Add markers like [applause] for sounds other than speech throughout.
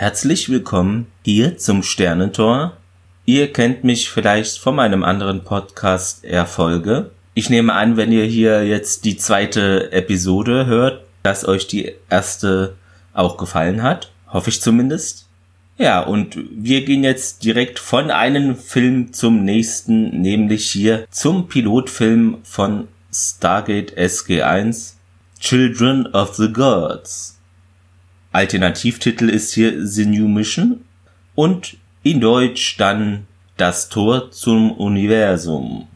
Herzlich willkommen hier zum Sternentor. Ihr kennt mich vielleicht von meinem anderen Podcast Erfolge. Ich nehme an, wenn ihr hier jetzt die zweite Episode hört, dass euch die erste auch gefallen hat. Hoffe ich zumindest. Ja, und wir gehen jetzt direkt von einem Film zum nächsten, nämlich hier zum Pilotfilm von Stargate SG1 Children of the Gods. Alternativtitel ist hier The New Mission und in Deutsch dann Das Tor zum Universum.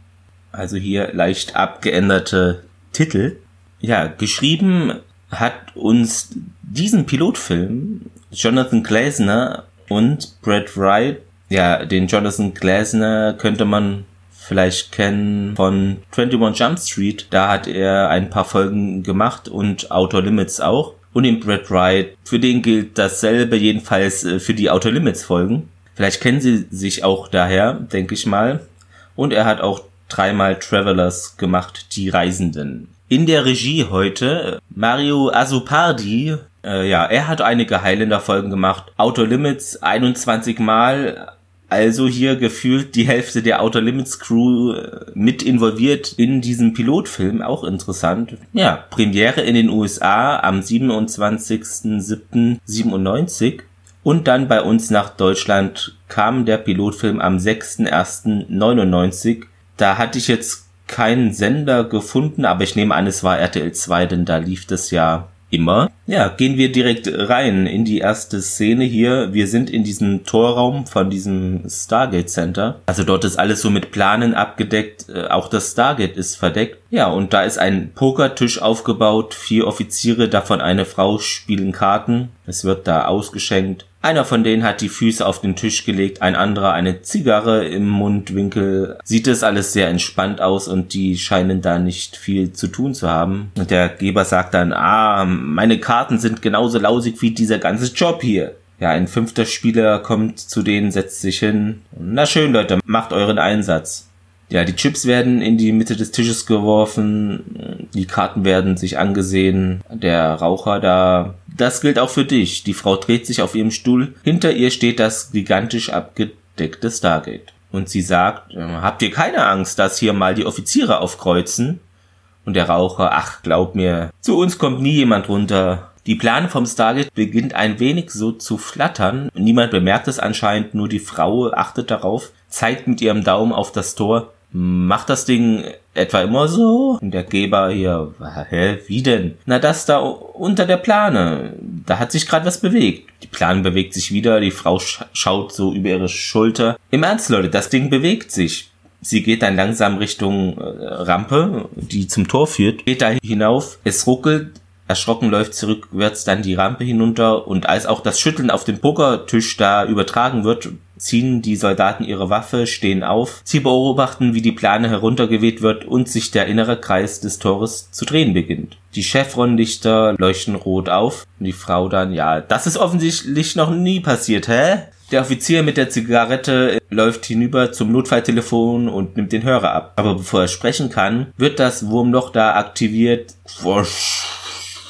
Also hier leicht abgeänderte Titel. Ja, geschrieben hat uns diesen Pilotfilm Jonathan Glasner und Brad Wright. Ja, den Jonathan Glasner könnte man vielleicht kennen von 21 Jump Street. Da hat er ein paar Folgen gemacht und Outer Limits auch und den Brad Wright. Für den gilt dasselbe, jedenfalls äh, für die Outer Limits Folgen. Vielleicht kennen sie sich auch daher, denke ich mal. Und er hat auch dreimal Travelers gemacht, die Reisenden. In der Regie heute Mario Azupardi. Äh, ja, er hat einige Highlander-Folgen gemacht. Outer Limits 21 Mal, also hier gefühlt die Hälfte der Outer Limits Crew äh, mit involviert in diesem Pilotfilm, auch interessant. Ja, Premiere in den USA am 27.07.97 und dann bei uns nach Deutschland kam der Pilotfilm am 6.01.99. Da hatte ich jetzt keinen Sender gefunden, aber ich nehme an, es war RTL 2, denn da lief das ja immer. Ja, gehen wir direkt rein in die erste Szene hier. Wir sind in diesem Torraum von diesem Stargate Center. Also dort ist alles so mit Planen abgedeckt. Äh, auch das Stargate ist verdeckt. Ja, und da ist ein Pokertisch aufgebaut. Vier Offiziere, davon eine Frau, spielen Karten. Es wird da ausgeschenkt. Einer von denen hat die Füße auf den Tisch gelegt, ein anderer eine Zigarre im Mundwinkel. Sieht es alles sehr entspannt aus und die scheinen da nicht viel zu tun zu haben. Und der Geber sagt dann, ah, meine Karten sind genauso lausig wie dieser ganze Job hier. Ja, ein fünfter Spieler kommt zu denen, setzt sich hin. Na schön, Leute, macht euren Einsatz. Ja, die Chips werden in die Mitte des Tisches geworfen, die Karten werden sich angesehen, der Raucher da. Das gilt auch für dich. Die Frau dreht sich auf ihrem Stuhl. Hinter ihr steht das gigantisch abgedeckte Stargate. Und sie sagt, äh, habt ihr keine Angst, dass hier mal die Offiziere aufkreuzen? Und der Raucher, ach, glaub mir, zu uns kommt nie jemand runter. Die Plane vom Stargate beginnt ein wenig so zu flattern. Niemand bemerkt es anscheinend, nur die Frau achtet darauf, zeigt mit ihrem Daumen auf das Tor. Macht das Ding etwa immer so? Und der Geber hier, hä, wie denn? Na, das da unter der Plane. Da hat sich gerade was bewegt. Die Plane bewegt sich wieder, die Frau sch schaut so über ihre Schulter. Im Ernst, Leute, das Ding bewegt sich. Sie geht dann langsam Richtung äh, Rampe, die zum Tor führt, geht da hinauf. Es ruckelt, Erschrocken läuft zurückwärts dann die Rampe hinunter und als auch das Schütteln auf dem Pokertisch da übertragen wird, ziehen die Soldaten ihre Waffe, stehen auf. Sie beobachten, wie die Plane heruntergeweht wird und sich der innere Kreis des Tores zu drehen beginnt. Die Chevronlichter leuchten rot auf und die Frau dann, ja, das ist offensichtlich noch nie passiert, hä? Der Offizier mit der Zigarette läuft hinüber zum Notfalltelefon und nimmt den Hörer ab. Aber bevor er sprechen kann, wird das Wurmloch da aktiviert. Wusch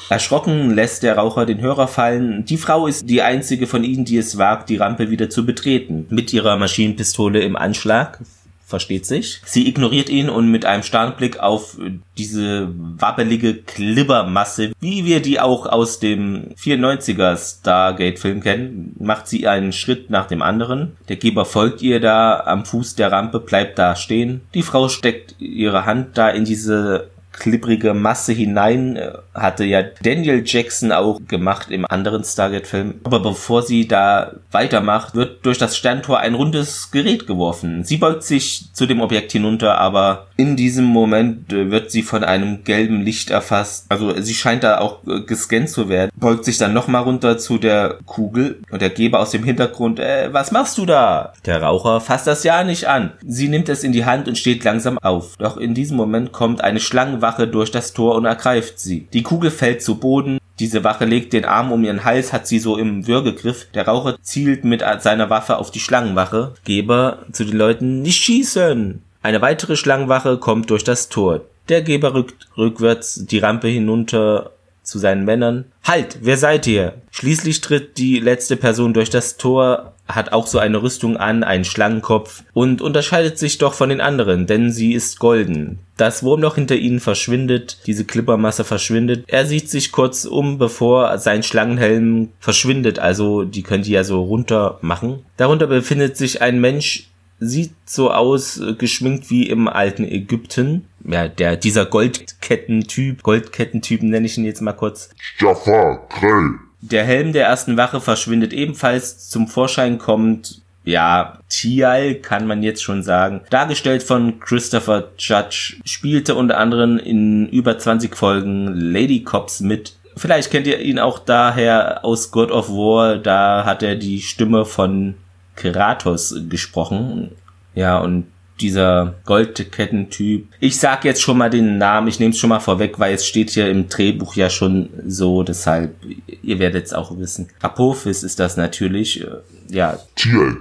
Erschrocken lässt der Raucher den Hörer fallen. Die Frau ist die einzige von ihnen, die es wagt, die Rampe wieder zu betreten. Mit ihrer Maschinenpistole im Anschlag. Versteht sich. Sie ignoriert ihn und mit einem starken auf diese wabbelige Klibbermasse, wie wir die auch aus dem 94er Stargate-Film kennen, macht sie einen Schritt nach dem anderen. Der Geber folgt ihr da am Fuß der Rampe, bleibt da stehen. Die Frau steckt ihre Hand da in diese klipprige Masse hinein äh, hatte ja Daniel Jackson auch gemacht im anderen Stargate-Film. Aber bevor sie da weitermacht, wird durch das Sterntor ein rundes Gerät geworfen. Sie beugt sich zu dem Objekt hinunter, aber In diesem Moment äh, wird sie von einem gelben Licht erfasst. Also sie scheint da auch äh, gescannt zu werden. Beugt sich dann nochmal runter zu der Kugel und der Geber aus dem Hintergrund, äh, was machst du da? Der Raucher fasst das ja nicht an. Sie nimmt es in die Hand und steht langsam auf. Doch in diesem Moment kommt eine Schlangenwache durch das Tor und ergreift sie. Die Kugel fällt zu Boden. Diese Wache legt den Arm um ihren Hals, hat sie so im Würgegriff. Der Raucher zielt mit seiner Waffe auf die Schlangenwache. Geber zu den Leuten, nicht schießen! Eine weitere Schlangenwache kommt durch das Tor. Der Geber rückt rückwärts die Rampe hinunter zu seinen Männern. Halt, wer seid ihr? Schließlich tritt die letzte Person durch das Tor, hat auch so eine Rüstung an, einen Schlangenkopf und unterscheidet sich doch von den anderen, denn sie ist golden. Das Wurmloch hinter ihnen verschwindet, diese Klippermasse verschwindet. Er sieht sich kurz um, bevor sein Schlangenhelm verschwindet, also die können die ja so runter machen. Darunter befindet sich ein Mensch sieht so aus, äh, geschminkt wie im alten Ägypten. Ja, der, dieser Goldkettentyp, Goldkettentypen nenne ich ihn jetzt mal kurz. Jafar, Krell. Der Helm der ersten Wache verschwindet ebenfalls. Zum Vorschein kommt, ja, Tial kann man jetzt schon sagen. Dargestellt von Christopher Judge, spielte unter anderem in über 20 Folgen Lady Cops mit. Vielleicht kennt ihr ihn auch daher aus God of War, da hat er die Stimme von Kratos gesprochen. Ja, und dieser Goldkettentyp. Ich sag jetzt schon mal den Namen, ich nehme es schon mal vorweg, weil es steht hier im Drehbuch ja schon so, deshalb, ihr werdet es auch wissen. Apophis ist das natürlich, äh, ja. Tier,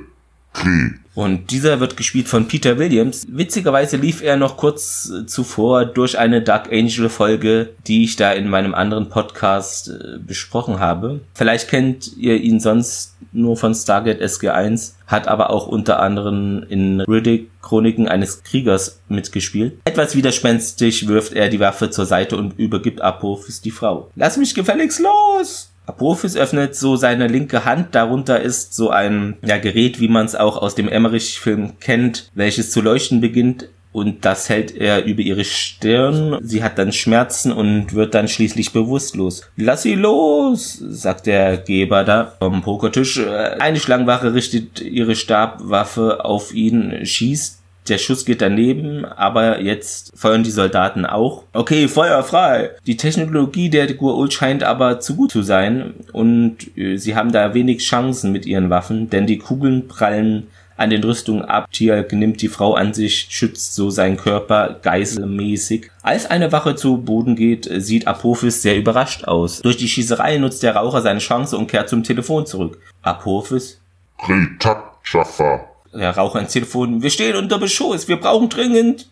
Kree. Und dieser wird gespielt von Peter Williams. Witzigerweise lief er noch kurz äh, zuvor durch eine Dark Angel Folge, die ich da in meinem anderen Podcast äh, besprochen habe. Vielleicht kennt ihr ihn sonst nur von Stargate SG1, hat aber auch unter anderem in Riddick Chroniken eines Kriegers mitgespielt. Etwas widerspenstig wirft er die Waffe zur Seite und übergibt Apophis die Frau. Lass mich gefälligst los! Apophis öffnet so seine linke Hand, darunter ist so ein ja, Gerät, wie man es auch aus dem Emmerich-Film kennt, welches zu leuchten beginnt und das hält er über ihre Stirn. Sie hat dann Schmerzen und wird dann schließlich bewusstlos. Lass sie los, sagt der Geber da vom Pokertisch. Eine Schlangenwache richtet ihre Stabwaffe auf ihn, schießt der Schuss geht daneben, aber jetzt feuern die Soldaten auch. Okay, Feuer frei! Die Technologie der Gua'uld scheint aber zu gut zu sein und äh, sie haben da wenig Chancen mit ihren Waffen, denn die Kugeln prallen an den Rüstungen ab. Tier nimmt die Frau an sich, schützt so seinen Körper geiselmäßig. Als eine Wache zu Boden geht, sieht Apophis sehr überrascht aus. Durch die Schießerei nutzt der Raucher seine Chance und kehrt zum Telefon zurück. Apophis? Kritak, Jaffa der Raucher ins Telefon, wir stehen unter Beschuss, wir brauchen dringend,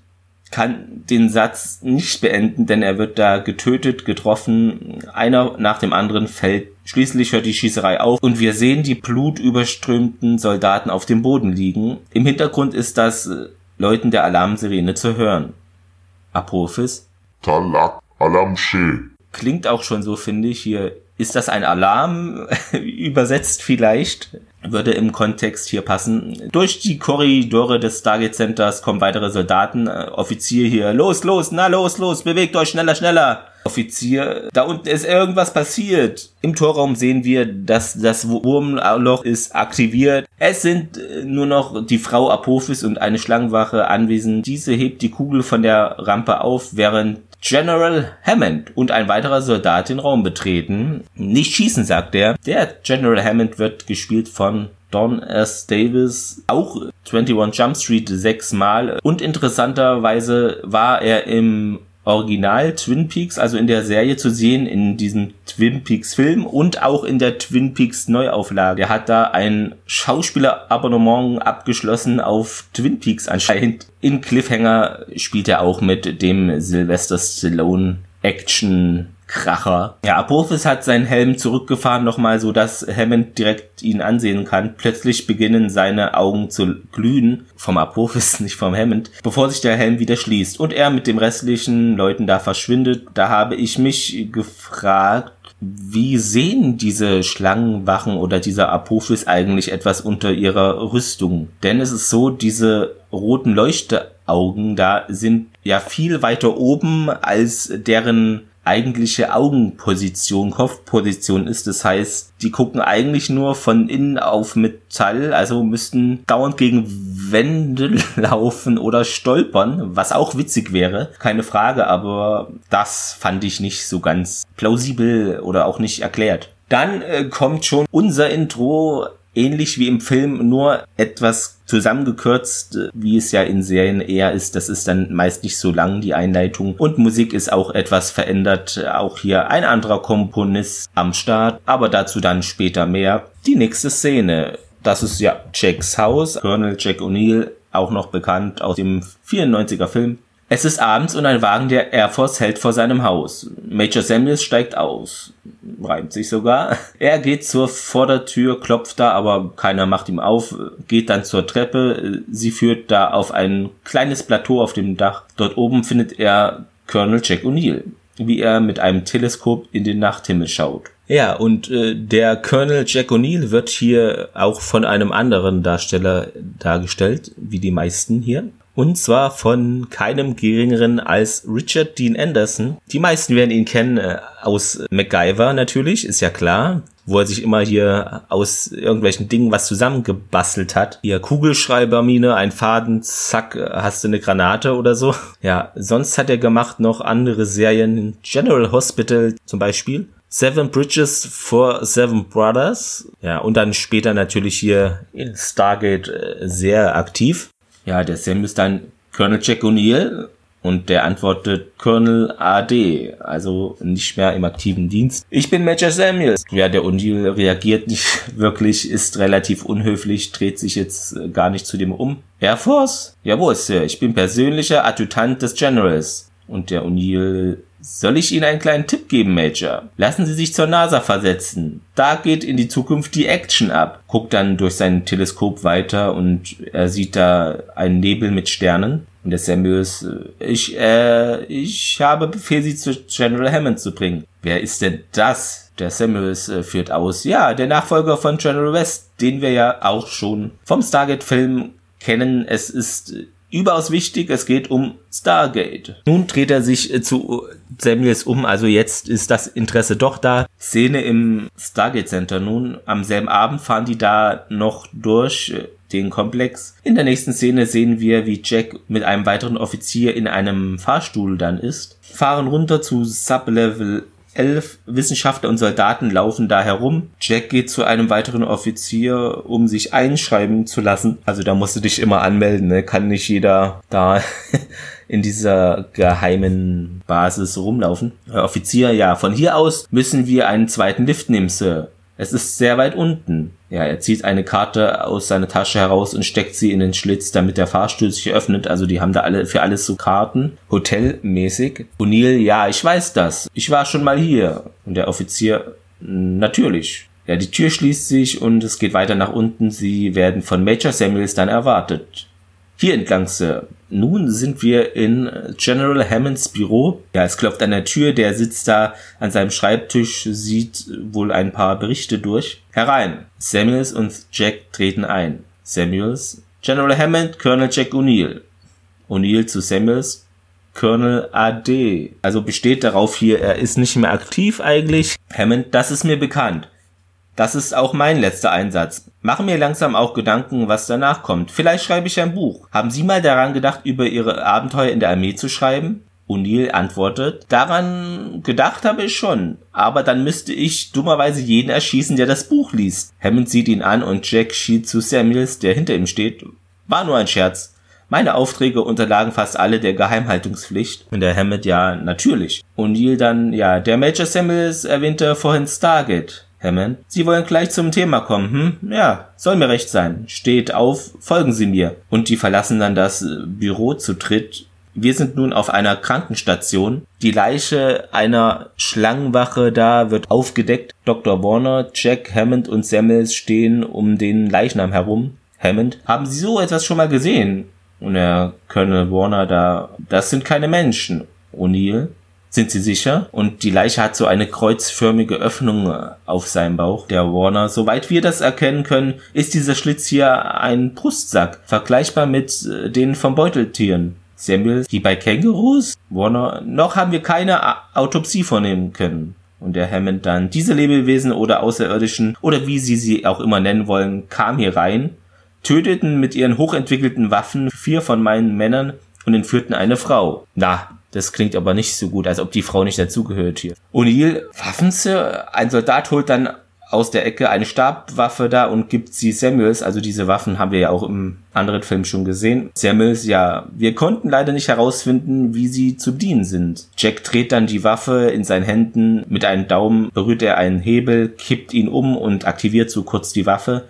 kann den Satz nicht beenden, denn er wird da getötet, getroffen, einer nach dem anderen fällt. Schließlich hört die Schießerei auf und wir sehen die blutüberströmten Soldaten auf dem Boden liegen. Im Hintergrund ist das Läuten der Alarmsirene zu hören. Apophis? Talak Alamshe. Klingt auch schon so, finde ich. Hier ist das ein Alarm? [laughs] Übersetzt vielleicht? würde im Kontext hier passen. Durch die Korridore des Stargate Centers kommen weitere Soldaten, äh, Offizier hier, los, los, na los, los, bewegt euch schneller, schneller. Offizier, da unten ist irgendwas passiert. Im Torraum sehen wir, dass das Wurmloch ist aktiviert. Es sind äh, nur noch die Frau Apophis und eine Schlangenwache anwesend. Diese hebt die Kugel von der Rampe auf, während General Hammond und ein weiterer Soldat den Raum betreten. Nicht schießen, sagt er. Der General Hammond wird gespielt von Don S. Davis, auch 21 Jump Street sechsmal. Und interessanterweise war er im Original Twin Peaks, also in der Serie zu sehen, in diesem Twin Peaks Film und auch in der Twin Peaks Neuauflage. Er hat da ein Schauspielerabonnement abgeschlossen auf Twin Peaks anscheinend. In Cliffhanger spielt er auch mit dem Sylvester Stallone Action Kracher. Ja, Apophis hat seinen Helm zurückgefahren, nochmal so, dass Hammond direkt ihn ansehen kann. Plötzlich beginnen seine Augen zu glühen. Vom Apophis, [laughs] nicht vom Hammond. Bevor sich der Helm wieder schließt. Und er mit dem restlichen Leuten da verschwindet. Da habe ich mich gefragt, wie sehen diese Schlangenwachen oder dieser Apophis eigentlich etwas unter ihrer Rüstung? Denn es ist so, diese roten Leuchteaugen da sind ja viel weiter oben als deren eigentliche Augenposition, Kopfposition ist. Das heißt, die gucken eigentlich nur von innen auf Metall, also müssten dauernd gegen Wände [laughs] laufen oder stolpern, was auch witzig wäre, keine Frage, aber das fand ich nicht so ganz plausibel oder auch nicht erklärt. Dann äh, kommt schon unser Intro ähnlich wie im Film, nur etwas zusammengekürzt, wie es ja in Serien eher ist. Das ist dann meist nicht so lang, die Einleitung. Und Musik ist auch etwas verändert. Auch hier ein anderer Komponist am Start, aber dazu dann später mehr. Die nächste Szene. Das ist ja Jacks Haus. Colonel Jack O'Neill, auch noch bekannt aus dem 94er Film. Es ist abends und ein Wagen der Air Force hält vor seinem Haus. Major Samuels steigt aus. Reimt sich sogar. Er geht zur Vordertür, klopft da, aber keiner macht ihm auf, geht dann zur Treppe. Sie führt da auf ein kleines Plateau auf dem Dach. Dort oben findet er Colonel Jack O'Neill, wie er mit einem Teleskop in den Nachthimmel schaut. Ja, und äh, der Colonel Jack O'Neill wird hier auch von einem anderen Darsteller dargestellt, wie die meisten hier. Und zwar von keinem geringeren als Richard Dean Anderson. Die meisten werden ihn kennen äh, aus MacGyver natürlich, ist ja klar wo er sich immer hier aus irgendwelchen Dingen was zusammengebastelt hat. Hier Kugelschreibermine, ein Faden, zack, hast du eine Granate oder so. [laughs] Ja, sonst hat er gemacht noch andere Serien, General Hospital zum Beispiel. Seven Bridges for Seven Brothers. Ja, und dann später natürlich hier in Stargate äh, sehr aktiv. Ja, der Sam ist dann Colonel Jack O'Neill und der antwortet Colonel AD, also nicht mehr im aktiven Dienst. Ich bin Major Samuels. Ja, der O'Neill reagiert nicht [laughs] wirklich, ist relativ unhöflich, dreht sich jetzt gar nicht zu dem um. Air Force? Jawohl, Sir, ich bin persönlicher Adjutant des Generals. Und der O'Neill soll ich Ihnen einen kleinen Tipp geben, Major? Lassen Sie sich zur NASA versetzen. Da geht in die Zukunft die Action ab. Guckt dann durch sein Teleskop weiter und er sieht da einen Nebel mit Sternen. Und der Samuels, äh, ich, äh, ich habe Befehl, Sie zu General Hammond zu bringen. Wer ist denn das? Der Samuels äh, führt aus. Ja, der Nachfolger von General West, den wir ja auch schon vom Stargate-Film kennen. Es ist überaus wichtig. Es geht um Stargate. Nun dreht er sich äh, zu Samuels um. Also jetzt ist das Interesse doch da. Szene im Stargate Center. Nun am selben Abend fahren die da noch durch äh, den Komplex. In der nächsten Szene sehen wir, wie Jack mit einem weiteren Offizier in einem Fahrstuhl dann ist. Fahren runter zu Sublevel Elf Wissenschaftler und Soldaten laufen da herum. Jack geht zu einem weiteren Offizier, um sich einschreiben zu lassen. Also da musst du dich immer anmelden, ne? Kann nicht jeder da [laughs] in dieser geheimen Basis rumlaufen. Äh, Offizier, ja, von hier aus müssen wir einen zweiten Lift nehmen, Sir. Es ist sehr weit unten. Ja, er zieht eine Karte aus seiner Tasche heraus und steckt sie in den Schlitz, damit der Fahrstuhl sich öffnet. Also die haben da alle für alles so Karten, hotelmäßig. O'Neill, ja, ich weiß das. Ich war schon mal hier. Und der Offizier, natürlich. Ja, die Tür schließt sich und es geht weiter nach unten. Sie werden von Major Samuels dann erwartet. Hier entlang, Sir. Nun sind wir in General Hammonds Büro. Ja, es klopft an der Tür. Der sitzt da an seinem Schreibtisch, sieht wohl ein paar Berichte durch. Herein. Samuels und Jack treten ein. Samuels. General Hammond, Colonel Jack O'Neill. O'Neill zu Samuels. Colonel AD. Also besteht darauf hier, er ist nicht mehr aktiv eigentlich. Hammond, das ist mir bekannt. Das ist auch mein letzter Einsatz. Mache mir langsam auch Gedanken, was danach kommt. Vielleicht schreibe ich ein Buch. Haben Sie mal daran gedacht, über Ihre Abenteuer in der Armee zu schreiben? O'Neill antwortet, daran gedacht habe ich schon, aber dann müsste ich dummerweise jeden erschießen, der das Buch liest. Hammond sieht ihn an und Jack schied zu Samuels, der hinter ihm steht. War nur ein Scherz. Meine Aufträge unterlagen fast alle der Geheimhaltungspflicht. Und der Hammond, ja, natürlich. O'Neill dann, ja, der Major Samuels erwähnte vorhin Stargate. Hammond. Sie wollen gleich zum Thema kommen, hm? Ja, soll mir recht sein. Steht auf, folgen Sie mir. Und die verlassen dann das äh, Büro zu dritt. Wir sind nun auf einer Krankenstation. Die Leiche einer Schlangenwache da wird aufgedeckt. Dr. Warner, Jack, Hammond und Samuels stehen um den Leichnam herum. Hammond, haben Sie so etwas schon mal gesehen? Und der Colonel Warner da, das sind keine Menschen. O'Neill, sind Sie sicher? Und die Leiche hat so eine kreuzförmige Öffnung äh, auf seinem Bauch, der Warner. Soweit wir das erkennen können, ist dieser Schlitz hier ein Brustsack, vergleichbar mit äh, den vom Beuteltieren. Samuels, wie bei Kängurus? Warner, noch haben wir keine Autopsie vornehmen können. Und der Hammond dann, diese Lebewesen oder Außerirdischen oder wie sie sie auch immer nennen wollen, kamen hier rein, töteten mit ihren hochentwickelten Waffen vier von meinen Männern und entführten eine Frau. Na, das klingt aber nicht so gut, als ob die Frau nicht dazugehört hier. O'Neill, Waffen, Sir? Ein Soldat holt dann aus der Ecke eine Stabwaffe da und gibt sie Samuels. Also diese Waffen haben wir ja auch im anderen Film schon gesehen. Samuels, ja, wir konnten leider nicht herausfinden, wie sie zu dienen sind. Jack dreht dann die Waffe in seinen Händen. Mit einem Daumen berührt er einen Hebel, kippt ihn um und aktiviert so kurz die Waffe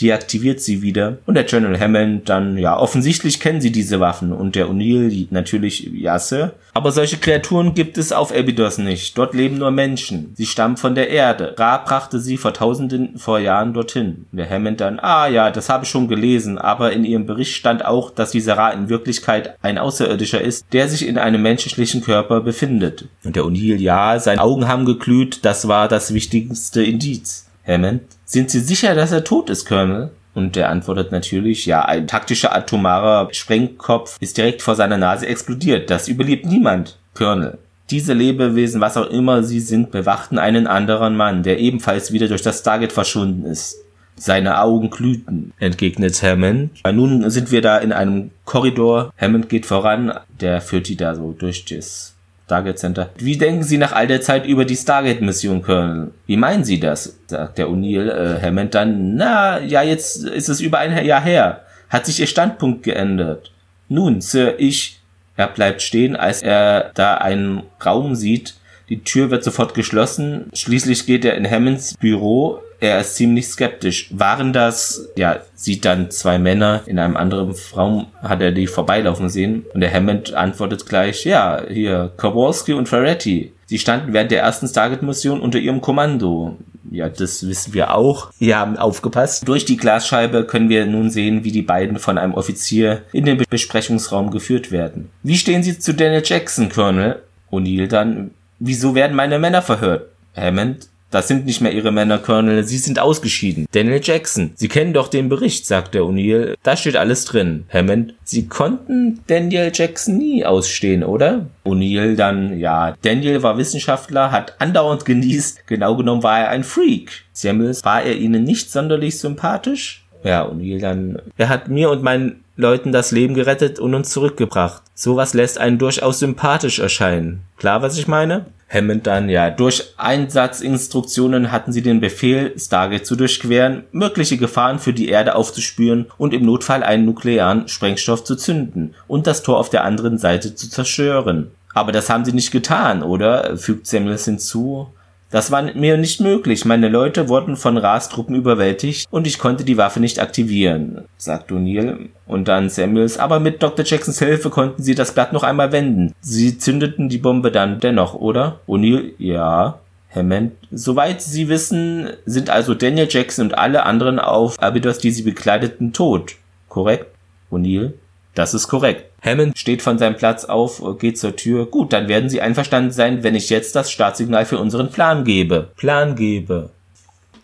deaktiviert sie wieder und der General Hammond dann, ja, offensichtlich kennen sie diese Waffen und der O'Neill natürlich, ja, Sir. Aber solche Kreaturen gibt es auf Abydos nicht. Dort leben nur Menschen. Sie stammen von der Erde. Ra brachte sie vor tausenden vor Jahren dorthin. Und der Hammond dann, ah ja, das habe ich schon gelesen, aber in ihrem Bericht stand auch, dass dieser Ra in Wirklichkeit ein Außerirdischer ist, der sich in einem menschlichen Körper befindet. Und der O'Neill, ja, seine Augen haben geglüht, das war das wichtigste Indiz. Hammond, sind Sie sicher, dass er tot ist, Colonel? Und der antwortet natürlich, ja, ein taktischer atomarer Sprengkopf ist direkt vor seiner Nase explodiert. Das überlebt niemand, Colonel. Diese Lebewesen, was auch immer sie sind, bewachten einen anderen Mann, der ebenfalls wieder durch das Stargate verschwunden ist. Seine Augen glühten, entgegnet Hammond. Nun sind wir da in einem Korridor. Hammond geht voran, der führt die da so durch das Stargate Center. Wie denken Sie nach all der Zeit über die Stargate-Mission, Colonel? Wie meinen Sie das? sagt der O'Neill. Äh, Hammond dann, na, ja, jetzt ist es über ein Jahr her. Hat sich Ihr Standpunkt geändert? Nun, Sir, ich... Er bleibt stehen, als er da einen Raum sieht. Die Tür wird sofort geschlossen. Schließlich geht er in Hammonds Büro er ist ziemlich skeptisch. Waren das, ja, sieht dann zwei Männer in einem anderen Raum, hat er die vorbeilaufen sehen und der Hammond antwortet gleich, ja, hier, Kowalski und Ferretti. Sie standen während der ersten Stargate-Mission unter ihrem Kommando. Ja, das wissen wir auch. Wir haben aufgepasst. Durch die Glasscheibe können wir nun sehen, wie die beiden von einem Offizier in den Besprechungsraum geführt werden. Wie stehen Sie zu Daniel Jackson, Colonel? O'Neill dann, wieso werden meine Männer verhört? Hammond, das sind nicht mehr ihre Männer, Colonel, sie sind ausgeschieden. Daniel Jackson, Sie kennen doch den Bericht, sagt der O'Neill. Da steht alles drin. Hammond, Sie konnten Daniel Jackson nie ausstehen, oder? O'Neill dann, ja, Daniel war Wissenschaftler, hat andauernd genießt. Genau genommen war er ein Freak. Samuels, war er Ihnen nicht sonderlich sympathisch? Ja, O'Neill dann, er hat mir und meinen Leuten das Leben gerettet und uns zurückgebracht. Sowas lässt einen durchaus sympathisch erscheinen. Klar, was ich meine? Hammond dann, ja, durch Einsatzinstruktionen hatten sie den Befehl, Stargate zu durchqueren, mögliche Gefahren für die Erde aufzuspüren und im Notfall einen nuklearen Sprengstoff zu zünden und das Tor auf der anderen Seite zu zerstören. Aber das haben sie nicht getan, oder? fügt Samuels hinzu. Das war mir nicht möglich. Meine Leute wurden von Ras-Truppen überwältigt und ich konnte die Waffe nicht aktivieren, sagt O'Neill. Und dann Samuels, aber mit Dr. Jacksons Hilfe konnten sie das Blatt noch einmal wenden. Sie zündeten die Bombe dann dennoch, oder? O'Neill, ja. Hammond, soweit Sie wissen, sind also Daniel Jackson und alle anderen auf Abydos, die sie bekleideten, tot. Korrekt? O'Neill, das ist korrekt. Hammond steht von seinem Platz auf, geht zur Tür. Gut, dann werden Sie einverstanden sein, wenn ich jetzt das Startsignal für unseren Plan gebe. Plan gebe.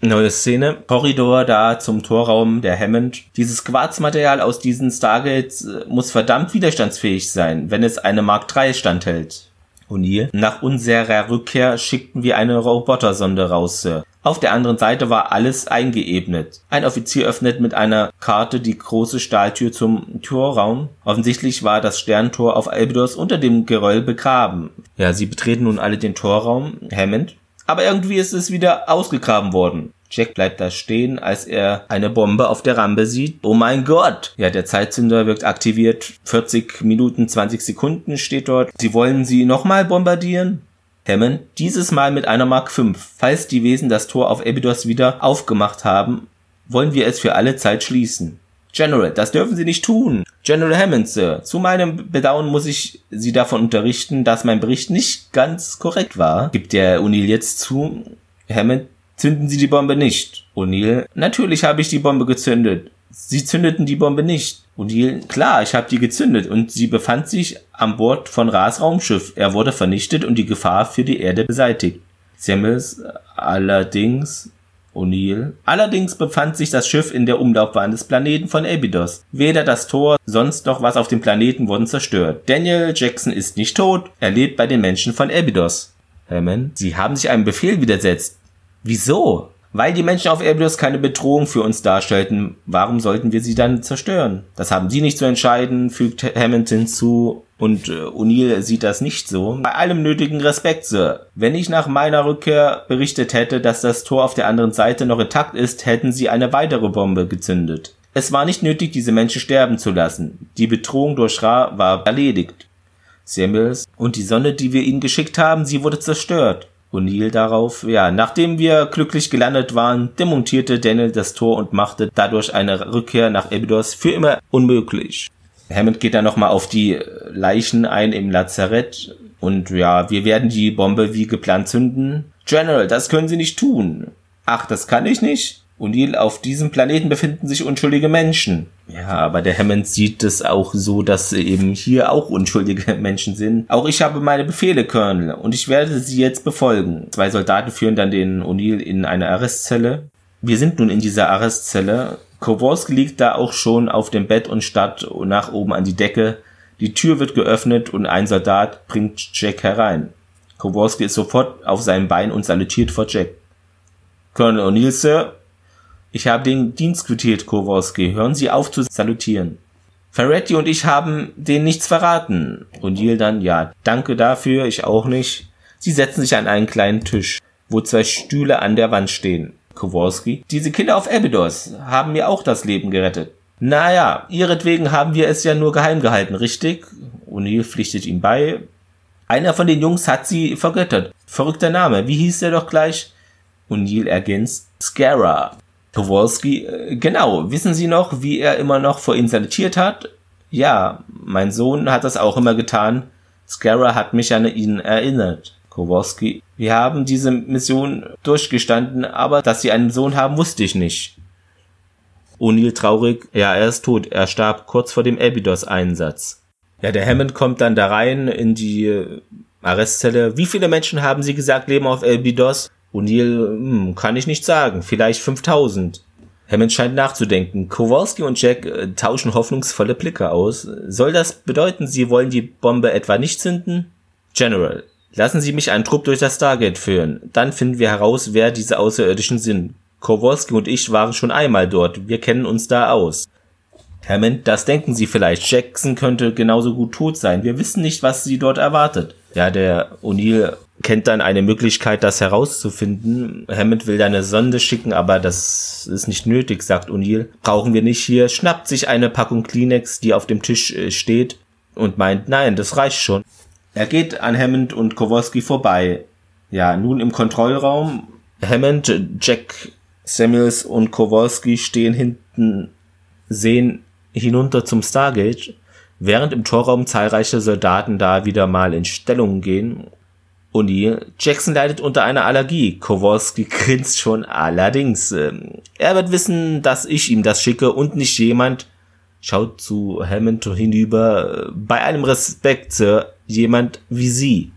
Neue Szene. Korridor da zum Torraum der Hammond. Dieses Quarzmaterial aus diesen Stargates äh, muss verdammt widerstandsfähig sein, wenn es eine Mark III standhält. O'Neill. Nach unserer Rückkehr schickten wir eine Robotersonde raus, Sir. Auf der anderen Seite war alles eingeebnet. Ein Offizier öffnet mit einer Karte die große Stahltür zum Torraum. Offensichtlich war das Sterntor auf Albedos unter dem Geröll begraben. Ja, sie betreten nun alle den Torraum. Hammond. Aber irgendwie ist es wieder ausgegraben worden. Jack bleibt da stehen, als er eine Bombe auf der Rampe sieht. Oh mein Gott! Ja, der Zeitzünder wirkt aktiviert. 40 Minuten 20 Sekunden steht dort. Sie wollen sie nochmal bombardieren? Hammond, dieses Mal mit einer Mark V. Falls die Wesen das Tor auf Abydos wieder aufgemacht haben, wollen wir es für alle Zeit schließen. General, das dürfen Sie nicht tun. General Hammond, Sir, zu meinem Bedauern muss ich Sie davon unterrichten, dass mein Bericht nicht ganz korrekt war. Gibt der O'Neill jetzt zu? Hammond, zünden Sie die Bombe nicht. O'Neill, natürlich habe ich die Bombe gezündet. Sie zündeten die Bombe nicht. O'Neill, klar, ich habe die gezündet und sie befand sich an Bord von Ras Raumschiff. Er wurde vernichtet und die Gefahr für die Erde beseitigt. Samuels allerdings O'Neill. Allerdings befand sich das Schiff in der Umlaufbahn des Planeten von Abydos. Weder das Tor, sonst noch was auf dem Planeten wurden zerstört. Daniel Jackson ist nicht tot, er lebt bei den Menschen von Abydos. Hammond, Sie haben sich einem Befehl widersetzt. Wieso? Weil die Menschen auf Abydos keine Bedrohung für uns darstellten, warum sollten wir sie dann zerstören? Das haben Sie nicht zu entscheiden, fügt Hammond hinzu, und äh, O'Neill sieht das nicht so. Bei allem nötigen Respekt, Sir. Wenn ich nach meiner Rückkehr berichtet hätte, dass das Tor auf der anderen Seite noch intakt ist, hätten sie eine weitere Bombe gezündet. Es war nicht nötig, diese Menschen sterben zu lassen. Die Bedrohung durch Ra war erledigt. Samuels und die Sonne, die wir ihnen geschickt haben, sie wurde zerstört. O'Neill darauf, ja, nachdem wir glücklich gelandet waren, demontierte Daniel das Tor und machte dadurch eine Rückkehr nach Abydos für immer unmöglich. Hammond geht dann nochmal auf die Leichen ein im Lazarett und ja, wir werden die Bombe wie geplant zünden. General, das können Sie nicht tun. Ach, das kann ich nicht? O'Neill, auf diesem Planeten befinden sich unschuldige Menschen. Ja, aber der Hammond sieht es auch so, dass eben hier auch unschuldige [laughs] Menschen sind. Auch ich habe meine Befehle, Colonel, und ich werde sie jetzt befolgen. Zwei Soldaten führen dann den O'Neill in eine Arrestzelle. Wir sind nun in dieser Arrestzelle Kowalski liegt da auch schon auf dem Bett und starrt nach oben an die Decke. Die Tür wird geöffnet und ein Soldat bringt Jack herein. Kowalski ist sofort auf seinem Bein und salutiert vor Jack. Colonel O'Neill, Sir, ich habe den Dienst quittiert, Kowalski. Hören Sie auf zu salutieren. Ferretti und ich haben denen nichts verraten. O'Neill dann, ja, danke dafür, ich auch nicht. Sie setzen sich an einen kleinen Tisch, wo zwei Stühle an der Wand stehen. Kowalski. Diese Kinder auf Abydos haben mir auch das Leben gerettet. Naja, ihretwegen haben wir es ja nur geheim gehalten, richtig? O'Neill pflichtet ihm bei. Einer von den Jungs hat sie vergöttert. Verrückter Name. Wie hieß der doch gleich? O'Neill ergänzt. Scara. Kowalski, äh, genau. Wissen Sie noch, wie er immer noch vor Ihnen salutiert hat? Ja, mein Sohn hat das auch immer getan. Scara hat mich an ihn erinnert. Kowalski, wir haben diese Mission durchgestanden, aber dass sie einen Sohn haben, wusste ich nicht. O'Neill traurig, ja, er ist tot, er starb kurz vor dem Abydos-Einsatz. Ja, der Hammond kommt dann da rein in die äh, Arrestzelle. Wie viele Menschen haben Sie gesagt leben auf Abydos? O'Neill, hm, kann ich nicht sagen, vielleicht 5000. Hammond scheint nachzudenken. Kowalski und Jack äh, tauschen hoffnungsvolle Blicke aus. Soll das bedeuten, sie wollen die Bombe etwa nicht zünden? General, Lassen Sie mich einen Trupp durch das Stargate führen. Dann finden wir heraus, wer diese Außerirdischen sind. Kowalski und ich waren schon einmal dort. Wir kennen uns da aus. Hammond, das denken Sie vielleicht. Jackson könnte genauso gut tot sein. Wir wissen nicht, was Sie dort erwartet. Ja, der O'Neill kennt dann eine Möglichkeit, das herauszufinden. Hammond will da eine Sonde schicken, aber das ist nicht nötig, sagt O'Neill. Brauchen wir nicht hier. Schnappt sich eine Packung Kleenex, die auf dem Tisch äh, steht und meint, nein, das reicht schon. Er geht an Hammond und Kowalski vorbei. Ja, nun im Kontrollraum. Hammond, Jack Samuels und Kowalski stehen hinten, sehen hinunter zum Stargate, während im Torraum zahlreiche Soldaten da wieder mal in Stellung gehen. Uni, Jackson leidet unter einer Allergie. Kowalski grinst schon allerdings. Ähm, er wird wissen, dass ich ihm das schicke und nicht jemand, schaut zu Hammond hinüber. Bei allem Respekt, Sir, jemand wie Sie.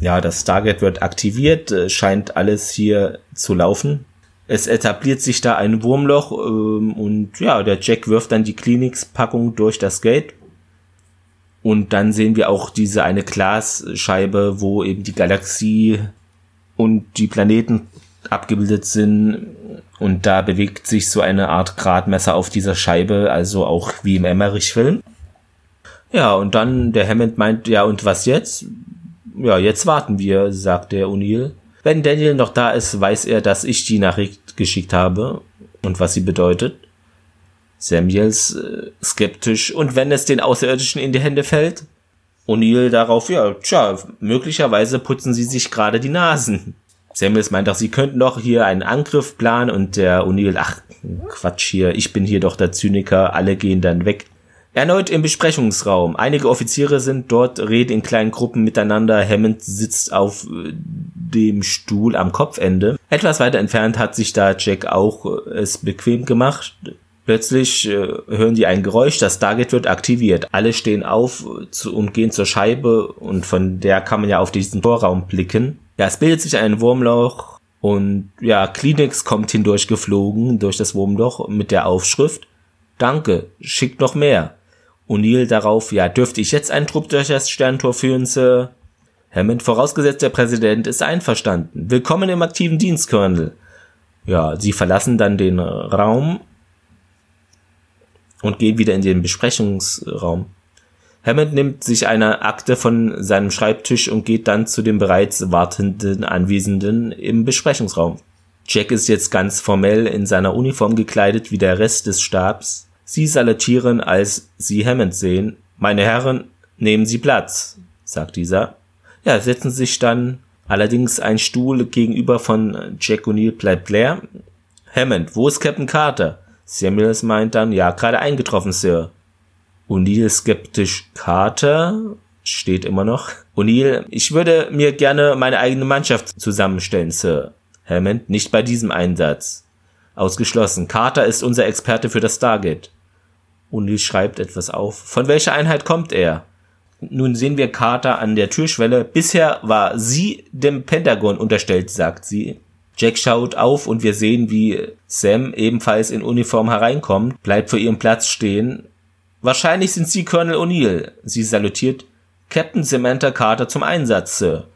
Ja, das Stargate wird aktiviert, äh, scheint alles hier zu laufen. Es etabliert sich da ein Wurmloch ähm, und ja, der Jack wirft dann die Klinikspackung durch das Gate. Und dann sehen wir auch diese eine Glasscheibe, wo eben die Galaxie und die Planeten abgebildet sind. Und da bewegt sich so eine Art Gradmesser auf dieser Scheibe, also auch wie im Emmerich-Film. Ja, und dann der Hammond meint, ja, und was jetzt? Ja, jetzt warten wir, sagt der O'Neill. Wenn Daniel noch da ist, weiß er, dass ich die Nachricht geschickt habe und was sie bedeutet. Samuels äh, skeptisch. Und wenn es den Außerirdischen in die Hände fällt? O'Neill darauf, ja, tja, möglicherweise putzen sie sich gerade die Nasen. Samuels meint auch, sie könnten doch hier einen Angriff planen und der O'Neill, ach, Quatsch hier, ich bin hier doch der Zyniker, alle gehen dann weg. Erneut im Besprechungsraum. Einige Offiziere sind dort, reden in kleinen Gruppen miteinander. Hammond sitzt auf äh, dem Stuhl am Kopfende. Etwas weiter entfernt hat sich da Jack auch äh, es bequem gemacht. Plötzlich äh, hören die ein Geräusch, das Stargate wird aktiviert. Alle stehen auf zu, und gehen zur Scheibe und von der kann man ja auf diesen Torraum blicken. Ja, es bildet sich ein Wurmloch Und ja, Kleenex kommt hindurch geflogen, durch das Wurmloch mit der Aufschrift Danke, schickt noch mehr. O'Neill darauf, ja, dürfte ich jetzt einen Trupp durch das Sterntor führen, Sir? Hammond, vorausgesetzt der Präsident ist einverstanden. Willkommen im aktiven Dienst, Colonel. Ja, sie verlassen dann den Raum und gehen wieder in den Besprechungsraum. Hammond nimmt sich eine Akte von seinem Schreibtisch und geht dann zu den bereits wartenden Anwesenden im Besprechungsraum. Jack ist jetzt ganz formell in seiner Uniform gekleidet wie der Rest des Stabs. Sie salutieren, als sie Hammond sehen. Meine Herren, nehmen Sie Platz, sagt dieser. Ja, setzen sich dann allerdings ein Stuhl gegenüber von Jack O'Neill bleibt leer. Hammond, wo ist Captain Carter? Samuels meint dann, ja, gerade eingetroffen, Sir. O'Neill skeptisch Carter steht immer noch. O'Neill, ich würde mir gerne meine eigene Mannschaft zusammenstellen, Sir. Hammond, nicht bei diesem Einsatz. Ausgeschlossen. Carter ist unser Experte für das Stargate. O'Neill schreibt etwas auf. Von welcher Einheit kommt er? Nun sehen wir Carter an der Türschwelle. Bisher war sie dem Pentagon unterstellt, sagt sie. Jack schaut auf und wir sehen, wie Sam ebenfalls in Uniform hereinkommt, bleibt vor ihrem Platz stehen. Wahrscheinlich sind Sie Colonel O'Neill. Sie salutiert Captain Samantha Carter zum Einsatz, Sir.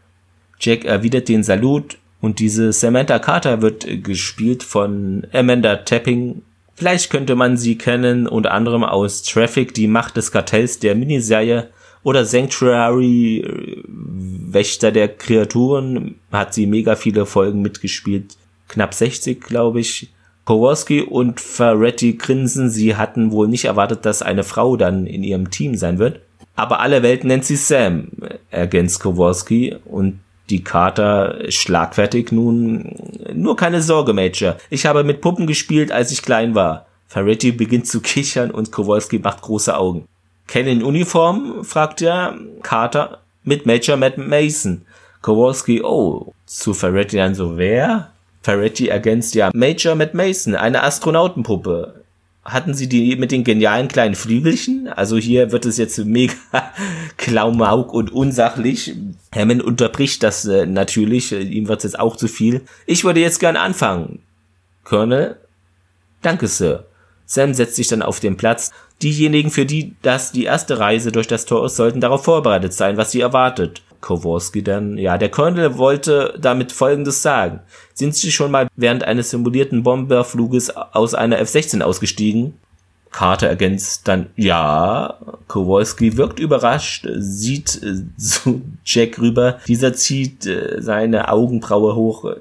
Jack erwidert den Salut und diese Samantha Carter wird gespielt von Amanda Tapping. Vielleicht könnte man sie kennen, unter anderem aus Traffic, die Macht des Kartells der Miniserie oder Sanctuary, Wächter der Kreaturen, hat sie mega viele Folgen mitgespielt. Knapp 60, glaube ich. Kowalski und Ferretti grinsen, sie hatten wohl nicht erwartet, dass eine Frau dann in ihrem Team sein wird. Aber alle Welt nennt sie Sam, ergänzt Kowalski und die Kater schlagfertig nun. Nur keine Sorge, Major. Ich habe mit Puppen gespielt, als ich klein war. Ferretti beginnt zu kichern und Kowalski macht große Augen. Ken in Uniform? fragt er. Carter mit Major Matt Mason. Kowalski, oh, zu Ferretti dann so, wer? Ferretti ergänzt ja Major Matt Mason, eine Astronautenpuppe. Hatten sie die mit den genialen kleinen Flügelchen? Also hier wird es jetzt mega [laughs] klaumauk und unsachlich. Hammond unterbricht das äh, natürlich, ihm wird es jetzt auch zu viel. Ich würde jetzt gern anfangen. Colonel? Danke, Sir. Sam setzt sich dann auf den Platz. Diejenigen, für die das die erste Reise durch das Tor ist, sollten darauf vorbereitet sein, was sie erwartet. Kowalski dann, ja, der Colonel wollte damit Folgendes sagen. Sind Sie schon mal während eines simulierten Bomberfluges aus einer F-16 ausgestiegen? Carter ergänzt dann, ja. Kowalski wirkt überrascht, sieht äh, [laughs] zu Jack rüber. Dieser zieht äh, seine Augenbraue hoch.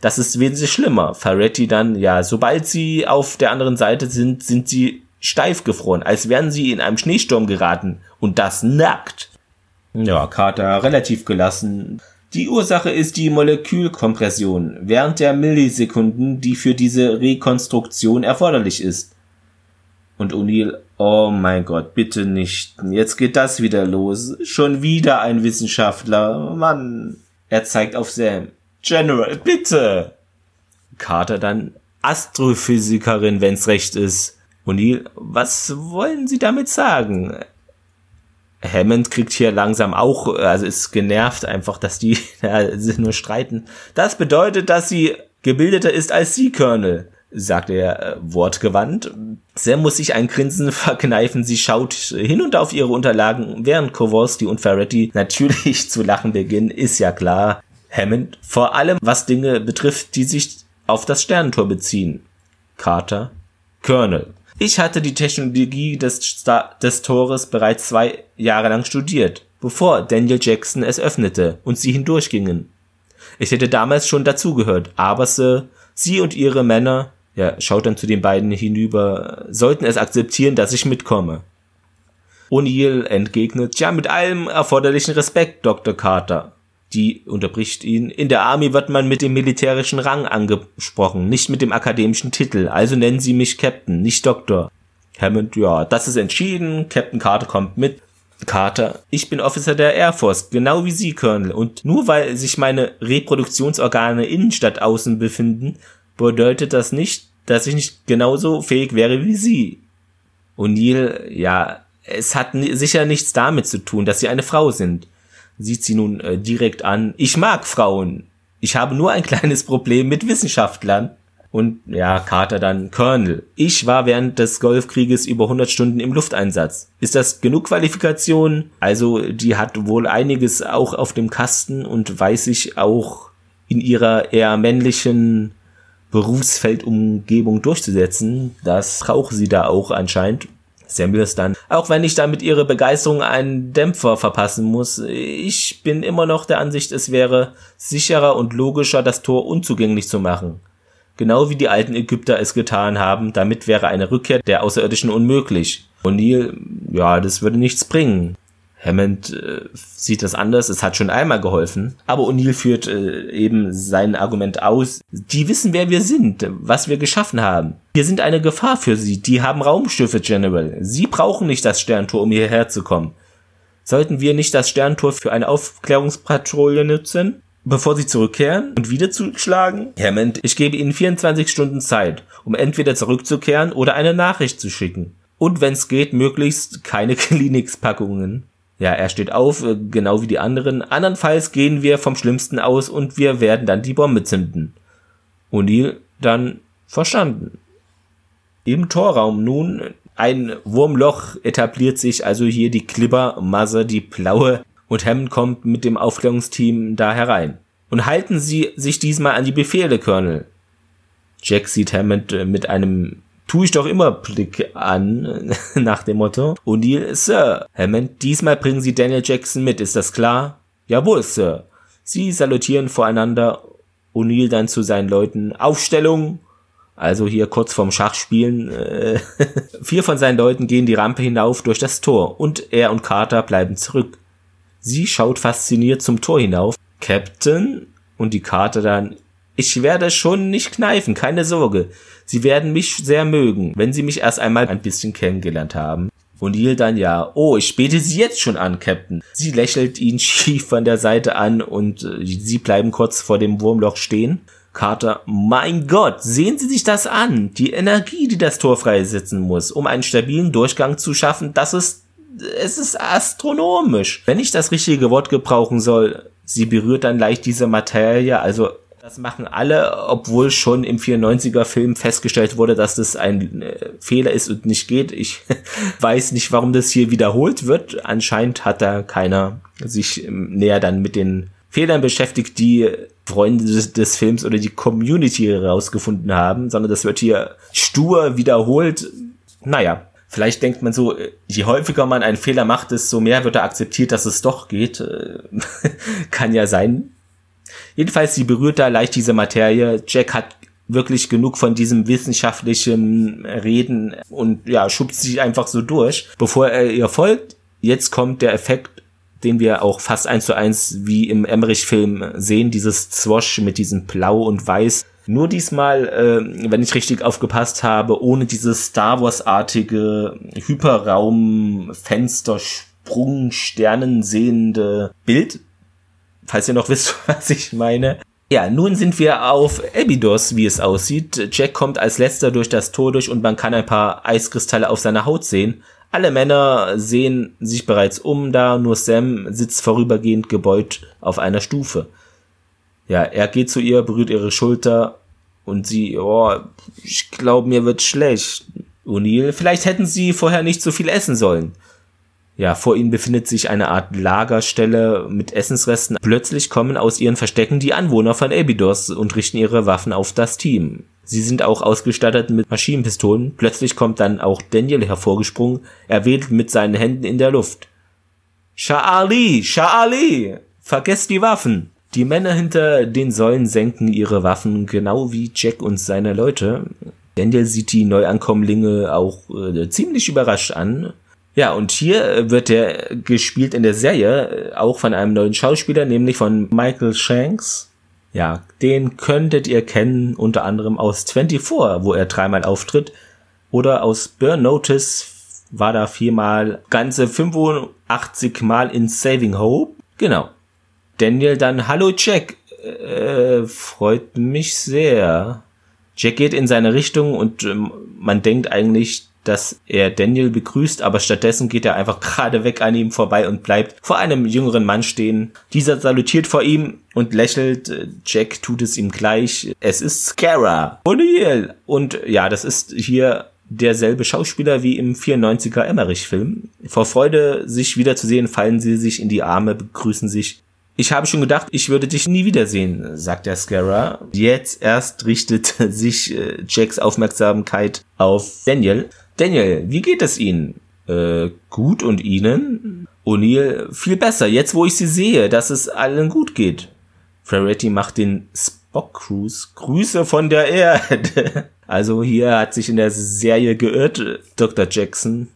Das ist wesentlich schlimmer. Ferretti dann, ja, sobald sie auf der anderen Seite sind, sind sie steif gefroren, als wären sie in einem Schneesturm geraten. Und das nackt. Ja, Carter relativ gelassen. Die Ursache ist die Molekülkompression während der Millisekunden, die für diese Rekonstruktion erforderlich ist. Und O'Neill, oh mein Gott, bitte nicht. Jetzt geht das wieder los. Schon wieder ein Wissenschaftler. Mann. Er zeigt auf Sam. General, bitte. Carter dann Astrophysikerin, wenn's recht ist. O'Neill, was wollen Sie damit sagen? Hammond kriegt hier langsam auch, also ist genervt einfach, dass die [laughs] ja, nur streiten. Das bedeutet, dass sie gebildeter ist als Sie, Colonel, sagt er äh, wortgewandt. Sam muss sich ein Grinsen [laughs] verkneifen. Sie schaut hin und auf ihre Unterlagen, während Kowalski und Ferretti natürlich [laughs] zu lachen beginnen, ist ja klar. Hammond, vor allem was Dinge betrifft, die sich auf das Sternentor beziehen. Carter, Colonel, ich hatte die Technologie des, Star des Tores bereits zwei Jahre lang studiert, bevor Daniel Jackson es öffnete und sie hindurchgingen. Ich hätte damals schon dazugehört, aber Sir, Sie und Ihre Männer, ja, schaut dann zu den beiden hinüber, sollten es akzeptieren, dass ich mitkomme. O'Neill entgegnet, ja, mit allem erforderlichen Respekt, Dr. Carter. Die unterbricht ihn. In der Army wird man mit dem militärischen Rang angesprochen, nicht mit dem akademischen Titel. Also nennen Sie mich Captain, nicht Doktor. Hammond, ja, das ist entschieden. Captain Carter kommt mit. Carter, ich bin Officer der Air Force, genau wie Sie, Colonel. Und nur weil sich meine Reproduktionsorgane innen statt außen befinden, bedeutet das nicht, dass ich nicht genauso fähig wäre wie Sie. O'Neill, ja, es hat sicher nichts damit zu tun, dass Sie eine Frau sind sieht sie nun äh, direkt an. Ich mag Frauen. Ich habe nur ein [laughs] kleines Problem mit Wissenschaftlern. Und ja, Carter dann Colonel. Ich war während des Golfkrieges über 100 Stunden im Lufteinsatz. Ist das genug Qualifikation? Also, die hat wohl einiges auch auf dem Kasten und weiß sich auch in ihrer eher männlichen Berufsfeldumgebung durchzusetzen. Das braucht sie da auch anscheinend. Samuels dann, auch wenn ich damit ihre Begeisterung einen Dämpfer verpassen muss, ich bin immer noch der Ansicht, es wäre sicherer und logischer, das Tor unzugänglich zu machen. Genau wie die alten Ägypter es getan haben, damit wäre eine Rückkehr der Außerirdischen unmöglich. O'Neill, ja, das würde nichts bringen. Hammond äh, sieht das anders, es hat schon einmal geholfen. Aber O'Neill führt äh, eben sein Argument aus. Die wissen, wer wir sind, was wir geschaffen haben. Wir sind eine Gefahr für sie. Die haben Raumschiffe, General. Sie brauchen nicht das Sterntor, um hierher zu kommen. Sollten wir nicht das Sterntor für eine Aufklärungspatrouille nutzen, bevor sie zurückkehren und wieder zuschlagen? Hammond, ich gebe Ihnen 24 Stunden Zeit, um entweder zurückzukehren oder eine Nachricht zu schicken. Und wenn es geht, möglichst keine [laughs] Kleenex-Packungen. Ja, er steht auf, äh, genau wie die anderen. Andernfalls gehen wir vom Schlimmsten aus und wir werden dann die Bombe zünden. O'Neill dann verstanden. Im Torraum nun ein Wurmloch etabliert sich also hier die Klippermasse, die blaue, und Hammond kommt mit dem Aufklärungsteam da herein. Und halten Sie sich diesmal an die Befehle, Colonel. Jack sieht Hammond äh, mit einem tue ich doch immer Blick an, [laughs] nach dem Motto. O'Neill, Sir. Hammond, diesmal bringen Sie Daniel Jackson mit, ist das klar? Jawohl, Sir. Sie salutieren voreinander. O'Neill dann zu seinen Leuten. Aufstellung! Also hier kurz vorm Schachspielen. Äh, [laughs] vier von seinen Leuten gehen die Rampe hinauf durch das Tor und er und Carter bleiben zurück. Sie schaut fasziniert zum Tor hinauf. Captain und die Carter dann. Ich werde schon nicht kneifen, keine Sorge. Sie werden mich sehr mögen, wenn Sie mich erst einmal ein bisschen kennengelernt haben. O'Neill dann ja, oh, ich bete Sie jetzt schon an, Captain. Sie lächelt ihn [laughs] schief von der Seite an und äh, sie bleiben kurz vor dem Wurmloch stehen. Carter, mein Gott, sehen Sie sich das an. Die Energie, die das Tor freisetzen muss, um einen stabilen Durchgang zu schaffen, das ist, es ist astronomisch. Wenn ich das richtige Wort gebrauchen soll, sie berührt dann leicht diese Materie, also das machen alle, obwohl schon im 94er Film festgestellt wurde, dass das ein äh, Fehler ist und nicht geht. Ich [laughs] weiß nicht, warum das hier wiederholt wird. Anscheinend hat da keiner sich ähm, näher dann mit den Fehlern beschäftigt, die Freunde des, des Films oder die Community herausgefunden haben, sondern das wird hier stur wiederholt. Naja, Vielleicht denkt man so, äh, je häufiger man einen Fehler macht, desto mehr wird er akzeptiert, dass es doch geht. Äh, [laughs] kann ja sein. Jedenfalls, sie berührt da leicht diese Materie. Jack hat wirklich genug von diesem wissenschaftlichen Reden und ja, schubst sich einfach so durch. Bevor er ihr folgt, jetzt kommt der Effekt, den wir auch fast eins zu eins wie im Emmerich-Film sehen, dieses Zwosch mit diesem Blau und Weiß. Nur diesmal, äh, wenn ich richtig aufgepasst habe, ohne dieses Star Wars-artige Hyperraum-Fenster-Sprung, Sternensehende Bild, falls ihr noch wisst, [laughs] was ich meine. Ja, nun sind wir auf Abydos, wie es aussieht. Jack kommt als letzter durch das Tor durch und man kann ein paar Eiskristalle auf seiner Haut sehen. Alle Männer sehen sich bereits um da, nur Sam sitzt vorübergehend gebeut auf einer Stufe. Ja, er geht zu ihr, berührt ihre Schulter und sie, oh, ich glaube, mir wird schlecht. O'Neill, vielleicht hätten sie vorher nicht so viel essen sollen. Ja, vor ihnen befindet sich eine Art Lagerstelle mit Essensresten. Plötzlich kommen aus ihren Verstecken die Anwohner von Abydos und richten ihre Waffen auf das Team. Sie sind auch ausgestattet mit Maschinenpistolen. Plötzlich kommt dann auch Daniel hervorgesprungen. Er wedelt mit seinen Händen in der Luft. Sha'ali, Sha'ali, vergesst die Waffen. Die Männer hinter den Säulen senken ihre Waffen, genau wie Jack und seine Leute. Daniel sieht die Neuankommlinge auch äh, ziemlich überrascht an. Ja, und hier äh, wird er gespielt in der Serie äh, auch von einem neuen Schauspieler, nämlich von Michael Shanks. Ja, den könntet ihr kennen unter anderem aus 24, wo er dreimal auftritt, oder aus Burn Notice war da viermal, ganze 85 Mal in Saving Hope. Genau. Daniel dann, hallo Jack, äh, freut mich sehr. Jack geht in seine Richtung und ähm, man denkt eigentlich, dass er Daniel begrüßt, aber stattdessen geht er einfach [laughs] gerade weg an ihm vorbei und bleibt vor einem jüngeren Mann stehen. Dieser salutiert vor ihm und lächelt. Jack tut es ihm gleich. Es ist Scara O'Neill. Und ja, das ist hier derselbe Schauspieler wie im 94er Emmerich-Film. Vor Freude, sich wiederzusehen, fallen sie sich in die Arme, begrüßen sich. Ich habe schon gedacht, ich würde dich nie wiedersehen, sagt der Scarra. Jetzt erst richtet [laughs] sich äh, Jacks Aufmerksamkeit auf Daniel. Daniel, wie geht es Ihnen? Äh, gut und Ihnen? O'Neill, viel besser, jetzt wo ich Sie sehe, dass es allen gut geht. Ferretti macht den Spock Cruise. Grüße von der Erde. [laughs] Also hier hat sich in der Serie geirrt, Dr. Jackson.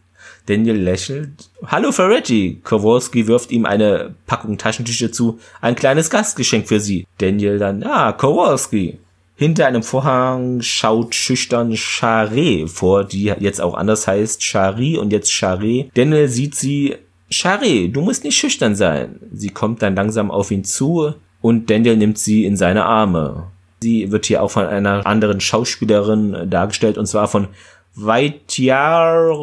Daniel lächelt. Hallo Ferretti. Kowalski wirft ihm eine Packung Taschentücher zu. Ein kleines Gastgeschenk für Sie. Daniel dann, ah, Kowalski. Hinter einem Vorhang schaut schüchtern Charé vor, die jetzt auch anders heißt. Chari und jetzt Charé. Daniel sieht sie. Charé, du musst nicht schüchtern sein. Sie kommt dann langsam auf ihn zu und Daniel nimmt sie in seine Arme. Sie wird hier auch von einer anderen Schauspielerin dargestellt und zwar von Weitjahre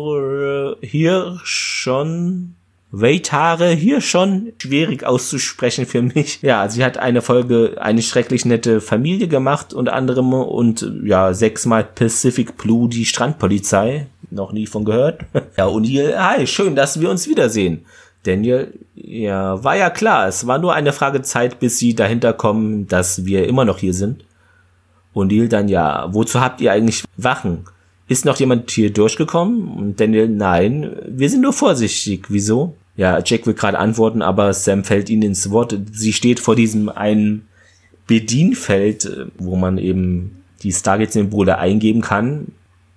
hier schon Weitare hier schon schwierig auszusprechen für mich. Ja, sie hat eine Folge eine schrecklich nette Familie gemacht unter anderem und ja, sechsmal Pacific Blue die Strandpolizei. Noch nie von gehört. [laughs] Ja, O'Neill, hi, schön, dass wir uns wiedersehen. Daniel, ja, war ja klar, es war nur eine Frage Zeit, bis sie dahinter kommen, dass wir immer noch hier sind. O'Neill dann, ja, wozu habt ihr eigentlich Wachen? Ist noch jemand hier durchgekommen? Und Daniel, nein, wir sind nur vorsichtig. Wieso? Ja, Jack will gerade antworten, aber Sam fällt ihnen ins Wort. Sie steht vor diesem einen Bedienfeld, wo man eben die Stargate-Symbole eingeben kann,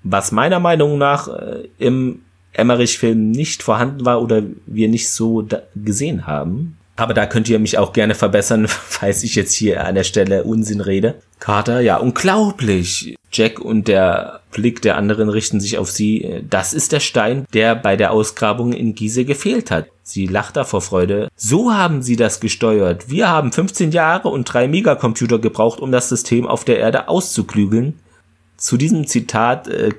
was meiner Meinung nach äh, im Emmerich-Film nicht vorhanden war oder wir nicht so gesehen haben. Aber da könnt ihr mich auch gerne verbessern, [laughs] falls ich jetzt hier an der Stelle Unsinn rede. Carter, ja, unglaublich. Jack und der Blick der anderen richten sich auf sie. Das ist der Stein, der bei der Ausgrabung in Gizeh gefehlt hat. Sie lacht da vor Freude. So haben sie das gesteuert. Wir haben 15 Jahre und drei Megacomputer gebraucht, um das System auf der Erde auszuklügeln. Zu diesem Zitat äh,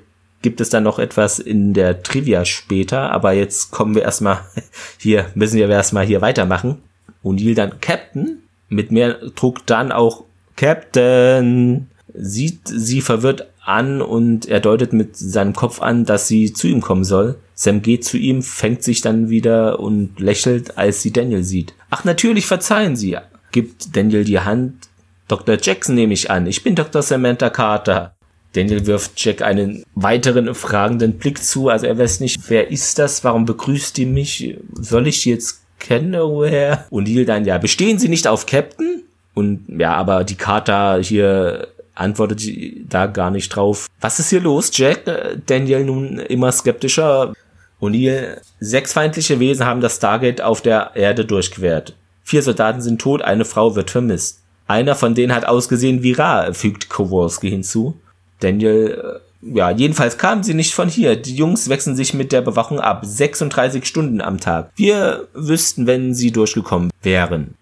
gibt es dann noch etwas in der Trivia später, aber jetzt kommen wir erstmal [laughs] hier, müssen wir erstmal hier weitermachen. O'Neill dann Captain, mit mehr Druck dann auch Captain, sieht sie verwirrt an und er deutet mit seinem Kopf an, dass sie zu ihm kommen soll. Sam geht zu ihm, fängt sich dann wieder und lächelt, als sie Daniel sieht. Ach, natürlich verzeihen Sie, gibt Daniel die Hand. Dr. Jackson nehme ich an. Ich bin Dr. Samantha Carter. Daniel wirft Jack einen weiteren fragenden Blick zu. Also er weiß nicht, wer ist das? Warum begrüßt die mich? Soll ich die jetzt kennen irgendwoher? Und Neil dann, ja, bestehen Sie nicht auf Captain? Und ja, aber die Kata hier antwortet da gar nicht drauf. Was ist hier los, Jack? Daniel nun immer skeptischer. O'Neill, sechs feindliche Wesen haben das Stargate auf der Erde durchquert. Vier Soldaten sind tot, eine Frau wird vermisst. Einer von denen hat ausgesehen wie Ra, fügt Kowalski hinzu. Daniel, äh, ja, jedenfalls kamen sie nicht von hier. Die Jungs wechseln sich mit der Bewachung ab. 36 Stunden am Tag. Wir wüssten, wenn sie durchgekommen wären.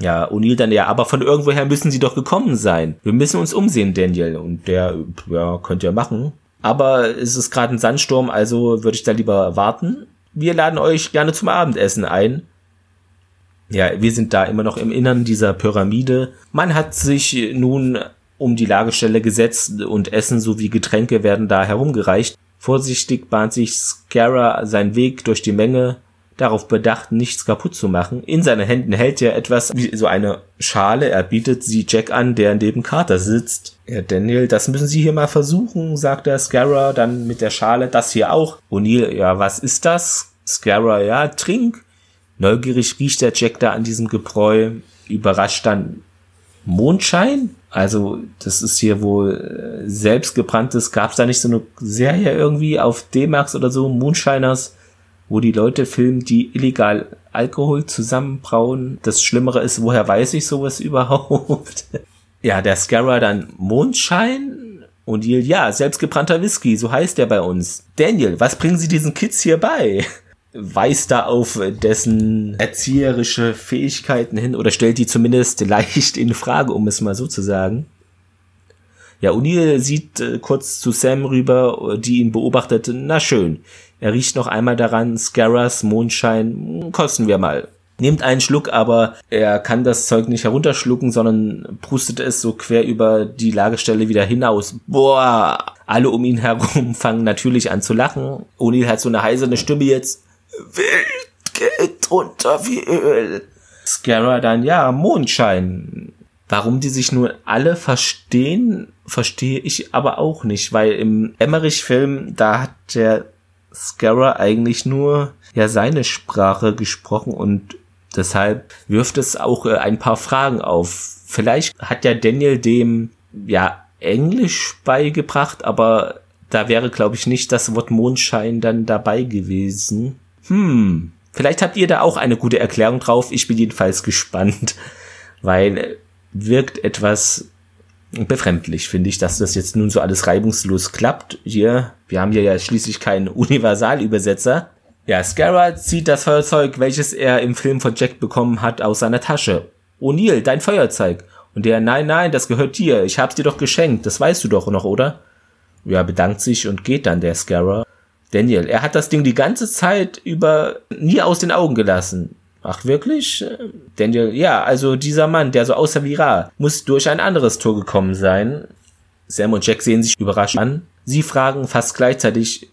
Ja, O'Neill dann, ja, aber von irgendwoher müssen sie doch gekommen sein. Wir müssen uns umsehen, Daniel. Und der, ja, könnt ihr machen. Aber es ist gerade ein Sandsturm, also würde ich da lieber warten. Wir laden euch gerne zum Abendessen ein. Ja, wir sind da immer noch im Innern dieser Pyramide. Man hat sich nun um die Lagestelle gesetzt und Essen sowie Getränke werden da herumgereicht. Vorsichtig bahnt sich Scara seinen Weg durch die Menge, darauf bedacht, nichts kaputt zu machen. In seinen Händen hält er etwas wie so eine Schale. Er bietet sie Jack an, der neben Carter sitzt. Ja, Daniel, das müssen Sie hier mal versuchen, sagt der Scara dann mit der Schale. Das hier auch. O'Neill, ja, was ist das? Scara, ja, trink. Neugierig riecht der Jack da an diesem Gebräu. Überrascht dann Mondschein? Also, das ist hier wohl äh, selbstgebranntes. Gab es da nicht so eine Serie irgendwie auf D-Max oder so, Moonshiners, wo die Leute filmen, die illegal Alkohol zusammenbrauen? Das Schlimmere ist, woher weiß ich sowas [laughs] überhaupt? ja, der Scarra dann Mondschein und Neil, ja, selbstgebrannter Whisky, so heißt der bei uns. Daniel, was bringen Sie diesen Kids hier bei? weist da auf dessen erzieherische Fähigkeiten hin oder stellt die zumindest [laughs] leicht in Frage, um es mal so zu sagen. Ja, O'Neill sieht äh, kurz zu Sam rüber, die ihn beobachtet. Na schön. Er riecht noch einmal daran. Scarras Mondschein. Kosten wir mal. Nimmt einen Schluck, aber er kann das Zeug nicht herunterschlucken, sondern pustet es so quer über die Lagestelle wieder hinaus. Boah! Alle um ihn herum [laughs] fangen natürlich an zu lachen. O'Neill hat so eine heiserne Stimme jetzt. Wild geht runter wie Öl. Scarra dann, ja, Mondschein. Warum die sich nur alle verstehen, verstehe ich aber auch nicht, weil im Emmerich-Film, da hat der Scarra eigentlich nur ja seine Sprache gesprochen und deshalb wirft es auch äh, ein paar Fragen auf. Vielleicht hat ja Daniel dem ja Englisch beigebracht, aber da wäre glaube ich nicht das Wort Mondschein dann dabei gewesen. Hm, vielleicht habt ihr da auch eine gute Erklärung drauf. Ich bin jedenfalls gespannt, [laughs] weil wirkt etwas befremdlich, finde ich, dass das jetzt nun so alles reibungslos klappt. Hier, wir haben hier ja schließlich keinen [laughs] Universalübersetzer. Ja, Scarra zieht das Feuerzeug, welches er im Film von Jack bekommen hat, aus seiner Tasche. O'Neill, dein Feuerzeug. Und der, nein, nein, das gehört dir. Ich hab's dir doch geschenkt. Das weißt du doch noch, oder? Ja, bedankt sich und geht dann der Scarra. Daniel, er hat das Ding die ganze Zeit über nie aus den Augen gelassen. Ach wirklich? Daniel, ja, also dieser Mann, der so aussah wie Ra, muss durch ein anderes Tor gekommen sein. Sam und Jack sehen sich überrascht an. Sie fragen fast gleichzeitig,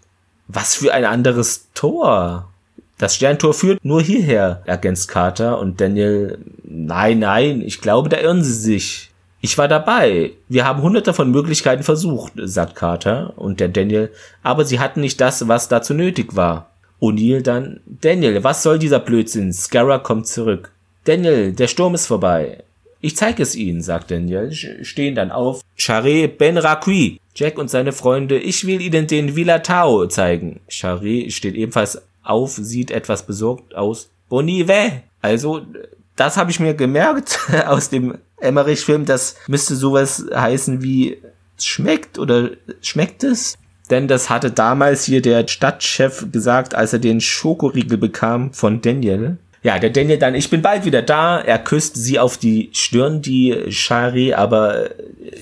was für ein anderes Tor? Das Sterntor führt nur hierher, ergänzt Carter und Daniel, nein, nein, ich glaube, da irren sie sich. Ich war dabei. Wir haben hunderte von Möglichkeiten versucht, sagt Carter und der Daniel, aber sie hatten nicht das, was dazu nötig war. O'Neill dann, Daniel, was soll dieser Blödsinn? Scarra kommt zurück. Daniel, der Sturm ist vorbei. Ich zeig es Ihnen, sagt Daniel, stehen dann auf. Charé Ben Raqui. Jack und seine Freunde, ich will Ihnen den Villa Tao zeigen. Charé steht ebenfalls auf, sieht etwas besorgt aus. Bonive. Also, das habe ich mir gemerkt [laughs] aus dem Emmerich-Film. Das müsste sowas heißen wie schmeckt oder schmeckt es? Denn das hatte damals hier der Stadtchef gesagt, als er den Schokoriegel bekam von Daniel. Ja, der Daniel dann, ich bin bald wieder da. Er küsst sie auf die Stirn, die Shari, aber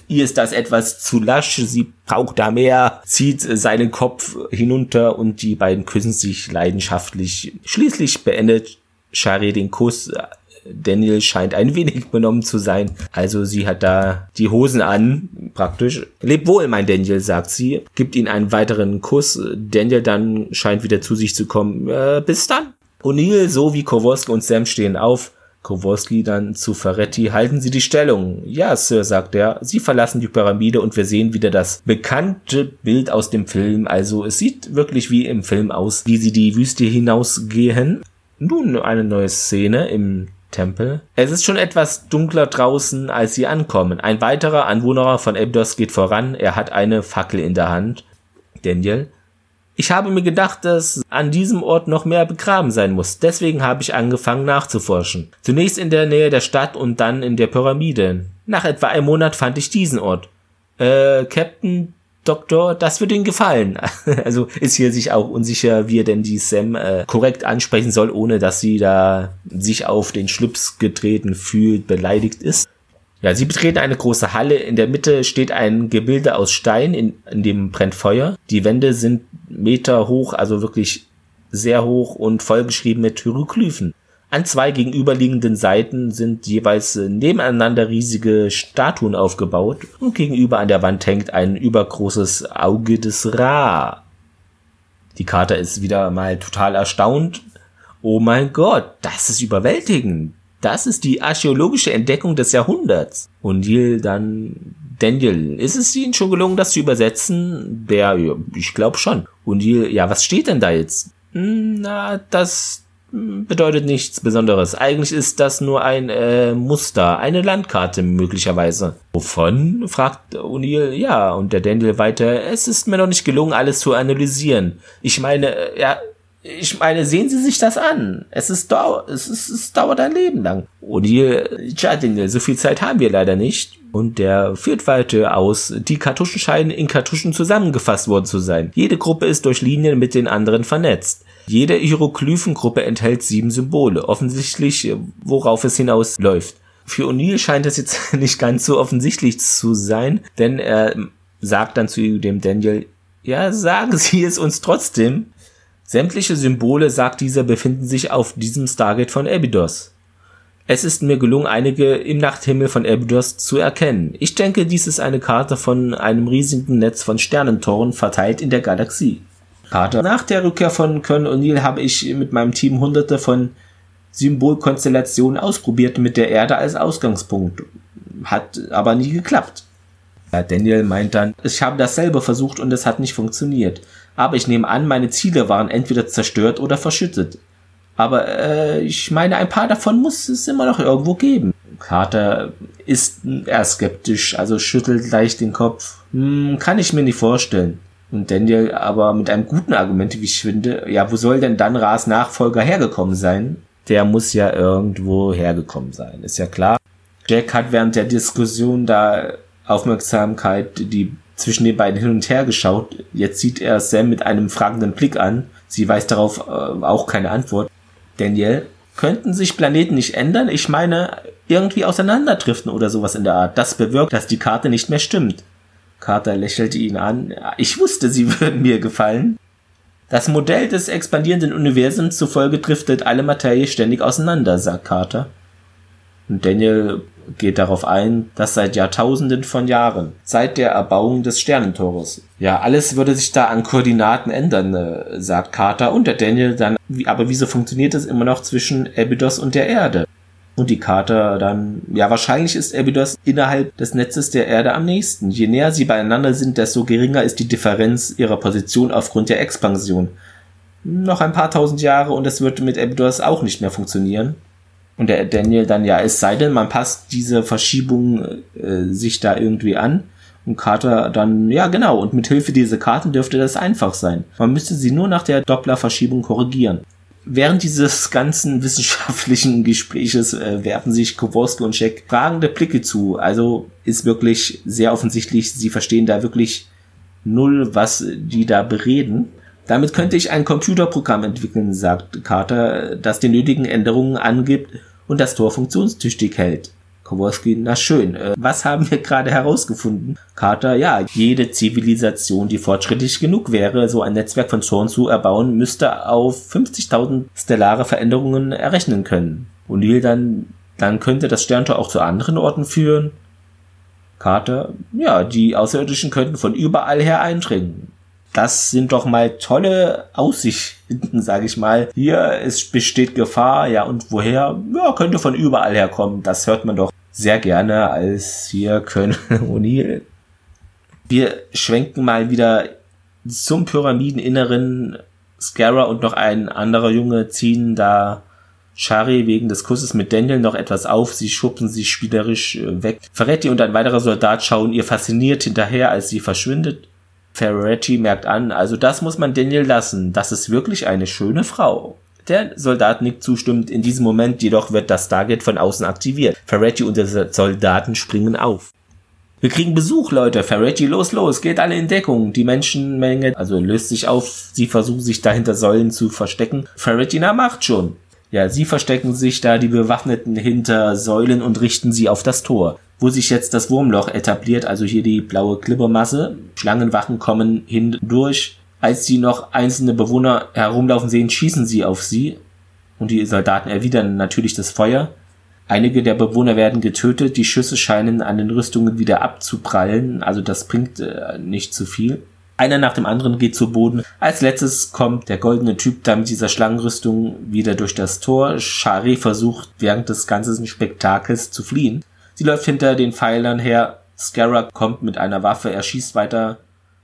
ihr ist das etwas zu lasch. Sie braucht da mehr, zieht seinen Kopf hinunter und die beiden küssen sich leidenschaftlich. Schließlich beendet Shari den Kuss Daniel scheint ein wenig [laughs] benommen zu sein. Also sie hat da die Hosen an, praktisch. Leb wohl, mein Daniel, sagt sie, gibt ihn einen weiteren Kuss. Daniel dann scheint wieder zu sich zu kommen. Äh, bis dann. O'Neill sowie Kowalski und Sam stehen auf. Kowalski dann zu Ferretti, halten Sie die Stellung. Ja, Sir, sagt er. Sie verlassen die Pyramide und wir sehen wieder das bekannte Bild aus dem Film. Also es sieht wirklich wie im Film aus, wie sie die Wüste hinausgehen. Nun eine neue Szene im Tempel. Es ist schon etwas dunkler draußen, als sie ankommen. Ein weiterer Anwohner von Ebdos geht voran. Er hat eine Fackel in der Hand. Daniel. Ich habe mir gedacht, dass an diesem Ort noch mehr begraben sein muss. Deswegen habe ich angefangen nachzuforschen. Zunächst in der Nähe der Stadt und dann in der Pyramide. Nach etwa einem Monat fand ich diesen Ort. Äh, Captain, Doktor, das wird Ihnen gefallen. [laughs] Also ist hier sich auch unsicher, wie er denn die Sam äh, korrekt ansprechen soll, ohne dass sie da sich auf den Schlips getreten fühlt, beleidigt ist. Ja, sie betreten eine große Halle. In der Mitte steht ein Gebilde aus Stein, in, in dem brennt Feuer. Die Wände sind Meter hoch, also wirklich sehr hoch und vollgeschrieben mit Hieroglyphen. An zwei gegenüberliegenden Seiten sind jeweils äh, nebeneinander riesige Statuen aufgebaut und gegenüber an der Wand hängt ein übergroßes Auge des Ra. Die Kater ist wieder mal total erstaunt. Oh mein Gott, das ist überwältigend. Das ist die archäologische Entdeckung des Jahrhunderts. Und Neil dann Daniel, ist es Ihnen schon gelungen, das zu übersetzen? Der, ich glaube schon. Und Neil, ja, was steht denn da jetzt? Hm, na, das, bedeutet nichts Besonderes. Eigentlich ist das nur ein äh, Muster, eine Landkarte möglicherweise. Wovon? fragt O'Neill. Ja, und der Daniel weiter. Es ist mir noch nicht gelungen, alles zu analysieren. Ich meine, äh, ja, ich meine, sehen Sie sich das an. Es ist dau es, ist, es dauert ein Leben lang. O'Neill, tja, Daniel, so viel Zeit haben wir leider nicht. Und der führt weiter aus, die Kartuschen scheinen in Kartuschen zusammengefasst worden zu sein. Jede Gruppe ist durch Linien mit den anderen vernetzt. Jede Hieroglyphengruppe enthält sieben Symbole, offensichtlich worauf es hinausläuft. Für O'Neill scheint es jetzt [laughs] nicht ganz so offensichtlich zu sein, denn er sagt dann zu dem Daniel, ja, sagen Sie es uns trotzdem. Sämtliche Symbole, sagt dieser, befinden sich auf diesem Stargate von Abydos. Es ist mir gelungen, einige im Nachthimmel von Abydos zu erkennen. Ich denke, dies ist eine Karte von einem riesigen Netz von Sternentoren verteilt in der Galaxie. Karte. Nach der Rückkehr von Colonel O'Neill habe ich mit meinem Team hunderte von Symbolkonstellationen ausprobiert mit der Erde als Ausgangspunkt. Hat aber nie geklappt. Daniel meint dann, ich habe dasselbe versucht und es hat nicht funktioniert. Aber ich nehme an, meine Ziele waren entweder zerstört oder verschüttet. Aber äh, ich meine, ein paar davon muss es immer noch irgendwo geben. Carter ist eher skeptisch, also schüttelt leicht den Kopf. Hm, kann ich mir nicht vorstellen. Und Daniel aber mit einem guten Argument, wie ich finde, ja, wo soll denn dann Ras Nachfolger hergekommen sein? Der muss ja irgendwo hergekommen sein, ist ja klar. Jack hat während der Diskussion da Aufmerksamkeit, die zwischen den beiden hin und her geschaut. Jetzt sieht er Sam mit einem fragenden Blick an. Sie weiß darauf äh, auch keine Antwort. Daniel, könnten sich Planeten nicht ändern? Ich meine, irgendwie auseinanderdriften oder sowas in der Art. Das bewirkt, dass die Karte nicht mehr stimmt. Carter lächelte ihn an. Ich wusste, sie [laughs] würden mir gefallen. Das Modell des expandierenden Universums zufolge driftet alle Materie ständig auseinander, sagt Carter. Und Daniel geht darauf ein, dass seit Jahrtausenden von Jahren, seit der Erbauung des Sternentores. Ja, alles würde sich da an Koordinaten ändern, äh, sagt Carter und der Daniel dann, aber wieso funktioniert es immer noch zwischen Abydos und der Erde? Und die Carter dann, ja, wahrscheinlich ist Abydos innerhalb des Netzes der Erde am nächsten. Je näher sie beieinander sind, desto geringer ist die Differenz ihrer Position aufgrund der Expansion. Noch ein paar tausend Jahre und es wird mit Abydos auch nicht mehr funktionieren. Und der Daniel dann, ja, es sei denn, man passt diese Verschiebung äh, sich da irgendwie an. Und Carter dann, ja genau, und mit Hilfe dieser Karten dürfte das einfach sein. Man müsste sie nur nach der Doppler-Verschiebung korrigieren. Während dieses ganzen wissenschaftlichen Gespräches äh, werfen sich Kowalski und Jack fragende Blicke zu. Also ist wirklich sehr offensichtlich, sie verstehen da wirklich null, was die da bereden. Damit könnte ich ein Computerprogramm entwickeln, sagt Carter, das die nötigen Änderungen angibt und das Tor funktionstüchtig hält. Kowalski, na schön, äh, was haben wir gerade herausgefunden? Carter, ja, jede Zivilisation, die fortschrittlich genug wäre, so ein Netzwerk von Toren zu erbauen, müsste auf 50.000 stellare Veränderungen errechnen können. O'Neill dann, dann könnte das Sterntor auch zu anderen Orten führen. Carter, ja, die Außerirdischen könnten von überall her eindringen das sind doch mal tolle Aussichten, sage ich mal. Hier es besteht Gefahr, ja und woher? Ja, könnte von überall herkommen. Das hört man doch sehr gerne als hier können [laughs] O'Neill. Wir schwenken mal wieder zum Pyramideninneren. Scarra und noch ein anderer Junge ziehen da Shari wegen des Kusses mit Daniel noch etwas auf, sie schubsen sie spielerisch äh, weg. Ferretti und ein weiterer Soldat schauen ihr fasziniert hinterher, als sie verschwindet. Ferretti merkt an, also das muss man Daniel lassen, das ist wirklich eine schöne Frau. Der Soldat nickt zustimmend, in diesem Moment jedoch wird das Stargate von außen aktiviert. Ferretti und der Soldaten springen auf. Wir kriegen Besuch, Leute. Ferretti, los, los, geht alle in Deckung. Die Menschenmenge, also löst sich auf. Sie versuchen sich da hinter Säulen zu verstecken. Ferretti, na, macht schon. Ja, sie verstecken sich da, die Bewaffneten, hinter Säulen und richten sie auf das Tor wo sich jetzt das Wurmloch etabliert, also hier die blaue Klippermasse. Schlangenwachen kommen hindurch. Als sie noch einzelne Bewohner herumlaufen sehen, schießen sie auf sie. Und die Soldaten erwidern natürlich das Feuer. Einige der Bewohner werden getötet, die Schüsse scheinen an den Rüstungen wieder abzuprallen, also das bringt äh, nicht zu viel. Einer nach dem anderen geht zu Boden. Als letztes kommt der goldene Typ da mit dieser Schlangenrüstung wieder durch das Tor. Shari versucht während des ganzen Spektakels zu fliehen. Sie läuft hinter den Pfeilern her. Scarra kommt mit einer Waffe, er schießt weiter.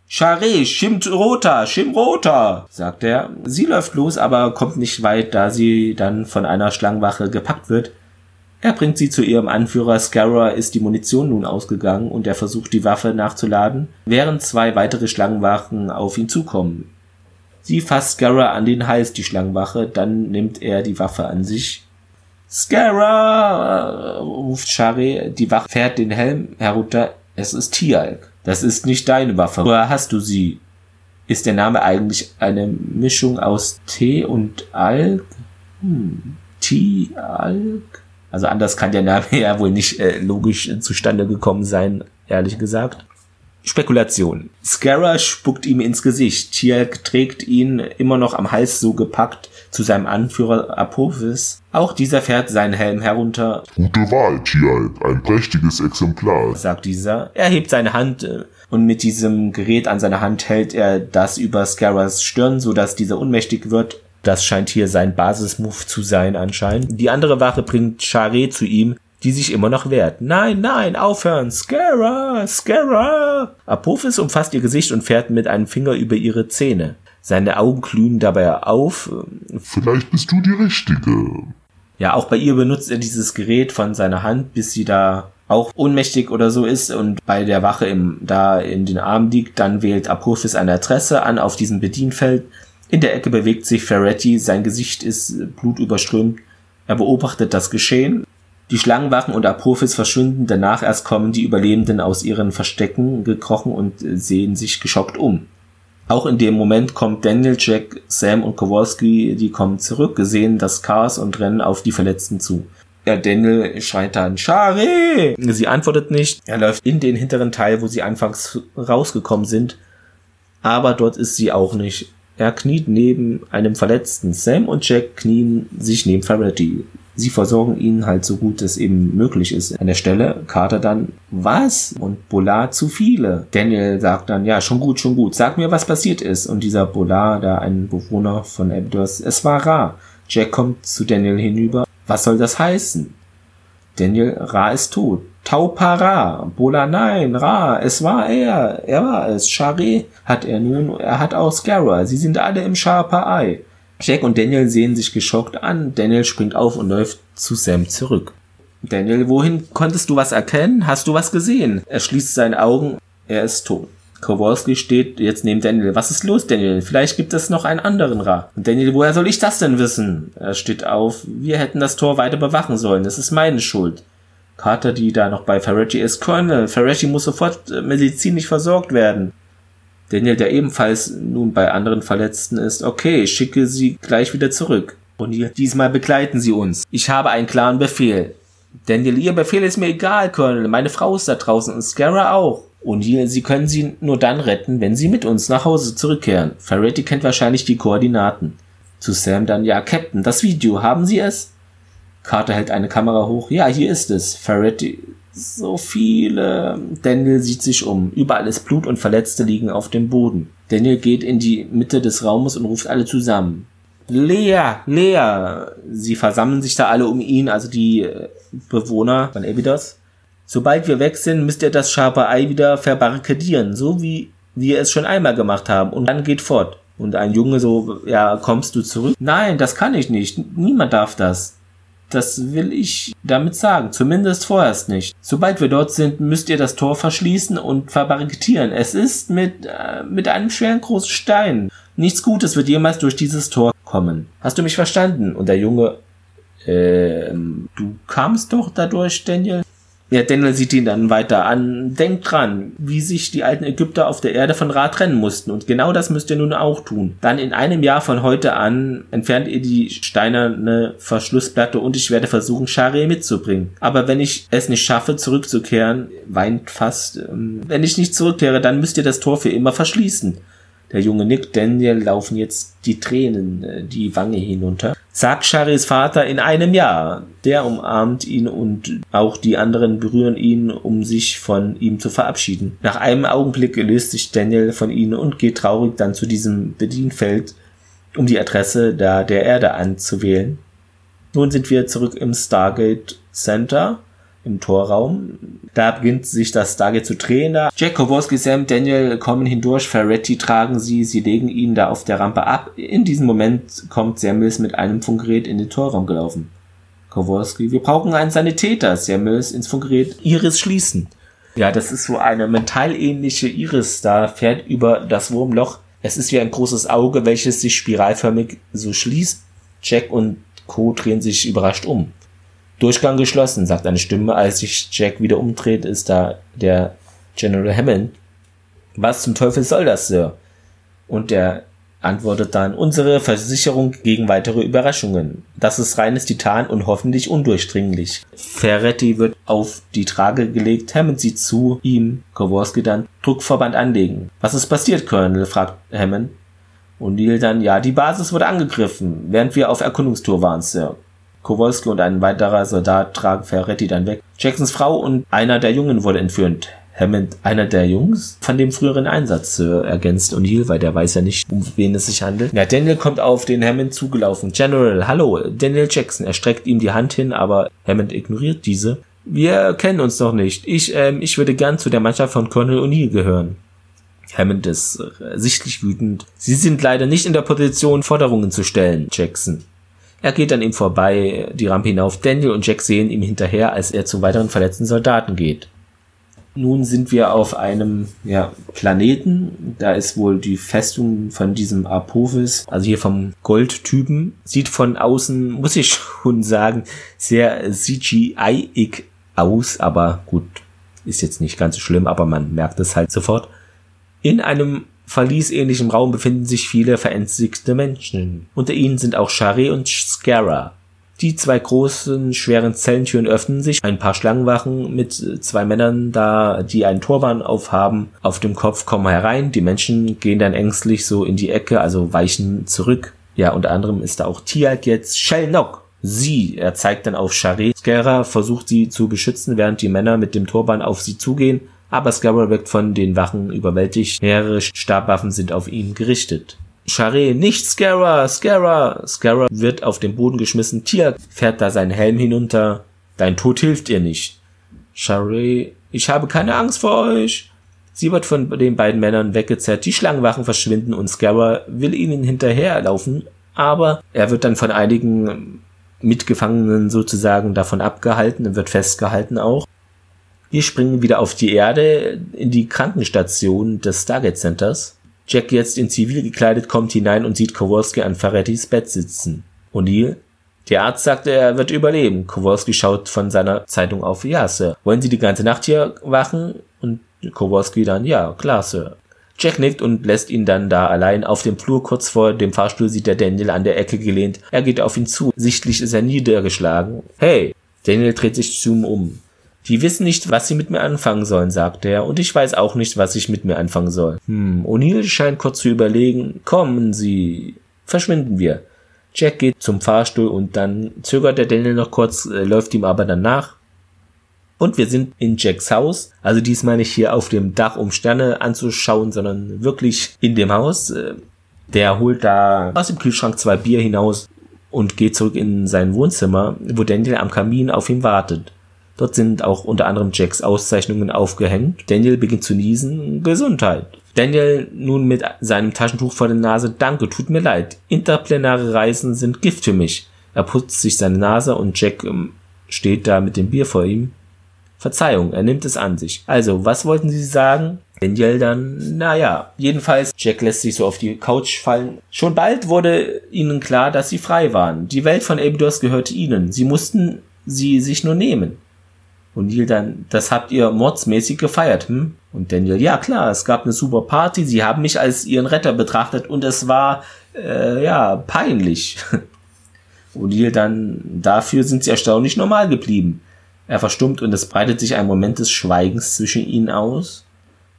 Charé, schimm roter, sagt er. Sie läuft los, aber kommt nicht weit, da sie dann von einer Schlangenwache gepackt wird. Er bringt sie zu ihrem Anführer. Scarra ist die Munition nun ausgegangen und er versucht die Waffe nachzuladen, während zwei weitere Schlangenwachen auf ihn zukommen. Sie fasst Scarra an den Hals, die Schlangenwache, dann nimmt er die Waffe an sich Scara, äh, ruft Shari, die Wache fährt den Helm herunter. Es ist Tialk. Das ist nicht deine Waffe. Woher hast du sie? Ist der Name eigentlich eine Mischung aus T und Alk? Hm. Tialk? Also anders kann der Name [laughs] ja wohl nicht äh, logisch zustande gekommen sein, ehrlich gesagt. Spekulation. Scarra spuckt ihm ins Gesicht. Tialk trägt ihn immer noch am Hals so gepackt zu seinem Anführer Apophis. Auch dieser fährt seinen Helm herunter. Gute Wahl, Tialk. Ein prächtiges Exemplar. Sagt dieser. Er hebt seine Hand äh, und mit diesem Gerät an seiner Hand hält er das über Scarras Stirn, sodass dieser ohnmächtig wird. Das scheint hier sein Basismove zu sein anscheinend. Die andere Wache bringt Charé zu ihm, die sich immer noch wehrt. Nein, nein, aufhören! Scara! Scara! Apophis umfasst ihr Gesicht und fährt mit einem Finger über ihre Zähne. Seine Augen glühen dabei auf. Vielleicht bist du die Richtige. Ja, auch bei ihr benutzt er dieses Gerät von seiner Hand, bis sie da auch ohnmächtig oder so ist und bei der Wache im, da in den Arm liegt. Dann wählt Apophis eine Adresse an auf diesem Bedienfeld. In der Ecke bewegt sich Ferretti, sein Gesicht ist blutüberströmt. Er beobachtet das Geschehen. Die Schlangenwachen und Apophis verschwinden, danach erst kommen die Überlebenden aus ihren Verstecken gekrochen und sehen sich geschockt um. Auch in dem Moment kommt Daniel, Jack, Sam und Kowalski, die kommen zurück, sehen das Chaos und rennen auf die Verletzten zu. Ja, Daniel schreit dann, Shari! Sie antwortet nicht. Er läuft in den hinteren Teil, wo sie anfangs rausgekommen sind. Aber dort ist sie auch nicht. Er kniet neben einem Verletzten. Sam und Jack knien sich neben Ferretti sie versorgen ihn halt so gut es eben möglich ist. An der Stelle Carter dann, was? Und Bollard zu viele. Daniel sagt dann, ja, schon gut, schon gut, sag mir, was passiert ist. Und dieser Bollard, da ein Bewohner von Abydos, es war Ra. Jack kommt zu Daniel hinüber. Was soll das heißen? Daniel, Ra ist tot. Taupara, Bola, nein, Ra, es war er, er war es. Charé hat er nun, er hat auch Scarra, sie sind alle im Sharpa-Ei. Jack und Daniel sehen sich geschockt an. Daniel springt auf und läuft zu Sam zurück. Daniel, wohin konntest du was erkennen? Hast du was gesehen? Er schließt seine Augen. Er ist tot. Kowalski steht jetzt neben Daniel. Was ist los, Daniel? Vielleicht gibt es noch einen anderen Ra. Und Daniel, woher soll ich das denn wissen? Er steht auf. Wir hätten das Tor weiter bewachen sollen. Das ist meine Schuld. Carter, die da noch bei Ferretti ist. Colonel, Ferretti muss sofort äh, medizinisch versorgt werden. Daniel, der ebenfalls nun bei anderen Verletzten ist, okay, ich schicke sie gleich wieder zurück. Und diesmal begleiten sie uns. Ich habe einen klaren Befehl. Daniel, ihr Befehl ist mir egal, Colonel. Meine Frau ist da draußen und Scarra auch. Und hier, sie können sie nur dann retten, wenn sie mit uns nach Hause zurückkehren. Ferretti kennt wahrscheinlich die Koordinaten. Zu Sam dann, ja, Captain, das Video, haben Sie es? Carter hält eine Kamera hoch. Ja, hier ist es. Ferretti so viele. Daniel sieht sich um. Überall ist Blut und Verletzte liegen auf dem Boden. Daniel geht in die Mitte des Raumes und ruft alle zusammen. Lea, Lea. Sie versammeln sich da alle um ihn, also die äh, Bewohner von Evidos. Sobald wir weg sind, müsst ihr das scharfe Ei wieder verbarrikadieren, so wie wir es schon einmal gemacht haben. Und dann geht fort. Und ein Junge so, ja, kommst du zurück? Nein, das kann ich nicht. Niemand darf das. Das will ich damit sagen. Zumindest vorerst nicht. Sobald wir dort sind, müsst ihr das Tor verschließen und verbarrikadieren. Es ist mit, äh, mit einem schweren großen Stein. Nichts Gutes wird jemals durch dieses Tor kommen. Hast du mich verstanden? Und der Junge, ähm, du kamst doch dadurch, Daniel? Ja, Daniel sieht ihn dann weiter an. Denkt dran, wie sich die alten Ägypter auf der Erde von Ra trennen mussten. Und genau das müsst ihr nun auch tun. Dann in einem Jahr von heute an entfernt ihr die steinerne Verschlussplatte und ich werde versuchen, Shari mitzubringen. Aber wenn ich es nicht schaffe, zurückzukehren, weint fast, ähm, wenn ich nicht zurückkehre, dann müsst ihr das Tor für immer verschließen. Der junge Nick Daniel laufen jetzt die Tränen äh, die Wange hinunter. Sagt Charis Vater in einem Jahr. Der umarmt ihn und auch die anderen berühren ihn, um sich von ihm zu verabschieden. Nach einem Augenblick löst sich Daniel von ihnen und geht traurig dann zu diesem Bedienfeld, um die Adresse da der Erde anzuwählen. Nun sind wir zurück im Stargate Center im Torraum. Da beginnt sich das Stargate zu drehen. Da. Jack, Kowalski, Sam, Daniel kommen hindurch. Ferretti tragen sie. Sie legen ihn da auf der Rampe ab. In diesem Moment kommt Samuels mit einem Funkgerät in den Torraum gelaufen. Kowalski, wir brauchen einen Sanitäter. Samuels ins Funkgerät. Iris schließen. Ja, das ist so eine mentalähnliche Iris. Da fährt über das Wurmloch. Es ist wie ein großes Auge, welches sich spiralförmig so schließt. Jack und Co. drehen sich überrascht um. Durchgang geschlossen, sagt eine Stimme. Als sich Jack wieder umdreht, ist da der General Hammond. Was zum Teufel soll das, Sir? Und der antwortet dann unsere Versicherung gegen weitere Überraschungen. Das ist reines Titan und hoffentlich undurchdringlich. Ferretti wird auf die Trage gelegt, Hammond sieht zu ihm, Kowalski dann Druckverband anlegen. Was ist passiert, Colonel? fragt Hammond. Und Neil dann, ja, die Basis wurde angegriffen, während wir auf Erkundungstour waren, Sir. Kowalski und ein weiterer Soldat tragen Ferretti dann weg. Jacksons Frau und einer der Jungen wurde entführt. Hammond, einer der Jungs von dem früheren Einsatz, äh, ergänzt O'Neill, weil der weiß ja nicht, um wen es sich handelt. Ja, Daniel kommt auf den Hammond zugelaufen. General, hallo, Daniel Jackson. Er streckt ihm die Hand hin, aber Hammond ignoriert diese. Wir kennen uns noch nicht. Ich, ähm, ich würde gern zu der Mannschaft von Colonel O'Neill gehören. Hammond ist äh, sichtlich wütend. Sie sind leider nicht in der Position, Forderungen zu stellen, Jackson. Er geht an ihm vorbei, die Rampe hinauf. Daniel und Jack sehen ihm hinterher, als er zu weiteren verletzten Soldaten geht. Nun sind wir auf einem ja, Planeten. Da ist wohl die Festung von diesem Apophis, also hier vom Goldtypen. Sieht von außen, muss ich [laughs] schon sagen, sehr CGI-ig aus, aber gut, ist jetzt nicht ganz so schlimm, aber man merkt es halt sofort. In einem verliesähnlichen Raum befinden sich viele verängstigte Menschen. Unter ihnen sind auch Shari und Scara. Die zwei großen, schweren Zellentüren öffnen sich. Ein paar Schlangenwachen mit zwei Männern da, die einen Turban aufhaben, auf dem Kopf kommen herein. Die Menschen gehen dann ängstlich so in die Ecke, also weichen zurück. Ja, unter anderem ist da auch Tiag jetzt Shellnock. Sie, er zeigt dann auf Shari. Skara versucht sie zu beschützen, während die Männer mit dem Turban auf sie zugehen, aber Skara wird von den Wachen überwältigt. Mehrere Stabwaffen sind auf ihn gerichtet. Charé, nicht Scara, Scara. Scara wird auf den Boden geschmissen. Tier fährt da seinen Helm hinunter. Dein Tod hilft ihr nicht. Charé, ich habe keine Angst vor euch. Sie wird von den beiden Männern weggezerrt. Die Schlangenwachen verschwinden und Scara will ihnen hinterherlaufen, aber er wird dann von einigen Mitgefangenen sozusagen davon abgehalten und wird festgehalten auch. Wir springen wieder auf die Erde in die Krankenstation des Stargate Centers. Jack jetzt in Zivil gekleidet kommt hinein und sieht Kowalski an Ferrettis Bett sitzen. O'Neill? Der Arzt sagte, er wird überleben. Kowalski schaut von seiner Zeitung auf. Ja, Sir. Wollen Sie die ganze Nacht hier wachen? Und Kowalski dann, ja, klar, Sir. Jack nickt und lässt ihn dann da allein auf dem Flur. Kurz vor dem Fahrstuhl sieht er Daniel an der Ecke gelehnt. Er geht auf ihn zu. Sichtlich ist er niedergeschlagen. Hey! Daniel dreht sich zu ihm um. Die wissen nicht, was sie mit mir anfangen sollen, sagt er, und ich weiß auch nicht, was ich mit mir anfangen soll. Hm, O'Neill scheint kurz zu überlegen. Kommen Sie. Verschwinden wir. Jack geht zum Fahrstuhl und dann zögert der Daniel noch kurz, äh, läuft ihm aber dann nach. Und wir sind in Jacks Haus, also diesmal nicht hier auf dem Dach, um Sterne anzuschauen, sondern wirklich in dem Haus. Äh, der holt da aus dem Kühlschrank zwei Bier hinaus und geht zurück in sein Wohnzimmer, wo Daniel am Kamin auf ihn wartet. Dort sind auch unter anderem Jacks Auszeichnungen aufgehängt. Daniel beginnt zu niesen. Gesundheit. Daniel nun mit seinem Taschentuch vor der Nase. Danke, tut mir leid. Interplanare Reisen sind Gift für mich. Er putzt sich seine Nase und Jack ähm, steht da mit dem Bier vor ihm. Verzeihung, er nimmt es an sich. Also, was wollten Sie sagen? Daniel dann, naja, jedenfalls, Jack lässt sich so auf die Couch fallen. Schon bald wurde ihnen klar, dass sie frei waren. Die Welt von Abydos gehörte ihnen. Sie mussten sie sich nur nehmen. Und Neil dann, das habt ihr mordsmäßig gefeiert, hm? Und Daniel, ja klar, es gab eine super Party, sie haben mich als ihren Retter betrachtet und es war, äh, ja, peinlich. [laughs] Und Neil dann, dafür sind sie erstaunlich normal geblieben. Er verstummt und es breitet sich ein Moment des Schweigens zwischen ihnen aus.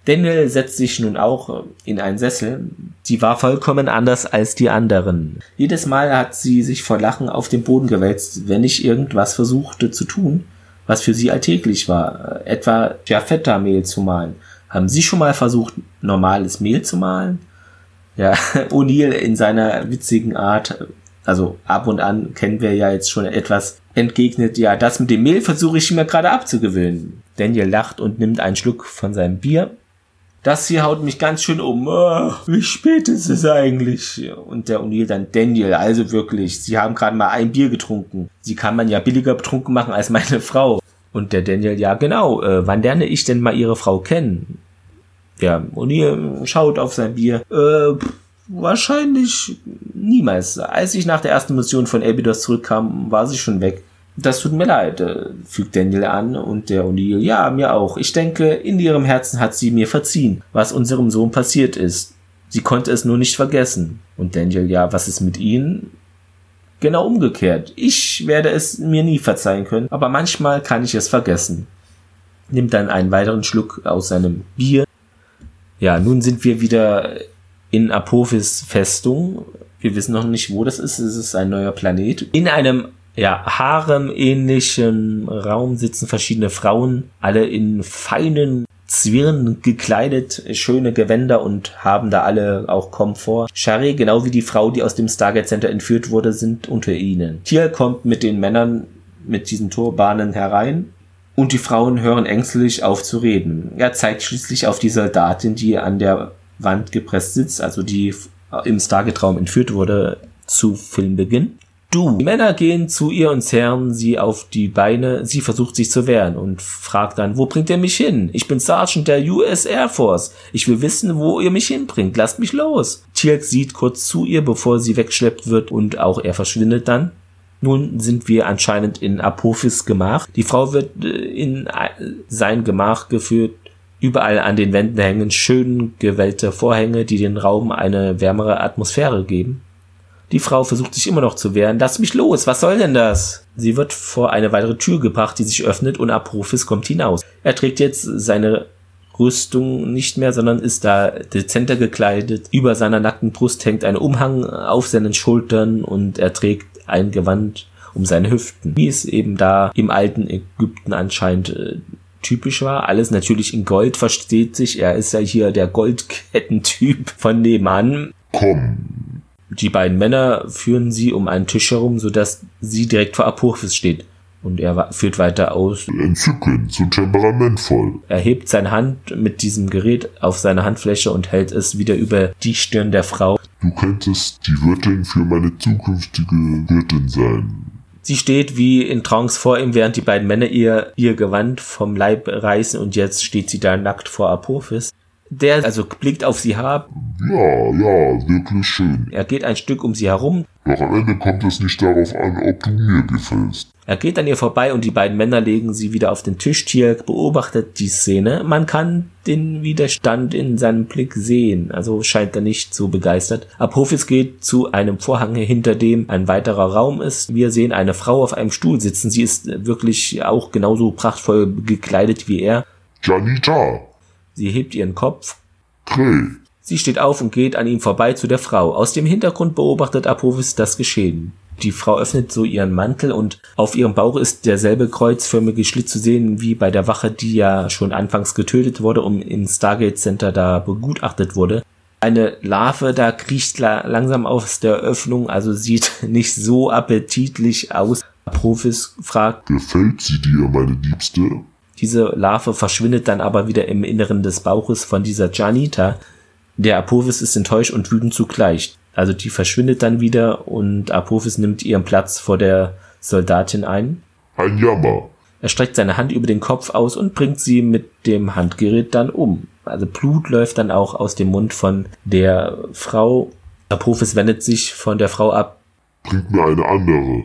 Daniel setzt sich nun auch in einen Sessel. Sie war vollkommen anders als die anderen. Jedes Mal hat sie sich vor Lachen auf den Boden gewälzt, wenn ich irgendwas versuchte zu tun, was für sie alltäglich war, etwa Giaffetta-Mehl zu malen. Haben Sie schon mal versucht, normales Mehl zu malen? Ja, [laughs] O'Neill in seiner witzigen Art, also ab und an kennen wir ja jetzt schon etwas entgegnet, ja, das mit dem Mehl versuche ich mir gerade abzugewöhnen. Daniel lacht und nimmt einen Schluck von seinem Bier das hier haut mich ganz schön um. Oh, wie spät ist es eigentlich? Und der O'Neill dann, Daniel, also wirklich, Sie haben gerade mal ein Bier getrunken. Sie kann man ja billiger betrunken machen als meine Frau. Und der Daniel, ja genau, äh, wann lerne ich denn mal Ihre Frau kennen? Ja, O'Neill schaut auf sein Bier. Äh, wahrscheinlich niemals. Als ich nach der ersten Mission von Abydos zurückkam, war sie schon weg. Das tut mir leid, äh, fügt Daniel an und der O'Neill, ja, mir auch. Ich denke, in ihrem Herzen hat sie mir verziehen, was unserem Sohn passiert ist. Sie konnte es nur nicht vergessen. Und Daniel, ja, was ist mit Ihnen? Genau umgekehrt. Ich werde es mir nie verzeihen können, aber manchmal kann ich es vergessen. Nimmt dann einen weiteren Schluck aus seinem Bier. Ja, nun sind wir wieder in Apophis Festung. Wir wissen noch nicht, wo das ist. Es ist ein neuer Planet. In einem ja, harem-ähnlichen Raum sitzen verschiedene Frauen, alle in feinen Zwirn gekleidet, schöne Gewänder und haben da alle auch Komfort. Shari, genau wie die Frau, die aus dem Stargate Center entführt wurde, sind unter ihnen. Tier kommt mit den Männern mit diesen Turbanen herein und die Frauen hören ängstlich auf zu reden. Er zeigt schließlich auf die Soldatin, die an der Wand gepresst sitzt, also die im Stargate-Raum entführt wurde, zu Filmbeginn. Du. Die Männer gehen zu ihr und zerren sie auf die Beine. Sie versucht sich zu wehren und fragt dann, wo bringt ihr mich hin? Ich bin Sergeant der US Air Force. Ich will wissen, wo ihr mich hinbringt. Lasst mich los. Tirk sieht kurz zu ihr, bevor sie weggeschleppt wird und auch er verschwindet dann. Nun sind wir anscheinend in Apophis Gemach. Die Frau wird äh, in äh, sein Gemach geführt. Überall an den Wänden hängen schön gewellte Vorhänge, die den Raum eine wärmere Atmosphäre geben. Die Frau versucht sich immer noch zu wehren. Lass mich los, was soll denn das? Sie wird vor eine weitere Tür gebracht, die sich öffnet und Apophis kommt hinaus. Er trägt jetzt seine Rüstung nicht mehr, sondern ist da dezenter gekleidet. Über seiner nackten Brust hängt ein Umhang auf seinen Schultern und er trägt ein Gewand um seine Hüften. Wie es eben da im alten Ägypten anscheinend äh, typisch war. Alles natürlich in Gold, versteht sich. Er ist ja hier der Goldkettentyp von nebenan. Komm, die beiden Männer führen sie um einen Tisch herum, sodass sie direkt vor Apophis steht. Und er führt weiter aus. Entzückend, so temperamentvoll. Er hebt seine Hand mit diesem Gerät auf seine Handfläche und hält es wieder über die Stirn der Frau. Du könntest die Wirtin für meine zukünftige Wirtin sein. Sie steht wie in Trance vor ihm, während die beiden Männer ihr, ihr Gewand vom Leib reißen und jetzt steht sie da nackt vor Apophis der also blickt auf sie herab. Ja, ja, wirklich schön. Er geht ein Stück um sie herum. Doch am Ende kommt es nicht darauf an, ob du mir gefällst. Er geht an ihr vorbei und die beiden Männer legen sie wieder auf den Tisch. Tier beobachtet die Szene. Man kann den Widerstand in seinem Blick sehen. Also scheint er nicht so begeistert. Apophis geht zu einem Vorhang, hinter dem ein weiterer Raum ist. Wir sehen eine Frau auf einem Stuhl sitzen. Sie ist wirklich auch genauso prachtvoll gekleidet wie er. Janita, Sie hebt ihren Kopf. Dreh. Sie steht auf und geht an ihm vorbei zu der Frau. Aus dem Hintergrund beobachtet Apophis das Geschehen. Die Frau öffnet so ihren Mantel und auf ihrem Bauch ist derselbe kreuzförmige Schlitz zu sehen wie bei der Wache, die ja schon anfangs getötet wurde und im Stargate Center da begutachtet wurde. Eine Larve da kriecht langsam aus der Öffnung, also sieht [laughs] nicht so appetitlich aus. Apophis fragt, Gefällt sie dir, meine Liebste? Diese Larve verschwindet dann aber wieder im Inneren des Bauches von dieser Janita. Der Apophis ist enttäuscht und wütend zugleich. Also die verschwindet dann wieder und Apophis nimmt ihren Platz vor der Soldatin ein. Ein Jammer. Er streckt seine Hand über den Kopf aus und bringt sie mit dem Handgerät dann um. Also Blut läuft dann auch aus dem Mund von der Frau. Apophis wendet sich von der Frau ab. Bringt mir eine andere.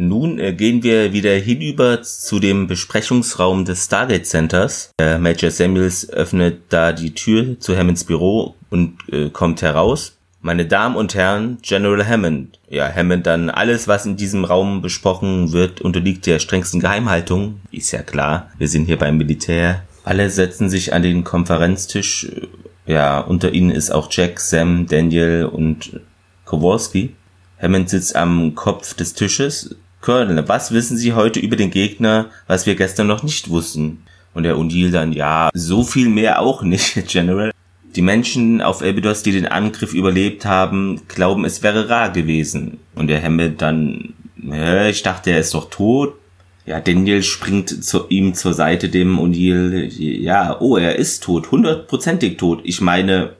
Nun äh, gehen wir wieder hinüber zu dem Besprechungsraum des Stargate Centers. Äh, Major Samuels öffnet da die Tür zu Hammonds Büro und äh, kommt heraus. Meine Damen und Herren, General Hammond. Ja, Hammond dann alles, was in diesem Raum besprochen wird, unterliegt der strengsten Geheimhaltung. Ist ja klar, wir sind hier beim Militär. Alle setzen sich an den Konferenztisch. Ja, unter ihnen ist auch Jack, Sam, Daniel und Kowalski. Hammond sitzt am Kopf des Tisches, Colonel, was wissen Sie heute über den Gegner, was wir gestern noch nicht wussten? Und der O'Neill dann, ja, so viel mehr auch nicht, [laughs] General. Die Menschen auf Abydos, die den Angriff überlebt haben, glauben, es wäre rar gewesen. Und der Hammond dann, äh, ich dachte, er ist doch tot. Ja, Daniel springt zu ihm zur Seite, dem O'Neill, ja, oh, er ist tot, hundertprozentig tot. Ich meine,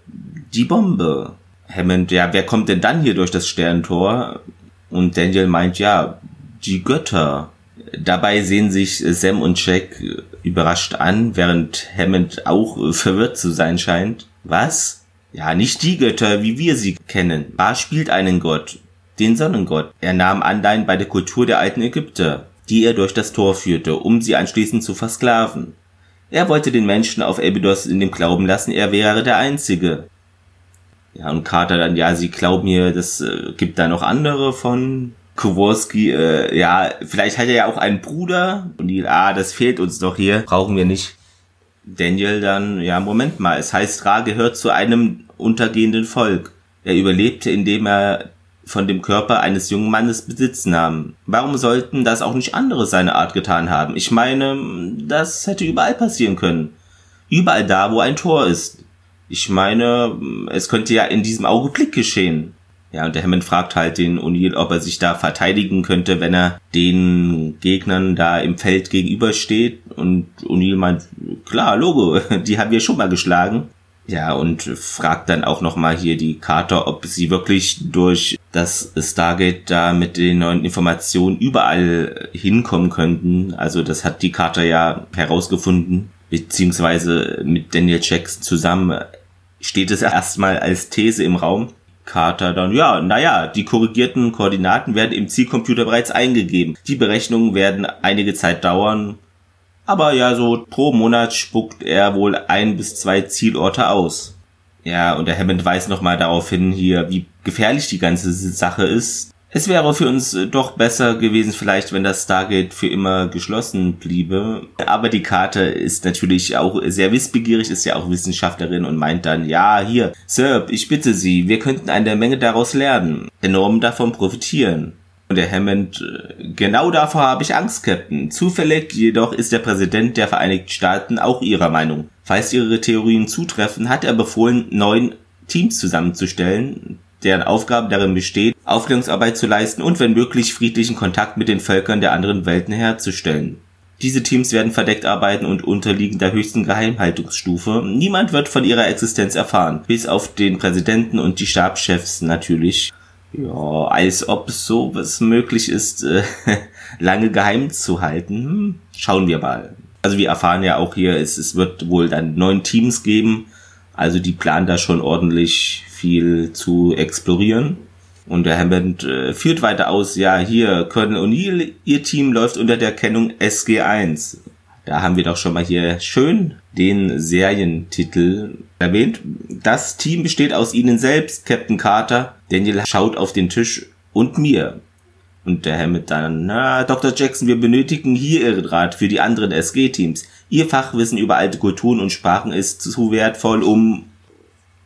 die Bombe. Hammond, ja, wer kommt denn dann hier durch das Sterntor? Und Daniel meint, ja, die Götter. Dabei sehen sich Sam und Jack überrascht an, während Hammond auch verwirrt zu sein scheint. Was? Ja, nicht die Götter, wie wir sie kennen. Ba spielt einen Gott, den Sonnengott. Er nahm Anleihen bei der Kultur der alten Ägypter, die er durch das Tor führte, um sie anschließend zu versklaven. Er wollte den Menschen auf Abydos in dem Glauben lassen, er wäre der Einzige. Ja, und Carter dann, ja, sie glauben mir, das äh, gibt da noch andere von Kowalski, äh, ja, vielleicht hat er ja auch einen Bruder und die, ah, das fehlt uns doch hier, brauchen wir nicht. Daniel dann, ja, Moment mal, es heißt, Ra gehört zu einem untergehenden Volk. Er überlebte, indem er von dem Körper eines jungen Mannes Besitz nahm. Warum sollten das auch nicht andere seine Art getan haben? Ich meine, das hätte überall passieren können. Überall da, wo ein Tor ist. Ich meine, es könnte ja in diesem Augenblick geschehen. Ja, und der Hammond fragt halt den O'Neill, ob er sich da verteidigen könnte, wenn er den Gegnern da im Feld gegenübersteht. Und O'Neill meint, klar, Logo, [laughs] die haben wir schon mal geschlagen. Ja, und fragt dann auch nochmal hier die Carter, ob sie wirklich durch das Stargate da mit den neuen Informationen überall hinkommen könnten. Also das hat die Carter ja herausgefunden, beziehungsweise mit Daniel Jackson zusammen steht es erstmal als These im Raum. Carter dann, ja, naja, die korrigierten Koordinaten werden im Zielcomputer bereits eingegeben. Die Berechnungen werden einige Zeit dauern, aber ja, so pro Monat spuckt er wohl ein bis zwei Zielorte aus. Ja, und der Hammond weist nochmal darauf hin hier, wie gefährlich die ganze Sache ist. Es wäre für uns äh, doch besser gewesen, vielleicht, wenn das Stargate für immer geschlossen bliebe. Aber die Karte ist natürlich auch sehr wissbegierig, ist ja auch Wissenschaftlerin und meint dann, ja, hier, Sir, ich bitte Sie, wir könnten eine Menge daraus lernen, enorm davon profitieren. Und der Hammond, äh, genau davor habe ich Angst, Captain. Zufällig jedoch ist der Präsident der Vereinigten Staaten auch ihrer Meinung. Falls ihre Theorien zutreffen, hat er befohlen, neun Teams zusammenzustellen, deren Aufgabe darin besteht, Aufklärungsarbeit zu leisten und wenn möglich friedlichen Kontakt mit den Völkern der anderen Welten herzustellen. Diese Teams werden verdeckt arbeiten und unterliegen der höchsten Geheimhaltungsstufe. Niemand wird von ihrer Existenz erfahren, bis auf den Präsidenten und die Stabschefs natürlich. Ja, als ob so was möglich ist, äh, [laughs] lange geheim zu halten. Hm, schauen wir mal. Also wir erfahren ja auch hier, es, es wird wohl dann neun Teams geben. Also die planen da schon ordentlich viel zu explorieren. Und der Hammond äh, führt weiter aus, ja, hier, Colonel O'Neill, ihr Team läuft unter der Kennung SG1. Da haben wir doch schon mal hier schön den Serientitel erwähnt. Das Team besteht aus Ihnen selbst, Captain Carter. Daniel schaut auf den Tisch und mir. Und der Hammond dann, na, Dr. Jackson, wir benötigen hier Ihren Rat für die anderen SG-Teams. Ihr Fachwissen über alte Kulturen und Sprachen ist zu wertvoll, um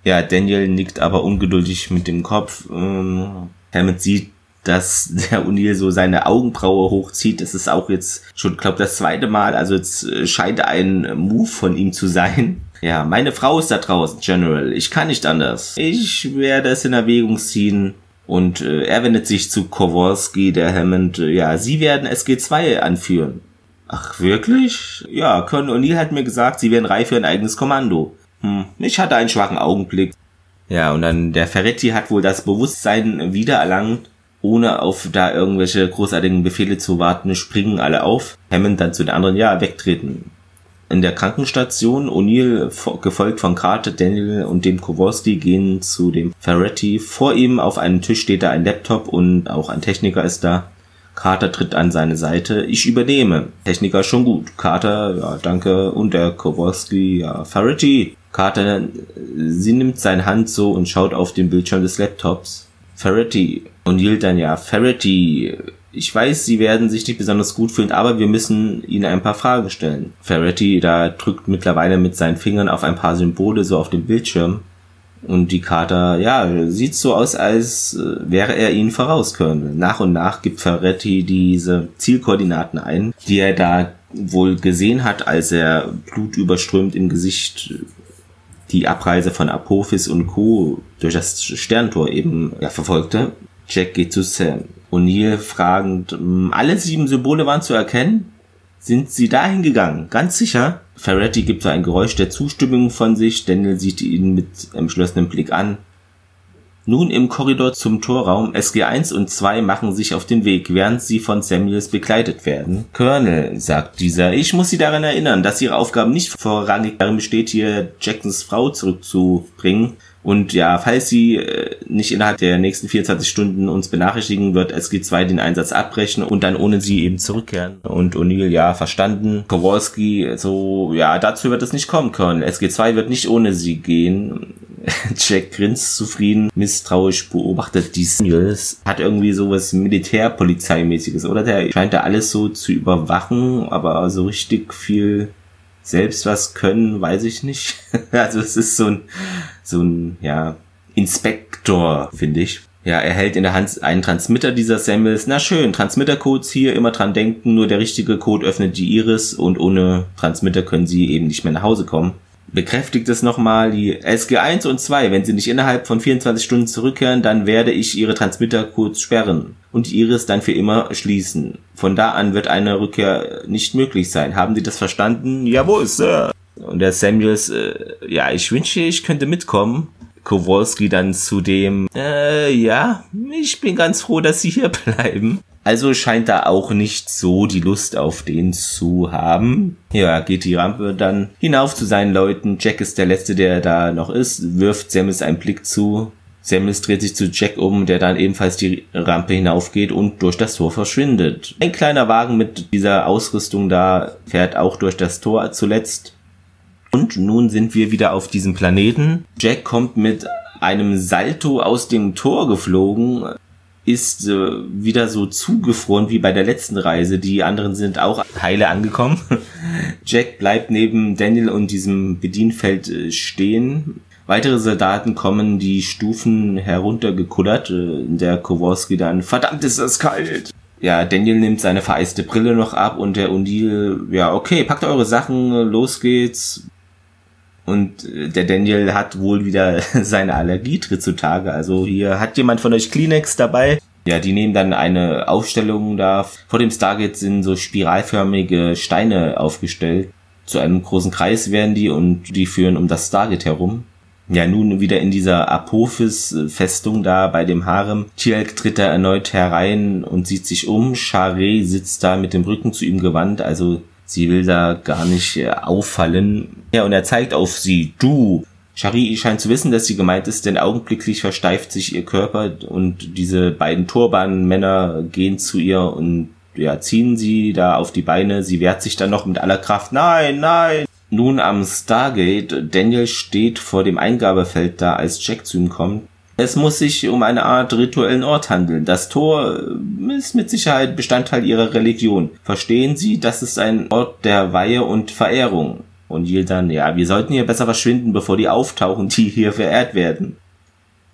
ja, Daniel nickt aber ungeduldig mit dem Kopf. Ähm, Hammond sieht, dass der O'Neill so seine Augenbraue hochzieht. Das ist auch jetzt schon, glaube das zweite Mal. Also jetzt äh, scheint ein Move von ihm zu sein. [laughs] Ja, meine Frau ist da draußen, General. Ich kann nicht anders. Ich werde es in Erwägung ziehen. Und äh, er wendet sich zu Kowalski, der Hammond. Äh, ja, sie werden SG2 anführen. Ach, wirklich? Ja, Colonel O'Neill hat mir gesagt, sie wären reif für ein eigenes Kommando. Hm, ich hatte einen schwachen Augenblick. Ja, und dann der Ferretti hat wohl das Bewusstsein wiedererlangt, ohne auf da irgendwelche großartigen Befehle zu warten, springen alle auf. Hammond dann zu den anderen, ja, wegtreten. In der Krankenstation, O'Neill, gefolgt von Carter, Daniel und dem Kowalski, gehen zu dem Ferretti. Vor ihm auf einem Tisch steht da ein Laptop und auch ein Techniker ist da. Carter tritt an seine Seite. Ich übernehme. Techniker schon gut. Carter, ja, danke. Und der Kowalski, ja, Ferretti. Carter, sie nimmt seine Hand so und schaut auf den Bildschirm des Laptops. Ferretti. Und hielt dann, ja, Ferretti. Ich weiß, Sie werden sich nicht besonders gut fühlen, aber wir müssen Ihnen ein paar Fragen stellen. Ferretti, da drückt mittlerweile mit seinen Fingern auf ein paar Symbole so auf dem Bildschirm. Und die Kater, ja, sieht so aus, als äh, wäre er ihnen voraus, Colonel. Nach und nach gibt Ferretti diese Zielkoordinaten ein, die er da wohl gesehen hat, als er blutüberströmt im Gesicht die Abreise von Apophis und Co. durch das Sterntor eben ja, verfolgte. Jack geht zu Sam. O'Neill fragend, alle sieben Symbole waren zu erkennen? Sind sie dahin gegangen? Ganz sicher? Ferretti gibt so ein Geräusch der Zustimmung von sich. Daniel sieht ihn mit entschlossenem Blick an. Nun im Korridor zum Torraum. SG1 und 2 machen sich auf den Weg, während sie von Samuels begleitet werden. Colonel, sagt dieser, ich muss Sie daran erinnern, dass Ihre Aufgabe nicht vorrangig darin besteht, hier Jacksons Frau zurückzubringen, und ja, falls Sie äh, nicht innerhalb der nächsten 24 Stunden uns benachrichtigen, wird SG2 den Einsatz abbrechen und dann ohne Sie eben zurückkehren. Und O'Neill, ja, verstanden. Kowalski, so, ja, dazu wird es nicht kommen können. SG2 wird nicht ohne Sie gehen. [laughs] Jack grinst zufrieden, misstrauisch beobachtet die Singles. Hat irgendwie sowas Militärpolizeimäßiges, oder? Der scheint da alles so zu überwachen, aber so richtig viel selbst was können, weiß ich nicht. [laughs] also es ist so ein, so ein, ja, Inspektor, finde ich. Ja, er hält in der Hand einen Transmitter dieser Samples. Na schön, Transmittercodes hier, immer dran denken, nur der richtige Code öffnet die Iris und ohne Transmitter können sie eben nicht mehr nach Hause kommen bekräftigt es nochmal die SG1 und 2. Wenn sie nicht innerhalb von 24 Stunden zurückkehren, dann werde ich ihre Transmitter kurz sperren und Iris dann für immer schließen. Von da an wird eine Rückkehr nicht möglich sein. Haben Sie das verstanden? Jawohl, Sir. Und der Samuels, äh, ja, ich wünsche, ich könnte mitkommen. Kowalski dann zu dem, äh, ja, ich bin ganz froh, dass Sie hier [laughs] bleiben. Also scheint da auch nicht so die Lust auf den zu haben. Ja, geht die Rampe dann hinauf zu seinen Leuten. Jack ist der Letzte, der da noch ist, wirft Samus einen Blick zu. Samus dreht sich zu Jack um, der dann ebenfalls die Rampe hinaufgeht und durch das Tor verschwindet. Ein kleiner Wagen mit dieser Ausrüstung da fährt auch durch das Tor zuletzt. Und nun sind wir wieder auf diesem Planeten. Jack kommt mit einem Salto aus dem Tor geflogen, ist äh, wieder so zugefroren wie bei der letzten Reise. Die anderen sind auch heile angekommen. [laughs] Jack bleibt neben Daniel und diesem Bedienfeld äh, stehen. Weitere Soldaten kommen die Stufen heruntergekullert. Äh, der Kowalski dann, verdammt ist das kalt. Ja, Daniel nimmt seine vereiste Brille noch ab und der Undil, ja, okay, packt eure Sachen, los geht's. Und äh, der Daniel hat wohl wieder [laughs] seine Allergie tritt zutage. Also hier hat jemand von euch Kleenex dabei. Ja, die nehmen dann eine Aufstellung da. Vor dem Stargate sind so spiralförmige Steine aufgestellt. Zu einem großen Kreis werden die und die führen um das Stargate herum. Ja, nun wieder in dieser Apophis-Festung da bei dem Harem. Tielk tritt da erneut herein und sieht sich um. Charé sitzt da mit dem Rücken zu ihm gewandt. Also Sie will da gar nicht äh, auffallen. Ja, und er zeigt auf sie. Du. Shari scheint zu wissen, dass sie gemeint ist, denn augenblicklich versteift sich ihr Körper und diese beiden Turbanmänner gehen zu ihr und ja, ziehen sie da auf die Beine. Sie wehrt sich dann noch mit aller Kraft. Nein, nein! Nun am Stargate. Daniel steht vor dem Eingabefeld da, als Jack zu ihm kommt. Es muss sich um eine Art rituellen Ort handeln. Das Tor äh, ist mit Sicherheit Bestandteil ihrer Religion. Verstehen Sie, das ist ein Ort der Weihe und Verehrung. Und Jill dann, ja, wir sollten hier besser verschwinden, bevor die auftauchen, die hier verehrt werden.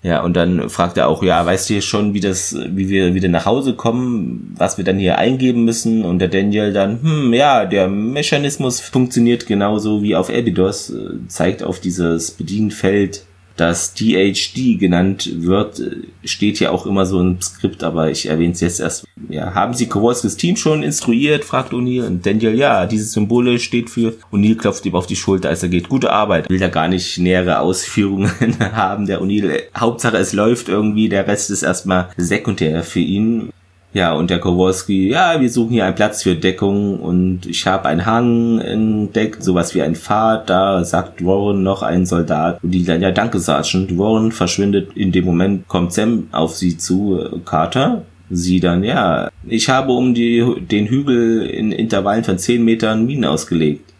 Ja, und dann fragt er auch, ja, weißt du schon, wie das, wie wir wieder nach Hause kommen, was wir dann hier eingeben müssen? Und der Daniel dann, hm, ja, der Mechanismus funktioniert genauso wie auf Abydos, äh, zeigt auf dieses Bedienfeld das DHD genannt wird, steht ja auch immer so im Skript, aber ich erwähne es jetzt erst. Ja, haben Sie Kowalskis Team schon instruiert? fragt O'Neill. Und Daniel, ja, dieses Symbole steht für. O'Neill klopft ihm auf die Schulter, als er geht. Gute Arbeit. Will da gar nicht nähere Ausführungen [laughs] haben, der O'Neill. Hauptsache, es läuft irgendwie. Der Rest ist erstmal sekundär für ihn. Ja, und der Kowalski, ja, wir suchen hier einen Platz für Deckung und ich habe einen Hang entdeckt, sowas wie ein Pfad, da sagt Warren noch ein Soldat und die dann, ja, danke Sergeant. Warren verschwindet, in dem Moment kommt Sam auf sie zu, Carter, sie dann, ja, ich habe um die, den Hügel in Intervallen von 10 Metern Minen ausgelegt.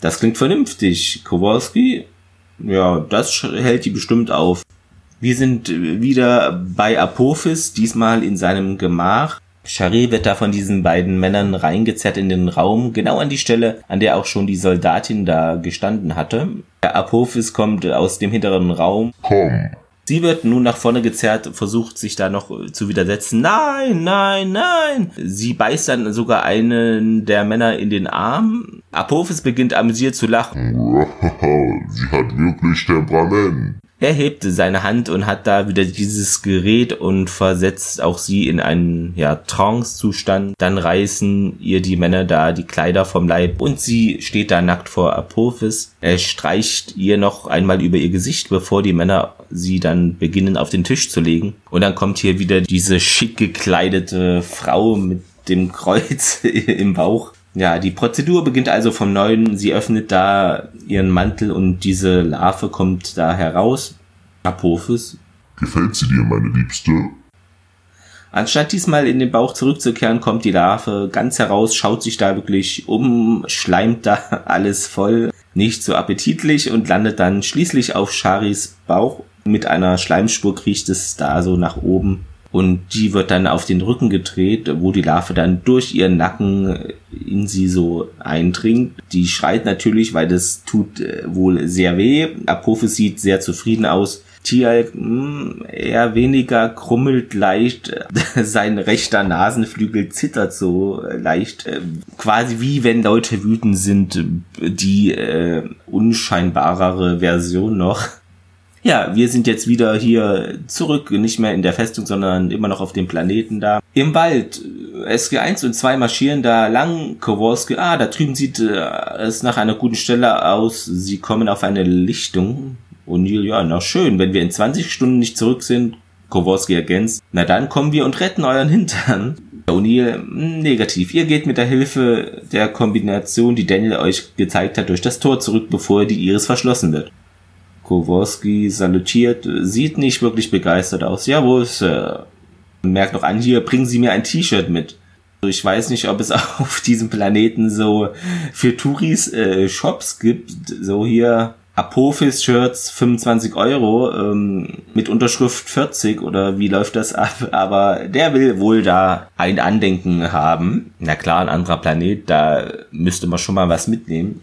Das klingt vernünftig. Kowalski, ja, das hält die bestimmt auf. Wir sind wieder bei Apophis, diesmal in seinem Gemach. Charé wird da von diesen beiden Männern reingezerrt in den Raum, genau an die Stelle, an der auch schon die Soldatin da gestanden hatte. Der Apophis kommt aus dem hinteren Raum. Komm. Sie wird nun nach vorne gezerrt, versucht sich da noch zu widersetzen. Nein, nein, nein! Sie beißt dann sogar einen der Männer in den Arm. Apophis beginnt amüsiert zu lachen. [laughs] Sie hat wirklich Temperament. Er hebt seine Hand und hat da wieder dieses Gerät und versetzt auch sie in einen ja, Trance-Zustand. Dann reißen ihr die Männer da die Kleider vom Leib und sie steht da nackt vor Apophis. Er streicht ihr noch einmal über ihr Gesicht, bevor die Männer sie dann beginnen auf den Tisch zu legen. Und dann kommt hier wieder diese schick gekleidete Frau mit dem Kreuz [laughs] im Bauch ja, die Prozedur beginnt also vom Neuen. Sie öffnet da ihren Mantel und diese Larve kommt da heraus. Apophis. Gefällt sie dir, meine Liebste? Anstatt diesmal in den Bauch zurückzukehren, kommt die Larve ganz heraus, schaut sich da wirklich um, schleimt da [laughs] alles voll. nicht so appetitlich und landet dann schließlich auf Sharis Bauch. Mit einer Schleimspur kriecht es da so nach oben und die wird dann auf den Rücken gedreht, wo die Larve dann durch ihren Nacken in sie so eindringt. Die schreit natürlich, weil das tut äh, wohl sehr weh. Apophis sieht sehr zufrieden aus. Tialk hm, eher weniger krummelt leicht, [laughs] sein rechter Nasenflügel zittert so leicht, äh, quasi wie wenn Leute wütend sind, die äh, unscheinbarere Version noch. Ja, wir sind jetzt wieder hier zurück, nicht mehr in der Festung, sondern immer noch auf dem Planeten da. Im Wald, SG1 und 2 marschieren da lang, Kowalski, ah, da drüben sieht äh, es nach einer guten Stelle aus, sie kommen auf eine Lichtung. O'Neill, ja, na schön, wenn wir in 20 Stunden nicht zurück sind, Kowalski ergänzt, na dann kommen wir und retten euren Hintern. O'Neill, hm, negativ. Ihr geht mit der Hilfe der Kombination, die Daniel euch gezeigt hat, durch das Tor zurück, bevor die Iris verschlossen wird. Kowalski salutiert, sieht nicht wirklich begeistert aus. Jawohl, Sir. Merkt noch an, hier bringen Sie mir ein T-Shirt mit. Ich weiß nicht, ob es [laughs] auf diesem Planeten so für Touris äh, Shops gibt. So hier Apophis-Shirts 25 Euro ähm, mit Unterschrift 40 oder wie läuft das ab? Aber der will wohl da ein Andenken haben. Na klar, ein anderer Planet, da müsste man schon mal was mitnehmen.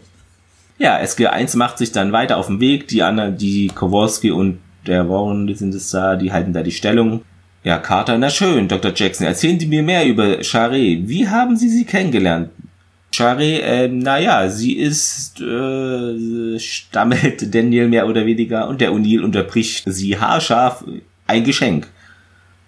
Ja, SG1 macht sich dann weiter auf den Weg. Die anderen, die Kowalski und der Warren, die sind es da, die halten da die Stellung. Ja, Carter, na schön, Dr. Jackson, erzählen Sie mir mehr über Charé. Wie haben Sie sie kennengelernt? Charé, äh, naja, sie ist, äh, stammelt [laughs] Daniel mehr oder weniger und der O'Neill unterbricht sie haarscharf. Ein Geschenk.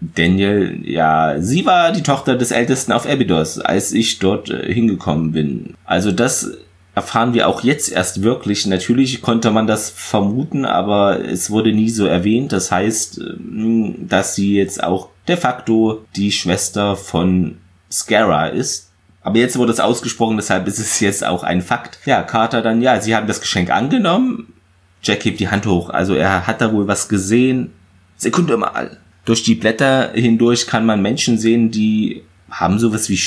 Daniel, ja, sie war die Tochter des Ältesten auf Abydos, als ich dort äh, hingekommen bin. Also das erfahren wir auch jetzt erst wirklich. Natürlich konnte man das vermuten, aber es wurde nie so erwähnt. Das heißt, ähm, dass sie jetzt auch de facto die Schwester von Scara ist. Aber jetzt wurde es ausgesprochen, deshalb ist es jetzt auch ein Fakt. Ja, Carter dann, ja, sie haben das Geschenk angenommen. Jack hebt die Hand hoch. Also er hat da wohl was gesehen. Sekunde mal. Durch die Blätter hindurch kann man Menschen sehen, die haben sowas wie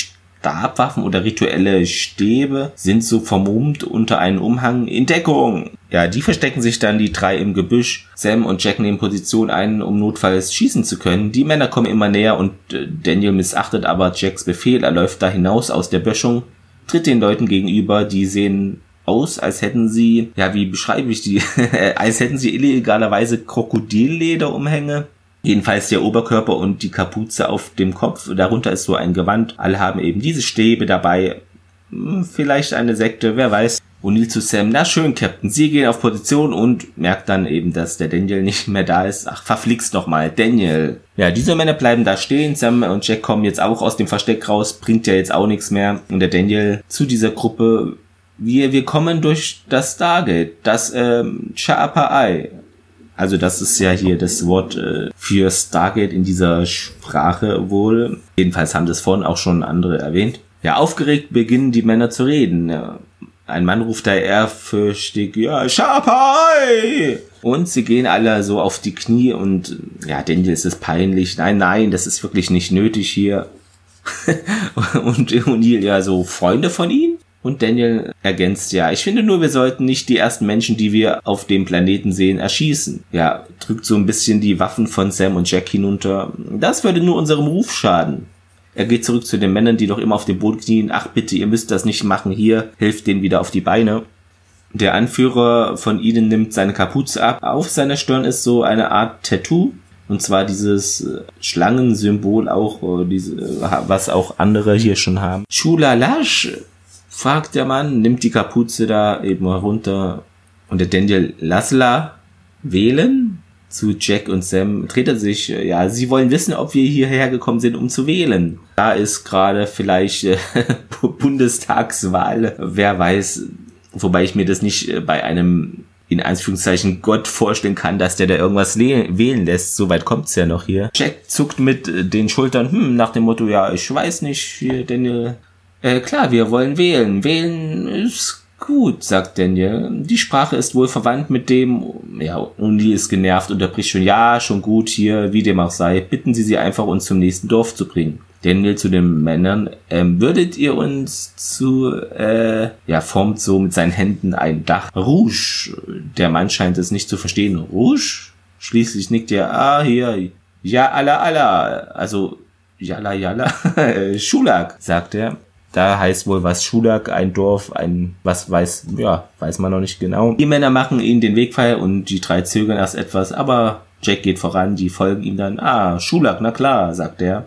Stabwaffen oder rituelle Stäbe sind so vermummt unter einem Umhang in Deckung. Ja, die verstecken sich dann die drei im Gebüsch. Sam und Jack nehmen Position ein, um notfalls schießen zu können. Die Männer kommen immer näher und äh, Daniel missachtet aber Jacks Befehl. Er läuft da hinaus aus der Böschung, tritt den Leuten gegenüber, die sehen aus, als hätten sie, ja, wie beschreibe ich die, [laughs] als hätten sie illegalerweise Krokodillederumhänge Jedenfalls der Oberkörper und die Kapuze auf dem Kopf. Darunter ist so ein Gewand. Alle haben eben diese Stäbe dabei. Hm, vielleicht eine Sekte, wer weiß. O'Neill zu Sam, na schön, Captain. Sie gehen auf Position und merkt dann eben, dass der Daniel [laughs] nicht mehr da ist. Ach, verflixt doch mal, Daniel. Ja, diese Männer bleiben da stehen. Sam und Jack kommen jetzt auch aus dem Versteck raus. Bringt ja jetzt auch nichts mehr. Und der Daniel zu dieser Gruppe. Wir, wir kommen durch das Stargate, das ähm, Cha'apai. Also das ist ja hier das Wort äh, für Stargate in dieser Sprache wohl. Jedenfalls haben das vorhin auch schon andere erwähnt. Ja, aufgeregt beginnen die Männer zu reden. Ein Mann ruft da ehrfürchtig, ja, Schapai! Und sie gehen alle so auf die Knie und ja, Daniel ist es peinlich. Nein, nein, das ist wirklich nicht nötig hier. [laughs] und O'Neill, ja, so Freunde von ihnen? Und Daniel ergänzt, ja, ich finde nur, wir sollten nicht die ersten Menschen, die wir auf dem Planeten sehen, erschießen. Ja, drückt so ein bisschen die Waffen von Sam und Jack hinunter. Das würde nur unserem Ruf schaden. Er geht zurück zu den Männern, die doch immer auf dem Boden knien. Ach bitte, ihr müsst das nicht machen. Hier, hilft denen wieder auf die Beine. Der Anführer von ihnen nimmt seine Kapuze ab. Auf seiner Stirn ist so eine Art Tattoo. Und zwar dieses äh, Schlangensymbol auch, äh, diese, was auch andere hier schon haben. Schulalasch fragt der Mann, nimmt die Kapuze da eben herunter und der Daniel Lasla wählen zu Jack und Sam dreht er sich, ja, sie wollen wissen, ob wir hierher gekommen sind, um zu wählen. Da ist gerade vielleicht äh, [laughs] Bundestagswahl, wer weiß, wobei ich mir das nicht äh, bei einem in Anführungszeichen Gott vorstellen kann, dass der da irgendwas wählen lässt. Soweit kommt's ja noch hier. Jack zuckt mit äh, den Schultern, hm, nach dem Motto, ja, ich weiß nicht, hier, Daniel, äh, klar, wir wollen wählen. Wählen ist gut, sagt Daniel. Die Sprache ist wohl verwandt mit dem, ja, Uni ist genervt, unterbricht schon, ja, schon gut hier, wie dem auch sei. Bitten Sie sie einfach, uns zum nächsten Dorf zu bringen. Daniel zu den Männern, ähm, würdet ihr uns zu, äh, ja, formt so mit seinen Händen ein Dach. Rouge, der Mann scheint es nicht zu verstehen. Rouge? Schließlich nickt er, ah, hier, ja, alla, alla, also, jalla, jalla, [laughs] Schulak, sagt er. Da heißt wohl was Schulak, ein Dorf, ein, was weiß, ja, weiß man noch nicht genau. Die Männer machen ihnen den Weg frei und die drei zögern erst etwas, aber Jack geht voran, die folgen ihm dann. Ah, Schulak, na klar, sagt er.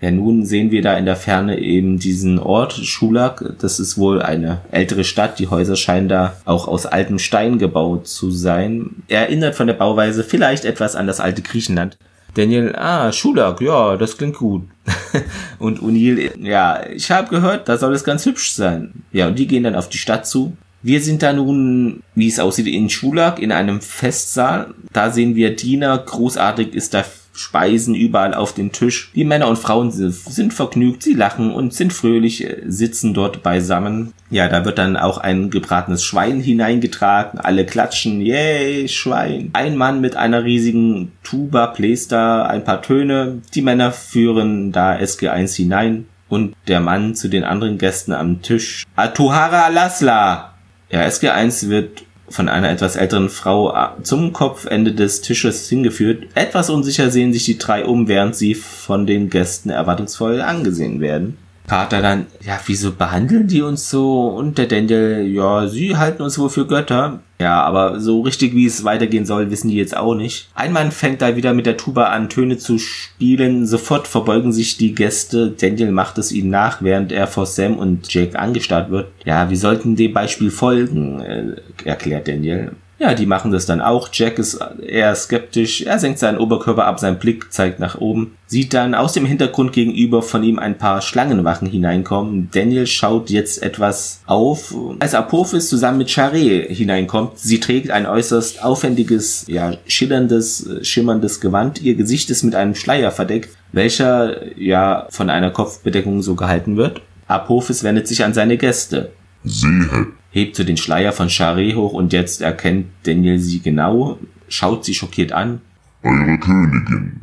Ja, nun sehen wir da in der Ferne eben diesen Ort, Schulak. Das ist wohl eine ältere Stadt. Die Häuser scheinen da auch aus altem Stein gebaut zu sein. Er erinnert von der Bauweise vielleicht etwas an das alte Griechenland. Daniel, ah, Schulak, ja, das klingt gut. [laughs] und O'Neill, ja, ich habe gehört, da soll es ganz hübsch sein. Ja, und die gehen dann auf die Stadt zu. Wir sind da nun, wie es aussieht, in Schulak, in einem Festsaal. Da sehen wir Diener, großartig ist da Speisen überall auf dem Tisch. Die Männer und Frauen sind vergnügt, sie lachen und sind fröhlich, äh, sitzen dort beisammen. Ja, da wird dann auch ein gebratenes Schwein hineingetragen. Alle klatschen, yay, Schwein. Ein Mann mit einer riesigen Tuba bläst da ein paar Töne. Die Männer führen da SG1 hinein. Und der Mann zu den anderen Gästen am Tisch. Atuhara Lasla! Ja, SG1 wird von einer etwas älteren Frau zum Kopfende des Tisches hingeführt. Etwas unsicher sehen sich die drei um, während sie von den Gästen erwartungsvoll angesehen werden. Carter dann, ja, wieso behandeln die uns so? Und der Daniel, ja, sie halten uns wohl für Götter. Ja, aber so richtig, wie es weitergehen soll, wissen die jetzt auch nicht. Ein Mann fängt da wieder mit der Tuba an, Töne zu spielen. Sofort verbeugen sich die Gäste. Daniel macht es ihnen nach, während er vor Sam und Jake angestarrt wird. Ja, wir sollten dem Beispiel folgen, äh, erklärt Daniel. Ja, die machen das dann auch. Jack ist eher skeptisch. Er senkt seinen Oberkörper ab, sein Blick zeigt nach oben. Sieht dann aus dem Hintergrund gegenüber von ihm ein paar Schlangenwachen hineinkommen. Daniel schaut jetzt etwas auf, als Apophis zusammen mit Charé hineinkommt. Sie trägt ein äußerst aufwendiges, ja, schillerndes, schimmerndes Gewand. Ihr Gesicht ist mit einem Schleier verdeckt, welcher ja von einer Kopfbedeckung so gehalten wird. Apophis wendet sich an seine Gäste. Sehet, hebt so den Schleier von Charé hoch und jetzt erkennt Daniel sie genau, schaut sie schockiert an. eure Königin.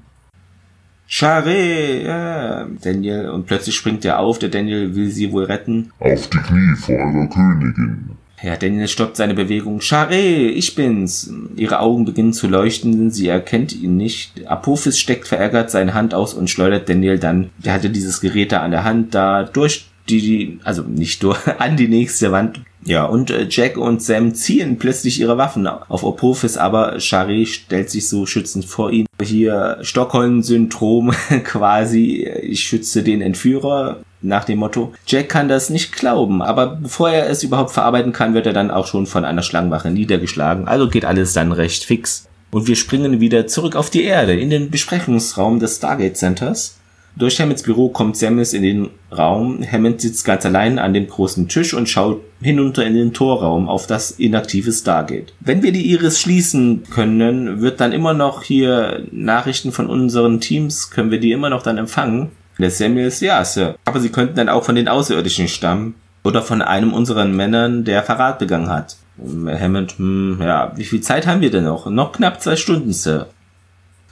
Charé, ja, Daniel, und plötzlich springt er auf, der Daniel will sie wohl retten. Auf die Knie vor eurer Königin. Ja, Daniel stoppt seine Bewegung. Charé, ich bin's. Ihre Augen beginnen zu leuchten, sie erkennt ihn nicht. Apophis steckt verärgert seine Hand aus und schleudert Daniel dann, der hatte dieses Gerät da an der Hand, da durch die, also nicht [laughs] durch, an die nächste Wand. Ja, und äh, Jack und Sam ziehen plötzlich ihre Waffen auf Apophis, aber Charé stellt sich so schützend vor ihn. Hier Stockholm-Syndrom [laughs] quasi, ich schütze den Entführer nach dem Motto. Jack kann das nicht glauben, aber bevor er es überhaupt verarbeiten kann, wird er dann auch schon von einer Schlangenwache niedergeschlagen. Also geht alles dann recht fix. Und wir springen wieder zurück auf die Erde, in den Besprechungsraum des Stargate Centers. Durch Hammonds Büro kommt Samus in den Raum. Hammond sitzt ganz allein an dem großen Tisch und schaut hinunter in den Torraum auf das inaktive Stargate. Wenn wir die Iris schließen können, wird dann immer noch hier Nachrichten von unseren Teams, können wir die immer noch dann empfangen. Der Samuels, ja, Sir. Aber sie könnten dann auch von den Außerirdischen stammen. Oder von einem unserer Männern, der Verrat begangen hat. Hammond, hm, ja, wie viel Zeit haben wir denn noch? Noch knapp zwei Stunden, Sir.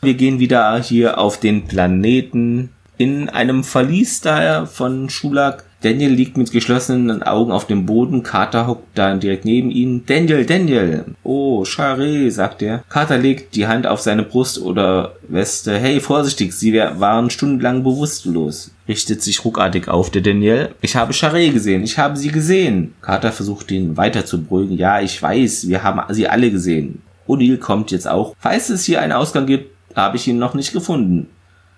Wir gehen wieder hier auf den Planeten in einem Verlies daher von Schulak. Daniel liegt mit geschlossenen Augen auf dem Boden. Carter hockt da direkt neben ihm. Daniel, Daniel. Oh, Charé, sagt er. Carter legt die Hand auf seine Brust oder Weste. Hey, vorsichtig, sie waren stundenlang bewusstlos. Richtet sich ruckartig auf der Daniel. Ich habe Charé gesehen. Ich habe sie gesehen. Carter versucht ihn weiter zu beruhigen. Ja, ich weiß. Wir haben sie alle gesehen. O'Neill kommt jetzt auch. Falls es hier einen Ausgang gibt, habe ich ihn noch nicht gefunden.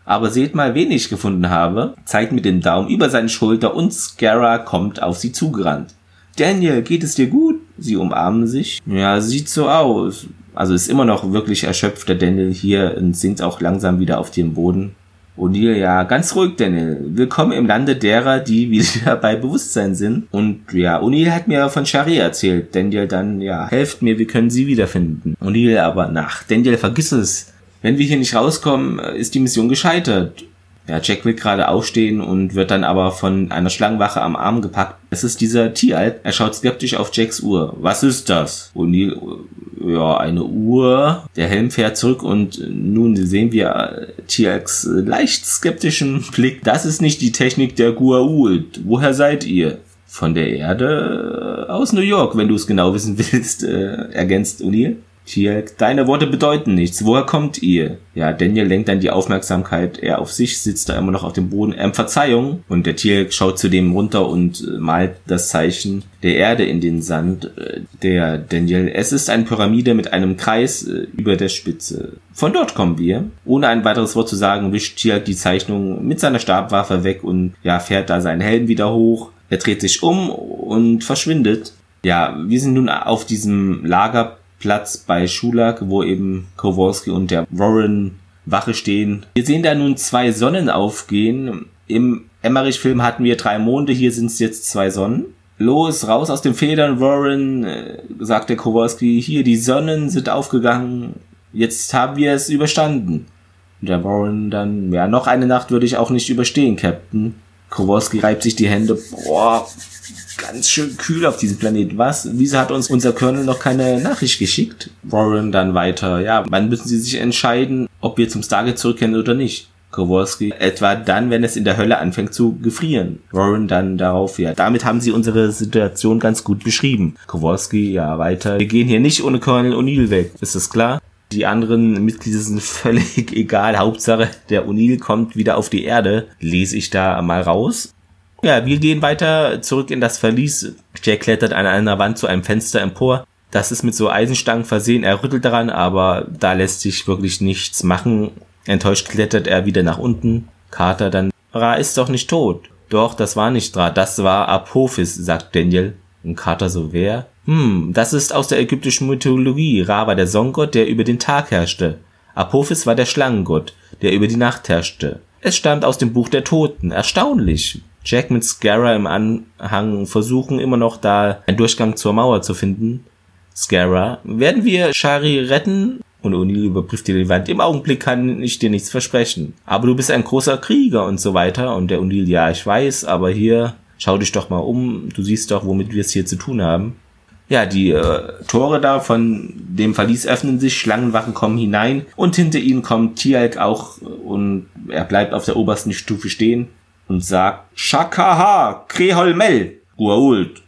Aber seht mal, wen ich gefunden habe. Zeigt mit dem Daumen über seine Schulter und Scarra kommt auf sie zugerannt. Daniel, geht es dir gut? Sie umarmen sich. Ja, sieht so aus. Also ist immer noch wirklich erschöpft der Daniel hier und sinkt auch langsam wieder auf den Boden. O'Neill, ja, ganz ruhig, Daniel. Willkommen im Lande derer, die [laughs] wieder bei Bewusstsein sind. Und ja, O'Neill hat mir von Shari erzählt. Daniel dann, ja, helft mir, wir können sie wiederfinden. O'Neill aber, nach, Daniel, vergiss es. Wenn wir hier nicht rauskommen, ist die Mission gescheitert. Ja, Jack will gerade aufstehen und wird dann aber von einer Schlangenwache am Arm gepackt. Es ist dieser Tieralk. Er schaut skeptisch auf Jacks Uhr. Was ist das? O'Neill, ja, eine Uhr. Der Helm fährt zurück und nun sehen wir Tieralks leicht skeptischen [laughs] Blick. Das ist nicht die Technik der Gua'uld. Woher seid ihr? Von der Erde aus New York, wenn du es genau wissen [laughs] willst, äh, ergänzt O'Neill. Tielk, deine Worte bedeuten nichts. Woher kommt ihr? Ja, Daniel lenkt dann die Aufmerksamkeit eher auf sich, sitzt da immer noch auf dem Boden. Ähm, Verzeihung. Und der Tielk schaut zu dem runter und äh, malt das Zeichen der Erde in den Sand. Äh, der Daniel, es ist eine Pyramide mit einem Kreis äh, über der Spitze. Von dort kommen wir. Ohne ein weiteres Wort zu sagen, wischt Tielk die Zeichnung mit seiner Stabwaffe weg und ja, fährt da seinen Helm wieder hoch. Er dreht sich um und verschwindet. Ja, wir sind nun auf diesem Lager Platz bei Schulak, wo eben Kowalski und der Warren Wache stehen. Wir sehen da nun zwei Sonnen aufgehen. Im Emmerich-Film hatten wir drei Monde, hier sind es jetzt zwei Sonnen. Los, raus aus den Federn, Warren, äh, sagt der Kowalski. Hier, die Sonnen sind aufgegangen. Jetzt haben wir es überstanden. Und der Warren dann, ja, noch eine Nacht würde ich auch nicht überstehen, Captain. Kowalski reibt sich die Hände. Boah, ganz schön kühl auf diesem Planeten. Was? Wieso hat uns unser Colonel noch keine Nachricht geschickt? Warren dann weiter. Ja, wann müssen sie sich entscheiden, ob wir zum Stargate zurückkehren oder nicht? Kowalski, etwa dann, wenn es in der Hölle anfängt zu gefrieren. Warren dann darauf, ja, damit haben sie unsere Situation ganz gut beschrieben. Kowalski, ja, weiter. Wir gehen hier nicht ohne Colonel O'Neill weg. Ist das klar? Die anderen Mitglieder sind [laughs] völlig egal. Hauptsache, der O'Neill kommt wieder auf die Erde. Lese ich da mal raus. Ja, wir gehen weiter zurück in das Verlies. Jack klettert an einer Wand zu einem Fenster empor. Das ist mit so Eisenstangen versehen. Er rüttelt daran, aber da lässt sich wirklich nichts machen. Enttäuscht klettert er wieder nach unten. Carter dann, Ra ist doch nicht tot. Doch, das war nicht Ra, das war Apophis, sagt Daniel. Und Carter so, wer? Hm, das ist aus der ägyptischen Mythologie. Ra war der Songgott, der über den Tag herrschte. Apophis war der Schlangengott, der über die Nacht herrschte. Es stammt aus dem Buch der Toten. Erstaunlich. Jack mit Scarra im Anhang versuchen immer noch da einen Durchgang zur Mauer zu finden. Scarra, werden wir Shari retten? Und O'Neill überprüft die Wand. Im Augenblick kann ich dir nichts versprechen. Aber du bist ein großer Krieger und so weiter. Und der O'Neill, ja, ich weiß, aber hier, schau dich doch mal um. Du siehst doch, womit wir es hier zu tun haben. Ja, die äh, Tore da von dem Verlies öffnen sich, Schlangenwachen kommen hinein und hinter ihnen kommt Tialk auch und er bleibt auf der obersten Stufe stehen und sagt Shakaha, Kreholmel, Uault.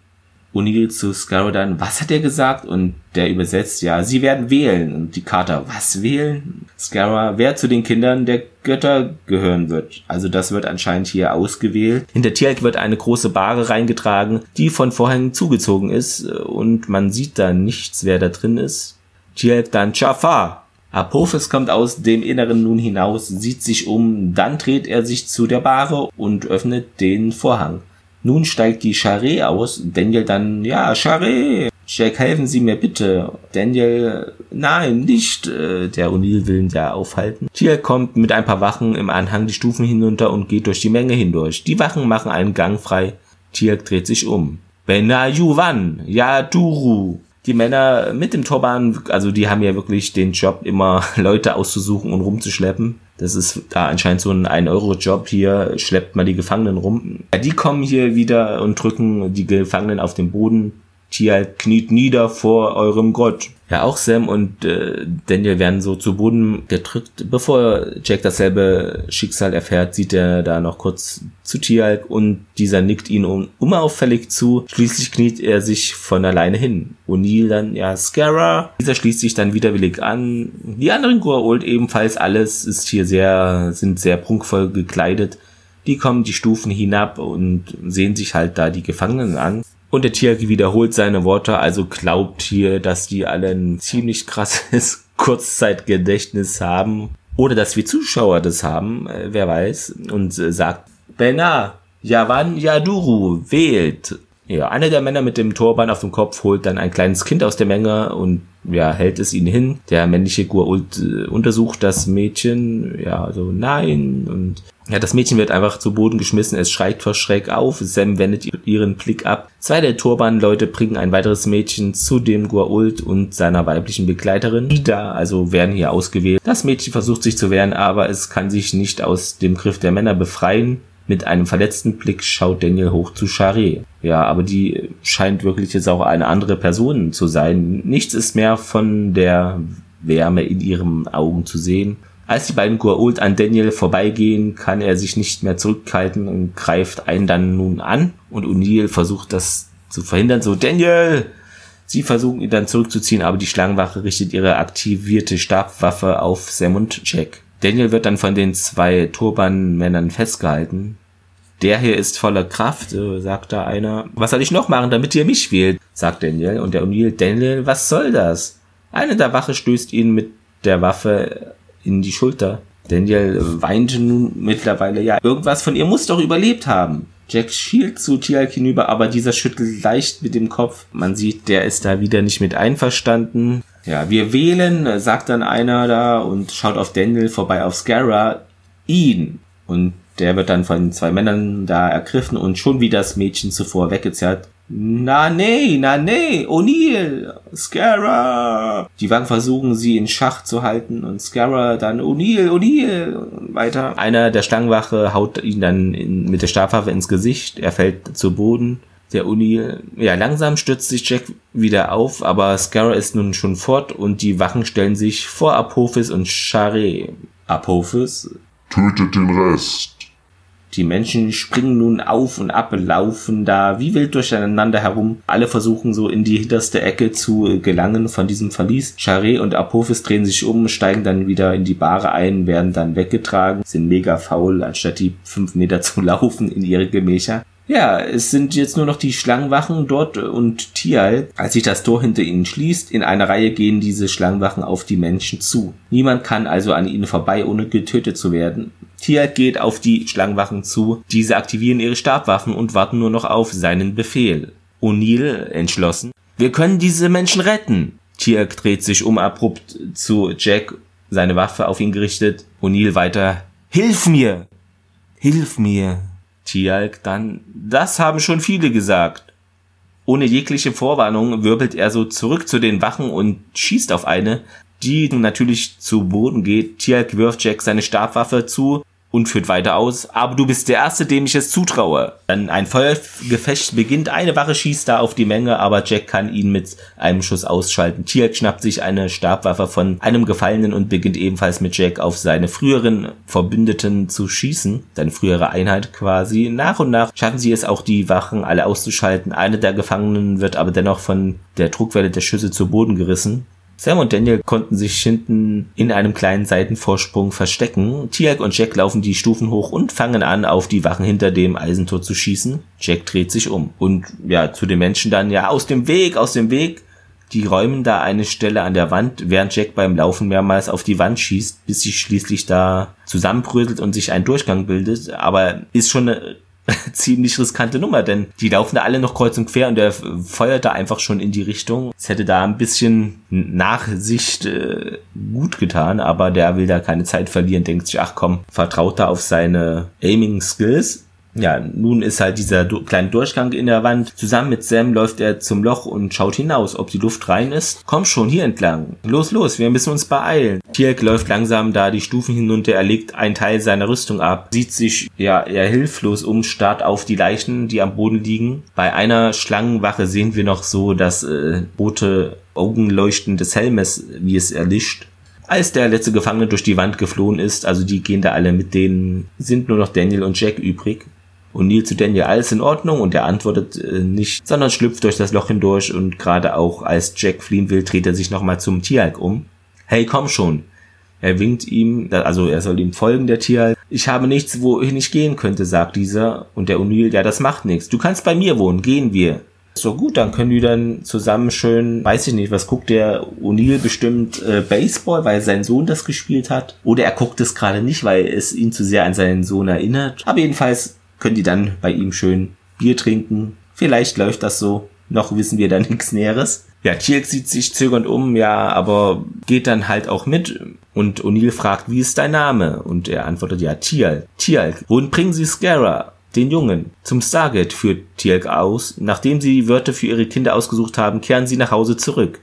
O'Neill zu Scarrow dann, was hat er gesagt? Und der übersetzt, ja, sie werden wählen. Und die Kater, was wählen? Scarrow, wer zu den Kindern der Götter gehören wird. Also das wird anscheinend hier ausgewählt. Hinter Tierk wird eine große Bahre reingetragen, die von Vorhängen zugezogen ist. Und man sieht da nichts, wer da drin ist. Tierk dann Jafar, Apophis kommt aus dem Inneren nun hinaus, sieht sich um, dann dreht er sich zu der Bahre und öffnet den Vorhang. Nun steigt die Charé aus, Daniel dann, ja, Charé, Jack, helfen Sie mir bitte. Daniel, nein, nicht. Äh, der O'Neill will ihn ja aufhalten. Tier kommt mit ein paar Wachen im Anhang die Stufen hinunter und geht durch die Menge hindurch. Die Wachen machen einen Gang frei. Tier dreht sich um. Benajuwan, Yaduru, die Männer mit dem Turban, also die haben ja wirklich den Job, immer [laughs] Leute auszusuchen und rumzuschleppen. Das ist da anscheinend so ein 1-Euro-Job. Hier schleppt man die Gefangenen rum. Die kommen hier wieder und drücken die Gefangenen auf den Boden. Tia kniet nieder vor eurem Gott. Ja, auch Sam und äh, Daniel werden so zu Boden gedrückt. Bevor Jack dasselbe Schicksal erfährt, sieht er da noch kurz zu Tialk und dieser nickt ihn un unauffällig zu. Schließlich kniet er sich von alleine hin. O'Neill dann, ja, Scarra. Dieser schließt sich dann widerwillig an. Die anderen Goa'uld ebenfalls. Alles ist hier sehr, sind sehr prunkvoll gekleidet. Die kommen die Stufen hinab und sehen sich halt da die Gefangenen an. Und der Tier wiederholt seine Worte, also glaubt hier, dass die alle ein ziemlich krasses [laughs] Kurzzeitgedächtnis haben. Oder dass wir Zuschauer das haben, äh, wer weiß. Und äh, sagt, Bena, Yavan Yaduru, wählt. Ja, einer der Männer mit dem Turban auf dem Kopf holt dann ein kleines Kind aus der Menge und ja, hält es ihnen hin. Der männliche Gua'uld äh, untersucht das Mädchen, ja, so nein und ja, das Mädchen wird einfach zu Boden geschmissen, es schreit vor Schreck auf, Sam wendet ihren Blick ab. Zwei der Turban-Leute bringen ein weiteres Mädchen zu dem Gua'uld und seiner weiblichen Begleiterin. Die da also werden hier ausgewählt. Das Mädchen versucht sich zu wehren, aber es kann sich nicht aus dem Griff der Männer befreien. Mit einem verletzten Blick schaut Daniel hoch zu Charé. Ja, aber die scheint wirklich jetzt auch eine andere Person zu sein. Nichts ist mehr von der Wärme in ihren Augen zu sehen. Als die beiden Gua'uld an Daniel vorbeigehen, kann er sich nicht mehr zurückhalten und greift einen dann nun an. Und O'Neill versucht das zu verhindern. So, Daniel! Sie versuchen ihn dann zurückzuziehen, aber die Schlangenwache richtet ihre aktivierte Stabwaffe auf Sam und Jack. Daniel wird dann von den zwei Turbanmännern festgehalten. Der hier ist voller Kraft, äh, sagt da einer. Was soll ich noch machen, damit ihr mich wählt? sagt Daniel. Und der O'Neill, Daniel, was soll das? Einer der Wache stößt ihn mit der Waffe in die Schulter. Daniel weinte nun mittlerweile, ja, irgendwas von ihr muss doch überlebt haben. Jack schielt zu Tialk hinüber, aber dieser schüttelt leicht mit dem Kopf. Man sieht, der ist da wieder nicht mit einverstanden. Ja, wir wählen, sagt dann einer da und schaut auf Daniel vorbei auf Scarra, ihn. Und der wird dann von zwei Männern da ergriffen und schon wie das Mädchen zuvor weggezerrt. Na nee, na nee, O'Neill, Scarra. Die Wagen versuchen sie in Schach zu halten und Scarra dann O'Neill, O'Neill weiter. Einer der Stangenwache haut ihn dann in, mit der Stabwaffe ins Gesicht. Er fällt zu Boden der O'Neill. Ja, langsam stürzt sich Jack wieder auf, aber Scarra ist nun schon fort und die Wachen stellen sich vor Apophis und Charé. Apophis tötet den Rest. Die Menschen springen nun auf und ab, laufen da wie wild durcheinander herum. Alle versuchen so in die hinterste Ecke zu gelangen von diesem Verlies. Charé und Apophis drehen sich um, steigen dann wieder in die Bahre ein, werden dann weggetragen, sind mega faul, anstatt die fünf Meter zu [laughs] laufen in ihre Gemächer. Ja, es sind jetzt nur noch die Schlangenwachen dort und Tial. Als sich das Tor hinter ihnen schließt, in einer Reihe gehen diese Schlangenwachen auf die Menschen zu. Niemand kann also an ihnen vorbei, ohne getötet zu werden. Tial geht auf die Schlangenwachen zu. Diese aktivieren ihre Stabwaffen und warten nur noch auf seinen Befehl. O'Neill entschlossen. Wir können diese Menschen retten. Tial dreht sich um abrupt zu Jack, seine Waffe auf ihn gerichtet. O'Neill weiter. Hilf mir! Hilf mir! Tialk dann, das haben schon viele gesagt. Ohne jegliche Vorwarnung wirbelt er so zurück zu den Wachen und schießt auf eine, die natürlich zu Boden geht. Tialk wirft Jack seine Stabwaffe zu, und führt weiter aus, aber du bist der Erste, dem ich es zutraue. Dann ein Feuergefecht beginnt, eine Wache schießt da auf die Menge, aber Jack kann ihn mit einem Schuss ausschalten. Tier schnappt sich eine Stabwaffe von einem Gefallenen und beginnt ebenfalls mit Jack auf seine früheren Verbündeten zu schießen, seine frühere Einheit quasi. Nach und nach schaffen sie es auch, die Wachen alle auszuschalten. Eine der Gefangenen wird aber dennoch von der Druckwelle der Schüsse zu Boden gerissen. Sam und Daniel konnten sich hinten in einem kleinen Seitenvorsprung verstecken. Tiag und Jack laufen die Stufen hoch und fangen an, auf die Wachen hinter dem Eisentor zu schießen. Jack dreht sich um und ja, zu den Menschen dann, ja, aus dem Weg, aus dem Weg. Die räumen da eine Stelle an der Wand, während Jack beim Laufen mehrmals auf die Wand schießt, bis sie schließlich da zusammenbröselt und sich ein Durchgang bildet. Aber ist schon [laughs] ziemlich riskante Nummer, denn die laufen da alle noch kreuz und quer und der feuert da einfach schon in die Richtung. Es hätte da ein bisschen Nachsicht äh, gut getan, aber der will da keine Zeit verlieren, denkt sich, ach komm, vertraut da auf seine Aiming Skills ja, nun ist halt dieser du kleine Durchgang in der Wand. Zusammen mit Sam läuft er zum Loch und schaut hinaus, ob die Luft rein ist. Komm schon, hier entlang. Los, los, wir müssen uns beeilen. Tierk läuft langsam da die Stufen hinunter, er legt einen Teil seiner Rüstung ab, sieht sich ja eher hilflos um, starrt auf die Leichen, die am Boden liegen. Bei einer Schlangenwache sehen wir noch so das äh, rote Augenleuchten des Helmes, wie es erlischt als der letzte Gefangene durch die Wand geflohen ist, also die gehen da alle mit denen, sind nur noch Daniel und Jack übrig. Und Neil zu Daniel, alles in Ordnung? Und er antwortet äh, nicht, sondern schlüpft durch das Loch hindurch und gerade auch als Jack fliehen will, dreht er sich nochmal zum Tieralk um. Hey, komm schon. Er winkt ihm, also er soll ihm folgen, der Tieralk. Ich habe nichts, wohin ich gehen könnte, sagt dieser. Und der O'Neill, ja, das macht nichts. Du kannst bei mir wohnen, gehen wir. So gut, dann können die dann zusammen schön, weiß ich nicht, was guckt der O'Neill bestimmt äh, Baseball, weil sein Sohn das gespielt hat. Oder er guckt es gerade nicht, weil es ihn zu sehr an seinen Sohn erinnert. Aber jedenfalls können die dann bei ihm schön Bier trinken Vielleicht läuft das so. Noch wissen wir da [laughs] nichts Näheres. Ja, Teal'c sieht sich zögernd um, ja, aber geht dann halt auch mit. Und O'Neill fragt, wie ist dein Name? Und er antwortet, ja, Tial. Tialk. Wohin bringen Sie Scara? Den Jungen. Zum Stargate führt Tialk aus. Nachdem sie die Wörter für ihre Kinder ausgesucht haben, kehren sie nach Hause zurück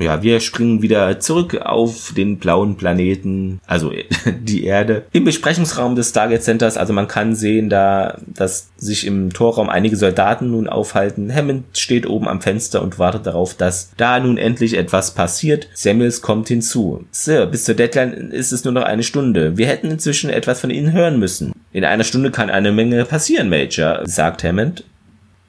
ja, wir springen wieder zurück auf den blauen Planeten, also [laughs] die Erde, im Besprechungsraum des Stargate Centers. Also man kann sehen da, dass sich im Torraum einige Soldaten nun aufhalten. Hammond steht oben am Fenster und wartet darauf, dass da nun endlich etwas passiert. Samuels kommt hinzu. Sir, bis zur Deadline ist es nur noch eine Stunde. Wir hätten inzwischen etwas von Ihnen hören müssen. In einer Stunde kann eine Menge passieren, Major, sagt Hammond.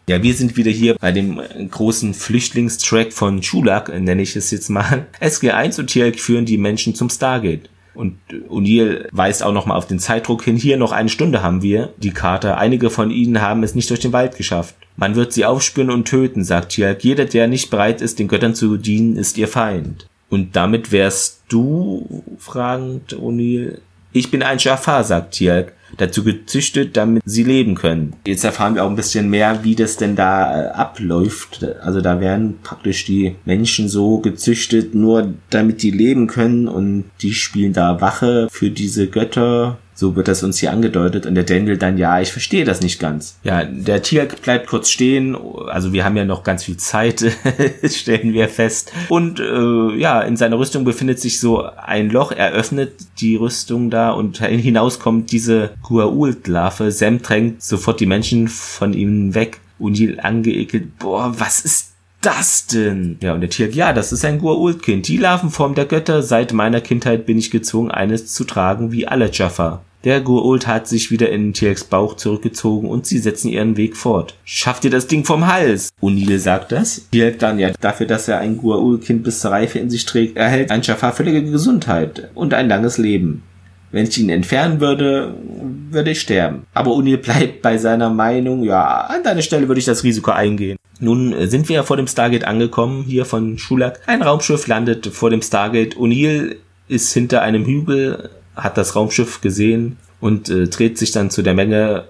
Ja, wir sind wieder hier bei dem großen Flüchtlingstrack von Schulak, nenne ich es jetzt mal. [laughs] SG1 und Tielk führen die Menschen zum Stargate. Und O'Neill weist auch nochmal auf den Zeitdruck hin. Hier noch eine Stunde haben wir die Karte. Einige von ihnen haben es nicht durch den Wald geschafft. Man wird sie aufspüren und töten, sagt Tielk. Jeder, der nicht bereit ist, den Göttern zu dienen, ist ihr Feind. Und damit wärst du, fragend O'Neill. Ich bin ein Jafar, sagt Tielk dazu gezüchtet, damit sie leben können. Jetzt erfahren wir auch ein bisschen mehr, wie das denn da äh, abläuft. Also da werden praktisch die Menschen so gezüchtet, nur damit die leben können und die spielen da Wache für diese Götter so wird das uns hier angedeutet. Und der Daniel dann, ja, ich verstehe das nicht ganz. Ja, der Tier bleibt kurz stehen. Also wir haben ja noch ganz viel Zeit, [laughs] stellen wir fest. Und äh, ja, in seiner Rüstung befindet sich so ein Loch. Er öffnet die Rüstung da und hinaus kommt diese Gua'uld-Larve. Sam drängt sofort die Menschen von ihm weg. Und die angeekelt, boah, was ist das denn? Ja, und der Tier, ja, das ist ein Gua'uld-Kind. Die Larvenform der Götter. Seit meiner Kindheit bin ich gezwungen, eines zu tragen wie alle Jaffa. Der Gurult hat sich wieder in T-Rex Bauch zurückgezogen und sie setzen ihren Weg fort. Schafft ihr das Ding vom Hals? O'Neill sagt das. T-Rex dann ja dafür, dass er ein Gua'ul-Kind bis zur Reife in sich trägt, erhält ein Schafar völlige Gesundheit und ein langes Leben. Wenn ich ihn entfernen würde, würde ich sterben. Aber O'Neill bleibt bei seiner Meinung, ja, an deiner Stelle würde ich das Risiko eingehen. Nun sind wir vor dem Stargate angekommen, hier von Schulak. Ein Raumschiff landet vor dem Stargate. O'Neill ist hinter einem Hügel hat das Raumschiff gesehen und äh, dreht sich dann zu der Menge.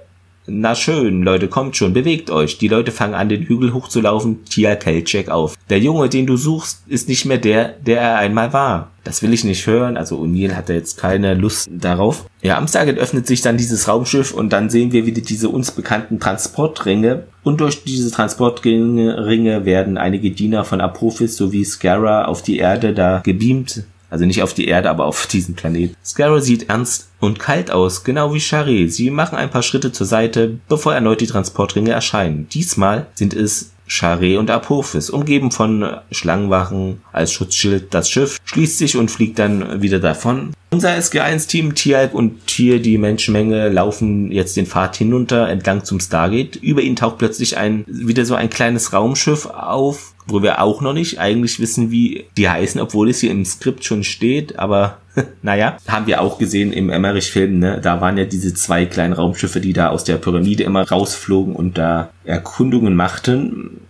Na schön, Leute, kommt schon, bewegt euch. Die Leute fangen an, den Hügel hochzulaufen. Tia Jack auf. Der Junge, den du suchst, ist nicht mehr der, der er einmal war. Das will ich nicht hören. Also O'Neill hat da jetzt keine Lust darauf. Ja, am Stargate öffnet sich dann dieses Raumschiff und dann sehen wir wieder diese uns bekannten Transportringe. Und durch diese Transportringe werden einige Diener von Apophis sowie Scara auf die Erde da gebeamt also nicht auf die Erde, aber auf diesen Planeten. Scarrow sieht ernst und kalt aus, genau wie Charé. Sie machen ein paar Schritte zur Seite, bevor erneut die Transportringe erscheinen. Diesmal sind es Charé und Apophis, umgeben von Schlangenwachen als Schutzschild. Das Schiff schließt sich und fliegt dann wieder davon. Unser SG1-Team, Tieralk und Tier, die Menschenmenge, laufen jetzt den Pfad hinunter entlang zum Stargate. Über ihnen taucht plötzlich ein, wieder so ein kleines Raumschiff auf, wo wir auch noch nicht eigentlich wissen, wie die heißen, obwohl es hier im Skript schon steht, aber [laughs] naja, haben wir auch gesehen im Emmerich-Film, ne? Da waren ja diese zwei kleinen Raumschiffe, die da aus der Pyramide immer rausflogen und da Erkundungen machten.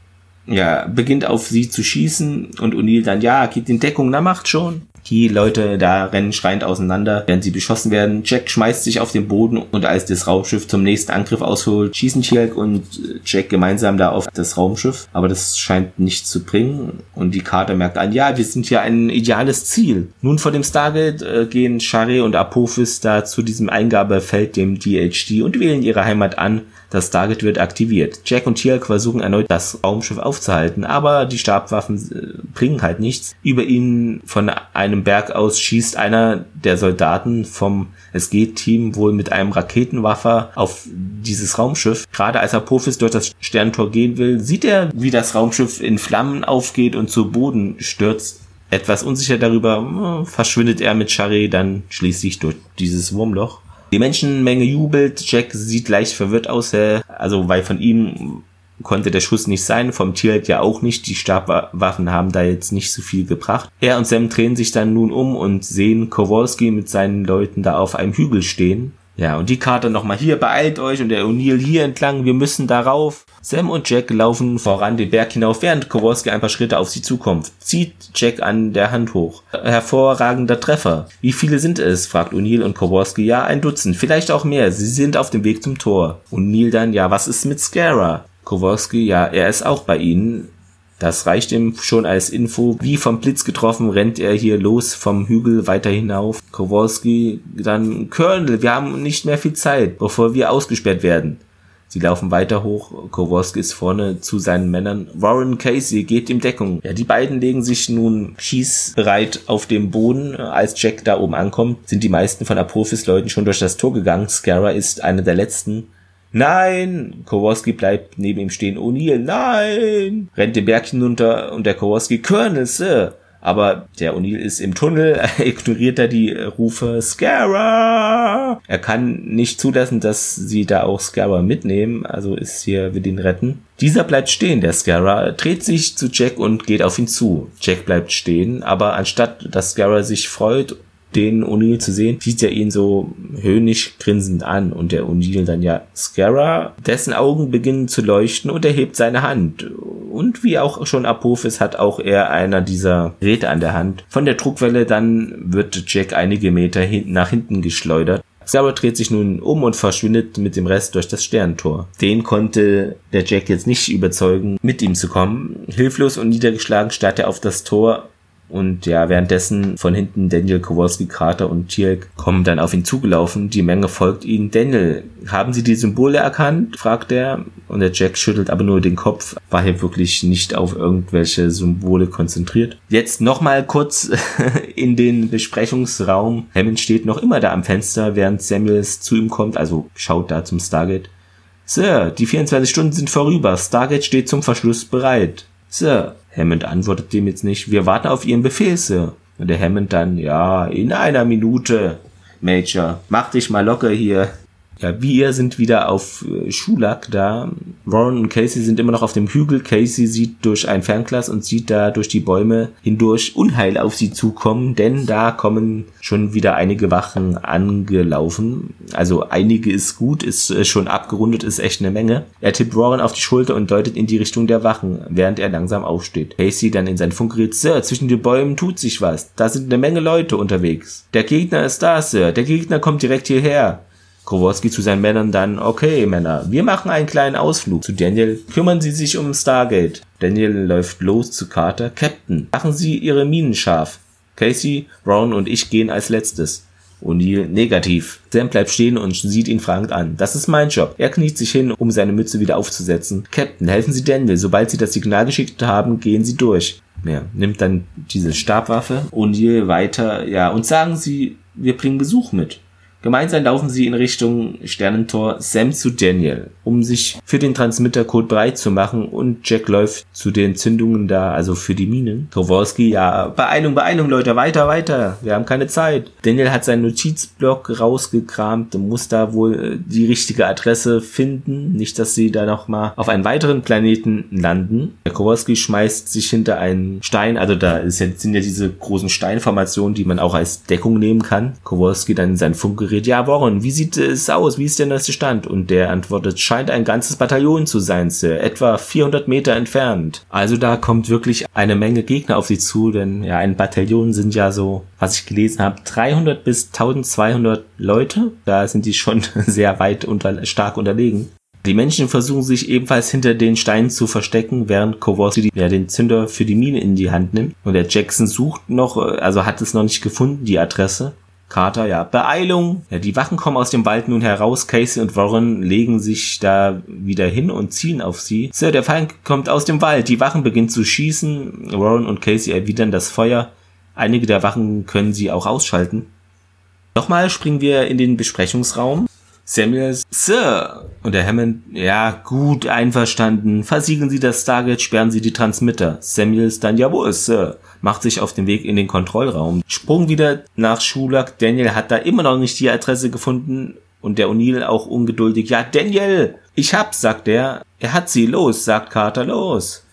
Ja, beginnt auf sie zu schießen und O'Neill dann, ja, geht in Deckung, na macht schon. Die Leute da rennen schreiend auseinander, während sie beschossen werden. Jack schmeißt sich auf den Boden und als das Raumschiff zum nächsten Angriff ausholt, schießen Chirk und Jack gemeinsam da auf das Raumschiff. Aber das scheint nichts zu bringen. Und die Karte merkt an, ja, wir sind ja ein ideales Ziel. Nun vor dem Stargate äh, gehen Shari und Apophis da zu diesem Eingabefeld, dem DHD, und wählen ihre Heimat an. Das Target wird aktiviert. Jack und Teal'c versuchen erneut das Raumschiff aufzuhalten, aber die Stabwaffen äh, bringen halt nichts. Über ihnen von einem Berg aus schießt einer der Soldaten vom SG-Team wohl mit einem Raketenwaffer auf dieses Raumschiff. Gerade als Apophis durch das Sterntor gehen will, sieht er, wie das Raumschiff in Flammen aufgeht und zu Boden stürzt. Etwas unsicher darüber hm, verschwindet er mit Charé dann schließlich durch dieses Wurmloch. Die Menschenmenge jubelt, Jack sieht leicht verwirrt aus, also weil von ihm konnte der Schuss nicht sein, vom Tier ja auch nicht, die Stabwaffen haben da jetzt nicht so viel gebracht. Er und Sam drehen sich dann nun um und sehen Kowalski mit seinen Leuten da auf einem Hügel stehen. Ja, und die Karte nochmal hier, beeilt euch und der O'Neill hier entlang, wir müssen darauf. Sam und Jack laufen voran den Berg hinauf, während Kowalski ein paar Schritte auf sie zukommt. Zieht Jack an der Hand hoch. Hervorragender Treffer. Wie viele sind es? fragt O'Neill und Kowalski. Ja, ein Dutzend, vielleicht auch mehr. Sie sind auf dem Weg zum Tor. O'Neill dann, ja, was ist mit Scara? Kowalski, ja, er ist auch bei ihnen. Das reicht ihm schon als Info. Wie vom Blitz getroffen rennt er hier los vom Hügel weiter hinauf. Kowalski, dann Colonel, wir haben nicht mehr viel Zeit, bevor wir ausgesperrt werden. Sie laufen weiter hoch. Kowalski ist vorne zu seinen Männern. Warren Casey geht in Deckung. Ja, die beiden legen sich nun schießbereit auf dem Boden. Als Jack da oben ankommt, sind die meisten von Apophis Leuten schon durch das Tor gegangen. Scarra ist einer der letzten. Nein! Kowalski bleibt neben ihm stehen. O'Neill, nein! Rennt den Berg hinunter und der Kowalski, Colonel, Sir! Aber der O'Neill ist im Tunnel, [laughs] ignoriert er die Rufe Scara. Er kann nicht zulassen, dass sie da auch Scara mitnehmen, also ist hier, will ihn retten. Dieser bleibt stehen, der Scara, dreht sich zu Jack und geht auf ihn zu. Jack bleibt stehen, aber anstatt dass Scara sich freut den O'Neill zu sehen, sieht er ihn so höhnisch grinsend an und der O'Neill dann ja Scarra, dessen Augen beginnen zu leuchten und er hebt seine Hand. Und wie auch schon Apophis hat auch er einer dieser Geräte an der Hand. Von der Druckwelle dann wird Jack einige Meter hin nach hinten geschleudert. Scarra dreht sich nun um und verschwindet mit dem Rest durch das Sternentor. Den konnte der Jack jetzt nicht überzeugen, mit ihm zu kommen. Hilflos und niedergeschlagen starrt er auf das Tor und ja, währenddessen von hinten Daniel Kowalski, Carter und Tierk kommen dann auf ihn zugelaufen. Die Menge folgt ihnen. Daniel, haben Sie die Symbole erkannt? fragt er. Und der Jack schüttelt aber nur den Kopf. War hier wirklich nicht auf irgendwelche Symbole konzentriert. Jetzt nochmal kurz [laughs] in den Besprechungsraum. Hammond steht noch immer da am Fenster, während Samuels zu ihm kommt. Also schaut da zum Stargate. Sir, die 24 Stunden sind vorüber. Stargate steht zum Verschluss bereit. Sir, Hammond antwortet dem jetzt nicht. Wir warten auf Ihren Befehl, Sir. Und der Hammond dann, ja, in einer Minute. Major, mach dich mal locker hier. Ja, wir sind wieder auf äh, Schulak da. Warren und Casey sind immer noch auf dem Hügel. Casey sieht durch ein Fernglas und sieht da durch die Bäume hindurch Unheil auf sie zukommen, denn da kommen schon wieder einige Wachen angelaufen. Also einige ist gut, ist äh, schon abgerundet, ist echt eine Menge. Er tippt Warren auf die Schulter und deutet in die Richtung der Wachen, während er langsam aufsteht. Casey dann in sein Funkgerät, Sir, zwischen den Bäumen tut sich was. Da sind eine Menge Leute unterwegs. Der Gegner ist da, Sir. Der Gegner kommt direkt hierher. Kowalski zu seinen Männern dann, okay, Männer, wir machen einen kleinen Ausflug. Zu Daniel, kümmern Sie sich um Stargate. Daniel läuft los zu Carter. Captain, machen Sie Ihre Minen scharf. Casey, Brown und ich gehen als letztes. O'Neill negativ. Sam bleibt stehen und sieht ihn fragend an. Das ist mein Job. Er kniet sich hin, um seine Mütze wieder aufzusetzen. Captain, helfen Sie Daniel. Sobald Sie das Signal geschickt haben, gehen Sie durch. Ja, nimmt dann diese Stabwaffe. O'Neill weiter. Ja, und sagen Sie, wir bringen Besuch mit. Gemeinsam laufen sie in Richtung Sternentor Sam zu Daniel, um sich für den Transmittercode bereit zu machen und Jack läuft zu den Zündungen da, also für die Minen. Kowalski, ja, Beeilung, Beeilung, Leute, weiter, weiter, wir haben keine Zeit. Daniel hat seinen Notizblock rausgekramt und muss da wohl äh, die richtige Adresse finden, nicht, dass sie da nochmal auf einen weiteren Planeten landen. Der Kowalski schmeißt sich hinter einen Stein, also da sind ja diese großen Steinformationen, die man auch als Deckung nehmen kann. Kowalski dann in sein Funkgerät Gerät, ja, Warren, wie sieht es aus? Wie ist der neueste Stand? Und der antwortet, scheint ein ganzes Bataillon zu sein, Sir, etwa 400 Meter entfernt. Also da kommt wirklich eine Menge Gegner auf sie zu, denn ja, ein Bataillon sind ja so, was ich gelesen habe, 300 bis 1200 Leute. Da sind die schon [laughs] sehr weit unter, stark unterlegen. Die Menschen versuchen sich ebenfalls hinter den Steinen zu verstecken, während Kowalski ja, den Zünder für die Mine in die Hand nimmt. Und der Jackson sucht noch, also hat es noch nicht gefunden, die Adresse. Carter, ja, Beeilung. Ja, die Wachen kommen aus dem Wald nun heraus. Casey und Warren legen sich da wieder hin und zielen auf sie. Sir, der Feind kommt aus dem Wald. Die Wachen beginnen zu schießen. Warren und Casey erwidern das Feuer. Einige der Wachen können sie auch ausschalten. Nochmal springen wir in den Besprechungsraum. Samuels, Sir! Und der Hammond, ja, gut, einverstanden. Versiegeln Sie das Stargate, sperren Sie die Transmitter. Samuels dann, jawohl, Sir macht sich auf den Weg in den Kontrollraum. Sprung wieder nach Schulak. Daniel hat da immer noch nicht die Adresse gefunden und der O'Neill auch ungeduldig. Ja, Daniel, ich hab's, sagt er. Er hat sie. Los, sagt Carter, los.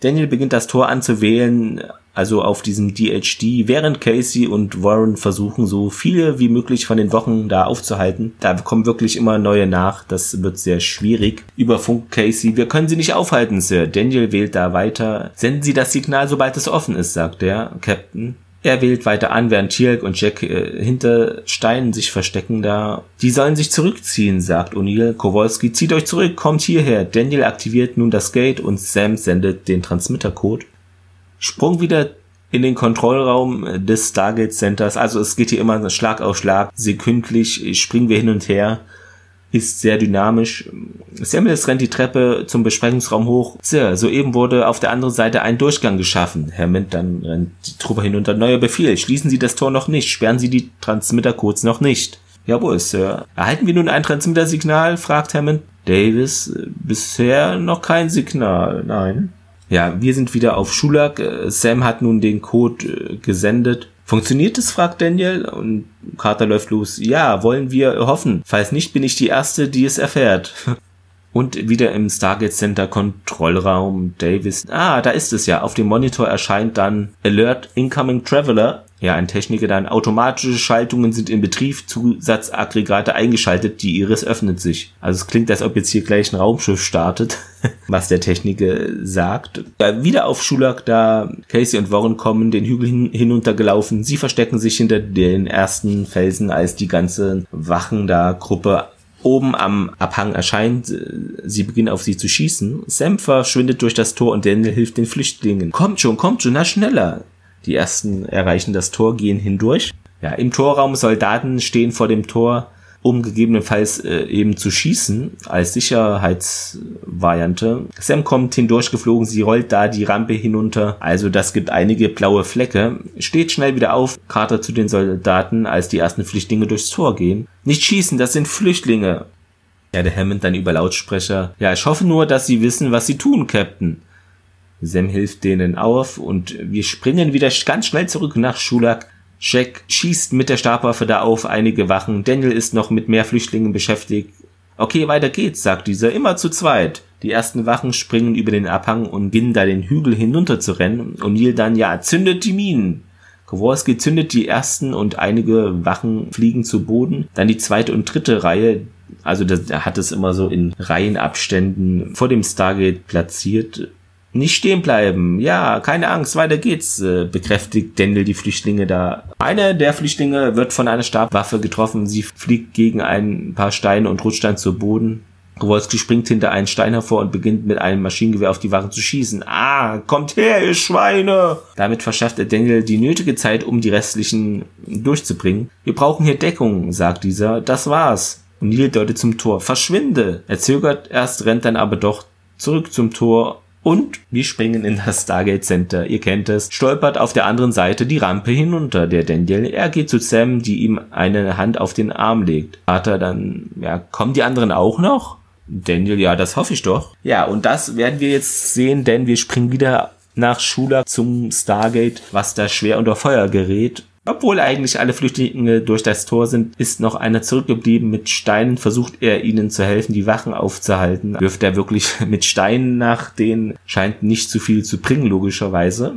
Daniel beginnt das Tor anzuwählen, also auf diesem DHD, während Casey und Warren versuchen, so viele wie möglich von den Wochen da aufzuhalten. Da kommen wirklich immer neue nach. Das wird sehr schwierig. Über Funk Casey, wir können sie nicht aufhalten, Sir. Daniel wählt da weiter. Senden Sie das Signal, sobald es offen ist, sagt der Captain. Er wählt weiter an, während Teal'c und Jack äh, hinter Steinen sich verstecken da. Die sollen sich zurückziehen, sagt O'Neill. Kowalski, zieht euch zurück, kommt hierher. Daniel aktiviert nun das Gate und Sam sendet den Transmittercode. Sprung wieder in den Kontrollraum des Stargate Centers. Also es geht hier immer Schlag auf Schlag, sekündlich springen wir hin und her ist sehr dynamisch. Samuels rennt die Treppe zum Besprechungsraum hoch. Sir, soeben wurde auf der anderen Seite ein Durchgang geschaffen. Hammond dann rennt die Truppe hinunter. Neuer Befehl. Schließen Sie das Tor noch nicht. Sperren Sie die Transmittercodes noch nicht. Jawohl, Sir. Erhalten wir nun ein Transmittersignal? fragt Hammond. Davis, bisher noch kein Signal. Nein. Ja, wir sind wieder auf Schulak. Sam hat nun den Code äh, gesendet. Funktioniert es? fragt Daniel und Carter läuft los. Ja, wollen wir hoffen. Falls nicht, bin ich die Erste, die es erfährt. [laughs] Und wieder im Stargate Center Kontrollraum Davis. Ah, da ist es ja. Auf dem Monitor erscheint dann Alert Incoming Traveler ja, ein Techniker dann automatische Schaltungen sind in Betrieb, Zusatzaggregate eingeschaltet, die Iris öffnet sich. Also es klingt, als ob jetzt hier gleich ein Raumschiff startet, [laughs] was der Techniker sagt. Ja, wieder auf Schulak, da Casey und Warren kommen den Hügel hin hinuntergelaufen. Sie verstecken sich hinter den ersten Felsen, als die ganze Wachen da Gruppe oben am Abhang erscheint. Sie beginnen auf sie zu schießen. Sam verschwindet durch das Tor und Daniel hilft den Flüchtlingen. Kommt schon, kommt schon, na schneller. Die ersten erreichen das Tor, gehen hindurch. Ja, im Torraum Soldaten stehen vor dem Tor, um gegebenenfalls äh, eben zu schießen als Sicherheitsvariante. Sam kommt hindurch geflogen, sie rollt da die Rampe hinunter, also das gibt einige blaue Flecke. Steht schnell wieder auf, Carter zu den Soldaten, als die ersten Flüchtlinge durchs Tor gehen. Nicht schießen, das sind Flüchtlinge. Ja, der Hammond dann über Lautsprecher. Ja, ich hoffe nur, dass sie wissen, was sie tun, Captain. Sam hilft denen auf und wir springen wieder ganz schnell zurück nach Schulak. Jack schießt mit der Stabwaffe da auf einige Wachen. Daniel ist noch mit mehr Flüchtlingen beschäftigt. Okay, weiter geht's, sagt dieser, immer zu zweit. Die ersten Wachen springen über den Abhang und beginnen da den Hügel hinunter zu rennen. Neil dann, ja, zündet die Minen. Kowalski zündet die ersten und einige Wachen fliegen zu Boden. Dann die zweite und dritte Reihe, also er hat es immer so in Reihenabständen vor dem Stargate platziert. Nicht stehen bleiben. Ja, keine Angst, weiter geht's, äh, bekräftigt Daniel die Flüchtlinge da. Einer der Flüchtlinge wird von einer Stabwaffe getroffen. Sie fliegt gegen ein paar Steine und rutscht dann zu Boden. Kowalski springt hinter einen Stein hervor und beginnt mit einem Maschinengewehr auf die Wachen zu schießen. Ah, kommt her, ihr Schweine! Damit verschafft er Daniel die nötige Zeit, um die restlichen durchzubringen. Wir brauchen hier Deckung, sagt dieser. Das war's. Und Neil deutet zum Tor. Verschwinde! Er zögert erst, rennt dann aber doch zurück zum Tor und wir springen in das Stargate Center. Ihr kennt es. Stolpert auf der anderen Seite die Rampe hinunter. Der Daniel, er geht zu Sam, die ihm eine Hand auf den Arm legt. Vater dann, ja, kommen die anderen auch noch? Daniel, ja, das hoffe ich doch. Ja, und das werden wir jetzt sehen, denn wir springen wieder nach Schula zum Stargate, was da schwer unter Feuer gerät. Obwohl eigentlich alle Flüchtlinge durch das Tor sind, ist noch einer zurückgeblieben. Mit Steinen versucht er ihnen zu helfen, die Wachen aufzuhalten. Wirft er wirklich [laughs] mit Steinen nach denen, scheint nicht zu viel zu bringen, logischerweise.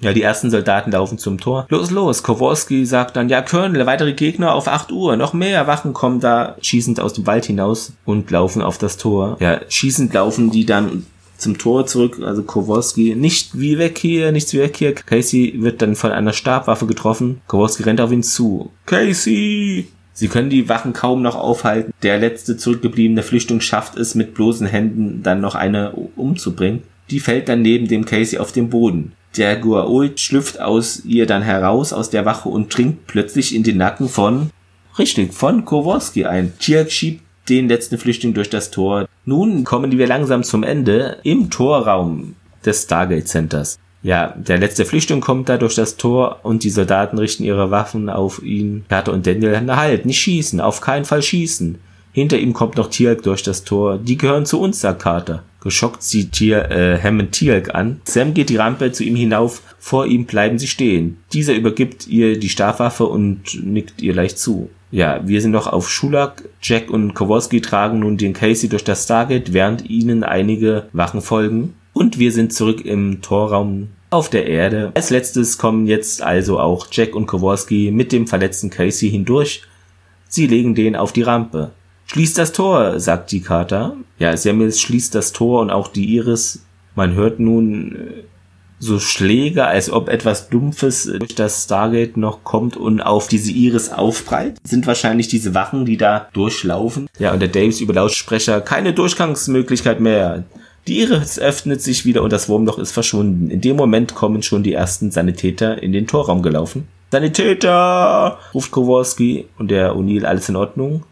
Ja, die ersten Soldaten laufen zum Tor. Los, los. Kowalski sagt dann, ja, Colonel, weitere Gegner auf 8 Uhr. Noch mehr Wachen kommen da schießend aus dem Wald hinaus und laufen auf das Tor. Ja, schießend laufen die dann zum Tor zurück, also Kowalski, nicht wie weg hier, nichts wie weg hier. Casey wird dann von einer Stabwaffe getroffen. Kowalski rennt auf ihn zu. Casey! Sie können die Wachen kaum noch aufhalten. Der letzte zurückgebliebene Flüchtling schafft es, mit bloßen Händen dann noch eine umzubringen. Die fällt dann neben dem Casey auf den Boden. Der Guault schlüpft aus ihr dann heraus aus der Wache und dringt plötzlich in den Nacken von, richtig, von Kowalski ein. Tierk schiebt den letzten Flüchtling durch das Tor. Nun kommen wir langsam zum Ende im Torraum des Stargate Centers. Ja, der letzte Flüchtling kommt da durch das Tor und die Soldaten richten ihre Waffen auf ihn. Carter und Daniel, na halt, nicht schießen, auf keinen Fall schießen. Hinter ihm kommt noch Tialk durch das Tor. Die gehören zu uns, sagt Carter. Geschockt sieht Tier, äh, Hammond Tialk an. Sam geht die Rampe zu ihm hinauf. Vor ihm bleiben sie stehen. Dieser übergibt ihr die Stabwaffe und nickt ihr leicht zu. Ja, wir sind noch auf Schulak. Jack und Kowalski tragen nun den Casey durch das Stargate, während ihnen einige Wachen folgen. Und wir sind zurück im Torraum auf der Erde. Als letztes kommen jetzt also auch Jack und Kowalski mit dem verletzten Casey hindurch. Sie legen den auf die Rampe. Schließt das Tor, sagt die Carter. Ja, Samuels schließt das Tor und auch die Iris. Man hört nun äh, so Schläge, als ob etwas Dumpfes durch das Stargate noch kommt und auf diese Iris aufprallt. Sind wahrscheinlich diese Wachen, die da durchlaufen. Ja, und der Davis über Lautsprecher, keine Durchgangsmöglichkeit mehr. Die Iris öffnet sich wieder und das Wurmloch ist verschwunden. In dem Moment kommen schon die ersten Sanitäter in den Torraum gelaufen. Sanitäter! ruft Kowalski und der O'Neill, alles in Ordnung?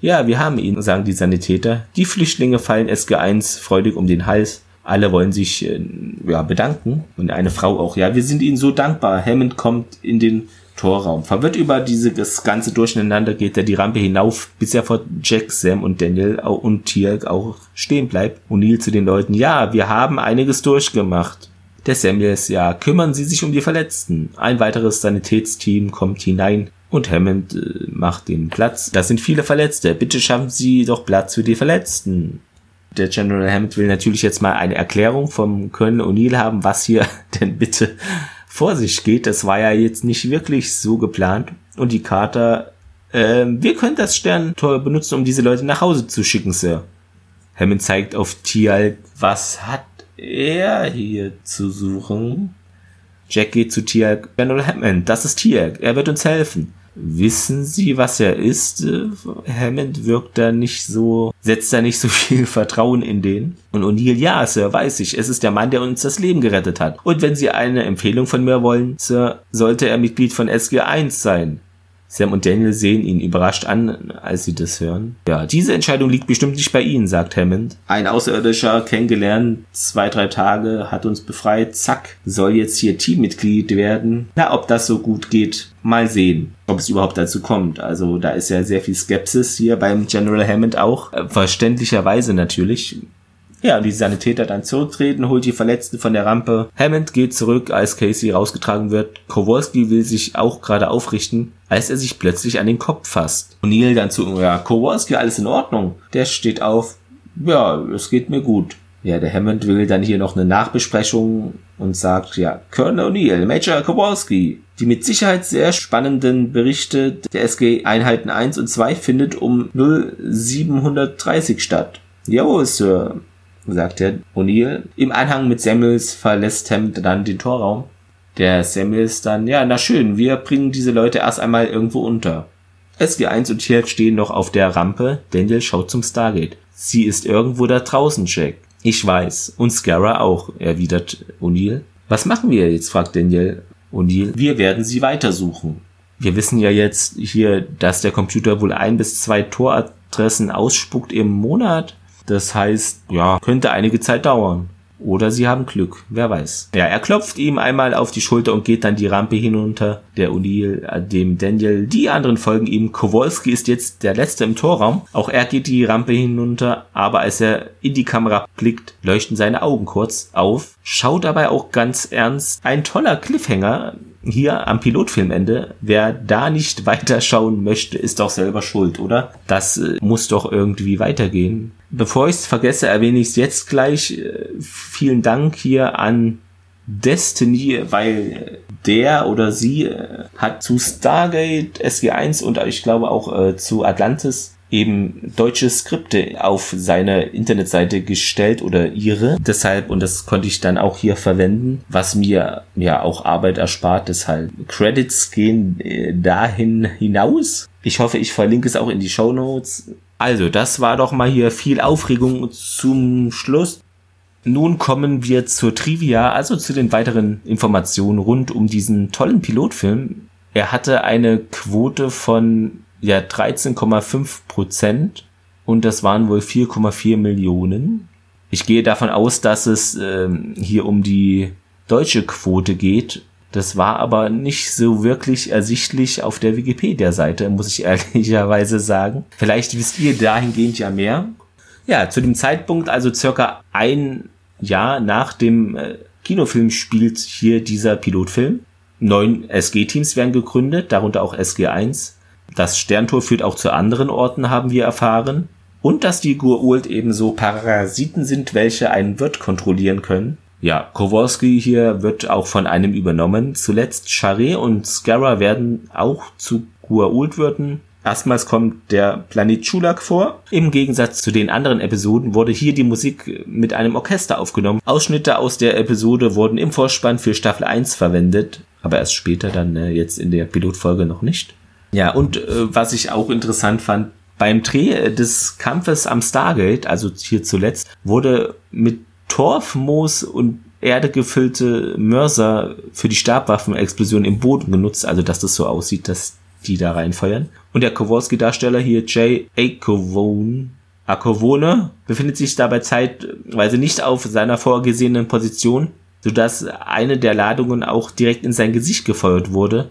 Ja, wir haben ihn, sagen die Sanitäter. Die Flüchtlinge fallen SG1 freudig um den Hals. Alle wollen sich äh, ja, bedanken. Und eine Frau auch. Ja, wir sind ihnen so dankbar. Hammond kommt in den Torraum. Verwirrt über dieses ganze Durcheinander geht er die Rampe hinauf, bis er vor Jack, Sam und Daniel und Tier auch stehen bleibt. Und Neil zu den Leuten, ja, wir haben einiges durchgemacht. Der Samuels, ja, kümmern Sie sich um die Verletzten. Ein weiteres Sanitätsteam kommt hinein und Hammond äh, macht den Platz. Da sind viele Verletzte. Bitte schaffen Sie doch Platz für die Verletzten. Der General Hammond will natürlich jetzt mal eine Erklärung vom Colonel O'Neill haben, was hier [laughs] denn bitte vor sich geht. Das war ja jetzt nicht wirklich so geplant. Und die Carter, äh, wir können das Sterntor benutzen, um diese Leute nach Hause zu schicken, Sir. Hammond zeigt auf Tial, was hat er hier zu suchen? Jack geht zu Tiag. General Hammond, das ist Tiag. Er wird uns helfen. Wissen Sie, was er ist? Hammond wirkt da nicht so, setzt da nicht so [laughs] viel Vertrauen in den. Und O'Neill, ja, Sir, weiß ich. Es ist der Mann, der uns das Leben gerettet hat. Und wenn Sie eine Empfehlung von mir wollen, Sir, sollte er Mitglied von SG1 sein. Sam und Daniel sehen ihn überrascht an, als sie das hören. Ja, diese Entscheidung liegt bestimmt nicht bei Ihnen, sagt Hammond. Ein Außerirdischer, kennengelernt, zwei, drei Tage, hat uns befreit, zack, soll jetzt hier Teammitglied werden. Na, ob das so gut geht, mal sehen, ob es überhaupt dazu kommt. Also da ist ja sehr viel Skepsis hier beim General Hammond auch. Äh, verständlicherweise natürlich. Ja, die Sanitäter dann zurücktreten, holt die Verletzten von der Rampe. Hammond geht zurück, als Casey rausgetragen wird. Kowalski will sich auch gerade aufrichten, als er sich plötzlich an den Kopf fasst. O'Neill dann zu, ja, Kowalski, alles in Ordnung. Der steht auf, ja, es geht mir gut. Ja, der Hammond will dann hier noch eine Nachbesprechung und sagt, ja, Colonel O'Neill, Major Kowalski, die mit Sicherheit sehr spannenden Berichte der SG Einheiten 1 und 2 findet um 0730 statt. Jawohl, Sir sagt der O'Neill. Im Anhang mit Samuels verlässt Hemd dann den Torraum. Der Samuels dann, ja, na schön, wir bringen diese Leute erst einmal irgendwo unter. SG1 und Tiert stehen noch auf der Rampe. Daniel schaut zum Stargate. Sie ist irgendwo da draußen, Jack. Ich weiß. Und Scarra auch, erwidert O'Neill. Was machen wir jetzt? fragt Daniel O'Neill. Wir werden sie weitersuchen. Wir wissen ja jetzt hier, dass der Computer wohl ein bis zwei Toradressen ausspuckt im Monat. Das heißt, ja, könnte einige Zeit dauern. Oder sie haben Glück, wer weiß. Ja, er klopft ihm einmal auf die Schulter und geht dann die Rampe hinunter. Der O'Neill, äh, dem Daniel, die anderen folgen ihm. Kowalski ist jetzt der Letzte im Torraum. Auch er geht die Rampe hinunter, aber als er in die Kamera blickt, leuchten seine Augen kurz auf, schaut dabei auch ganz ernst. Ein toller Cliffhanger, hier am Pilotfilmende, wer da nicht [laughs] weiterschauen möchte, ist doch selber schuld, oder? Das äh, muss doch irgendwie weitergehen. Bevor ich es vergesse, erwähne ich es jetzt gleich. Äh, vielen Dank hier an Destiny, weil der oder sie äh, hat zu Stargate, SG1 und ich glaube auch äh, zu Atlantis eben deutsche Skripte auf seine Internetseite gestellt oder ihre. Deshalb, und das konnte ich dann auch hier verwenden, was mir ja auch Arbeit erspart. Deshalb Credits gehen äh, dahin hinaus. Ich hoffe, ich verlinke es auch in die Show Notes. Also, das war doch mal hier viel Aufregung zum Schluss. Nun kommen wir zur Trivia, also zu den weiteren Informationen rund um diesen tollen Pilotfilm. Er hatte eine Quote von ja 13,5 Prozent und das waren wohl 4,4 Millionen. Ich gehe davon aus, dass es ähm, hier um die deutsche Quote geht. Das war aber nicht so wirklich ersichtlich auf der Wikipedia-Seite, muss ich [laughs] ehrlicherweise sagen. Vielleicht wisst ihr dahingehend ja mehr. Ja, zu dem Zeitpunkt, also circa ein Jahr nach dem äh, Kinofilm spielt hier dieser Pilotfilm. Neun SG-Teams werden gegründet, darunter auch SG1. Das Sterntor führt auch zu anderen Orten, haben wir erfahren. Und dass die Gurult ebenso Parasiten sind, welche einen Wirt kontrollieren können. Ja, Kowalski hier wird auch von einem übernommen. Zuletzt Charé und Scarra werden auch zu Gua'uld-Wirten. Erstmals kommt der Planet Chulak vor. Im Gegensatz zu den anderen Episoden wurde hier die Musik mit einem Orchester aufgenommen. Ausschnitte aus der Episode wurden im Vorspann für Staffel 1 verwendet, aber erst später dann äh, jetzt in der Pilotfolge noch nicht. Ja, und äh, was ich auch interessant fand, beim Dreh des Kampfes am Stargate, also hier zuletzt, wurde mit Torfmoos und Erde gefüllte Mörser für die Stabwaffenexplosion im Boden genutzt, also dass das so aussieht, dass die da reinfeuern. Und der Kowalski-Darsteller hier, Jay Akovone, Akovone, befindet sich dabei zeitweise nicht auf seiner vorgesehenen Position, sodass eine der Ladungen auch direkt in sein Gesicht gefeuert wurde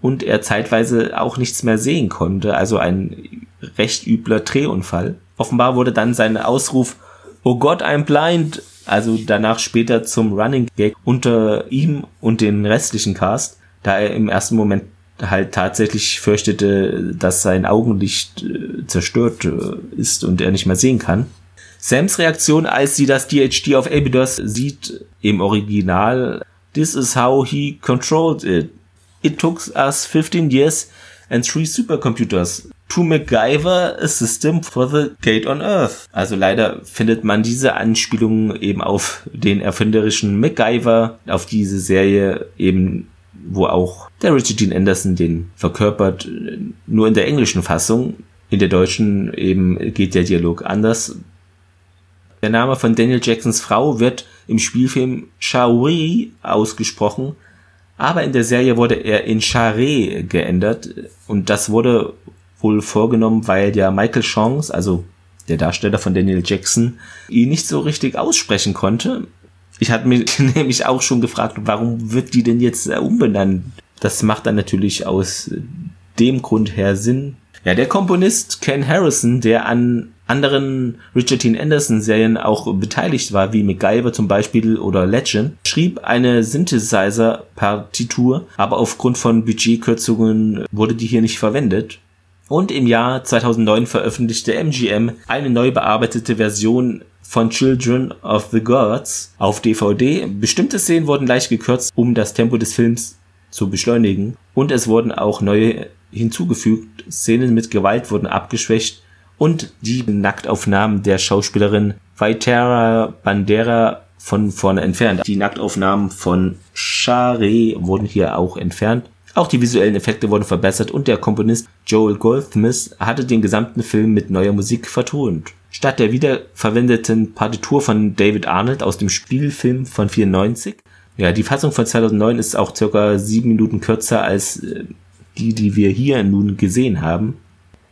und er zeitweise auch nichts mehr sehen konnte, also ein recht übler Drehunfall. Offenbar wurde dann sein Ausruf Oh Gott, I'm blind, also danach später zum Running Gag unter ihm und den restlichen Cast, da er im ersten Moment halt tatsächlich fürchtete, dass sein Augenlicht äh, zerstört äh, ist und er nicht mehr sehen kann. Sams Reaktion, als sie das DHD auf Abydos sieht, im Original, This is how he controlled it. It took us 15 years and three supercomputers to MacGyver a system for the gate on Earth. Also leider findet man diese Anspielung eben auf den erfinderischen MacGyver, auf diese Serie eben wo auch der Richard Dean Anderson den verkörpert, nur in der englischen Fassung. In der deutschen eben geht der Dialog anders. Der Name von Daniel Jacksons Frau wird im Spielfilm Shaori ausgesprochen, aber in der Serie wurde er in Charé geändert und das wurde wohl vorgenommen, weil ja Michael Chance, also der Darsteller von Daniel Jackson, ihn nicht so richtig aussprechen konnte. Ich hatte mich [laughs] nämlich auch schon gefragt, warum wird die denn jetzt umbenannt? Das macht dann natürlich aus dem Grund her Sinn. Ja, der Komponist Ken Harrison, der an anderen Richard Dean Anderson Serien auch beteiligt war, wie MacGyver zum Beispiel oder Legend, schrieb eine Synthesizer-Partitur, aber aufgrund von Budgetkürzungen wurde die hier nicht verwendet. Und im Jahr 2009 veröffentlichte MGM eine neu bearbeitete Version von Children of the Gods auf DVD. Bestimmte Szenen wurden leicht gekürzt, um das Tempo des Films zu beschleunigen. Und es wurden auch neue hinzugefügt. Szenen mit Gewalt wurden abgeschwächt und die Nacktaufnahmen der Schauspielerin Vaitera Bandera von vorne entfernt. Die Nacktaufnahmen von Share wurden hier auch entfernt. Auch die visuellen Effekte wurden verbessert und der Komponist Joel Goldsmith hatte den gesamten Film mit neuer Musik vertont. Statt der wiederverwendeten Partitur von David Arnold aus dem Spielfilm von 94. Ja, die Fassung von 2009 ist auch circa sieben Minuten kürzer als äh, die, die wir hier nun gesehen haben.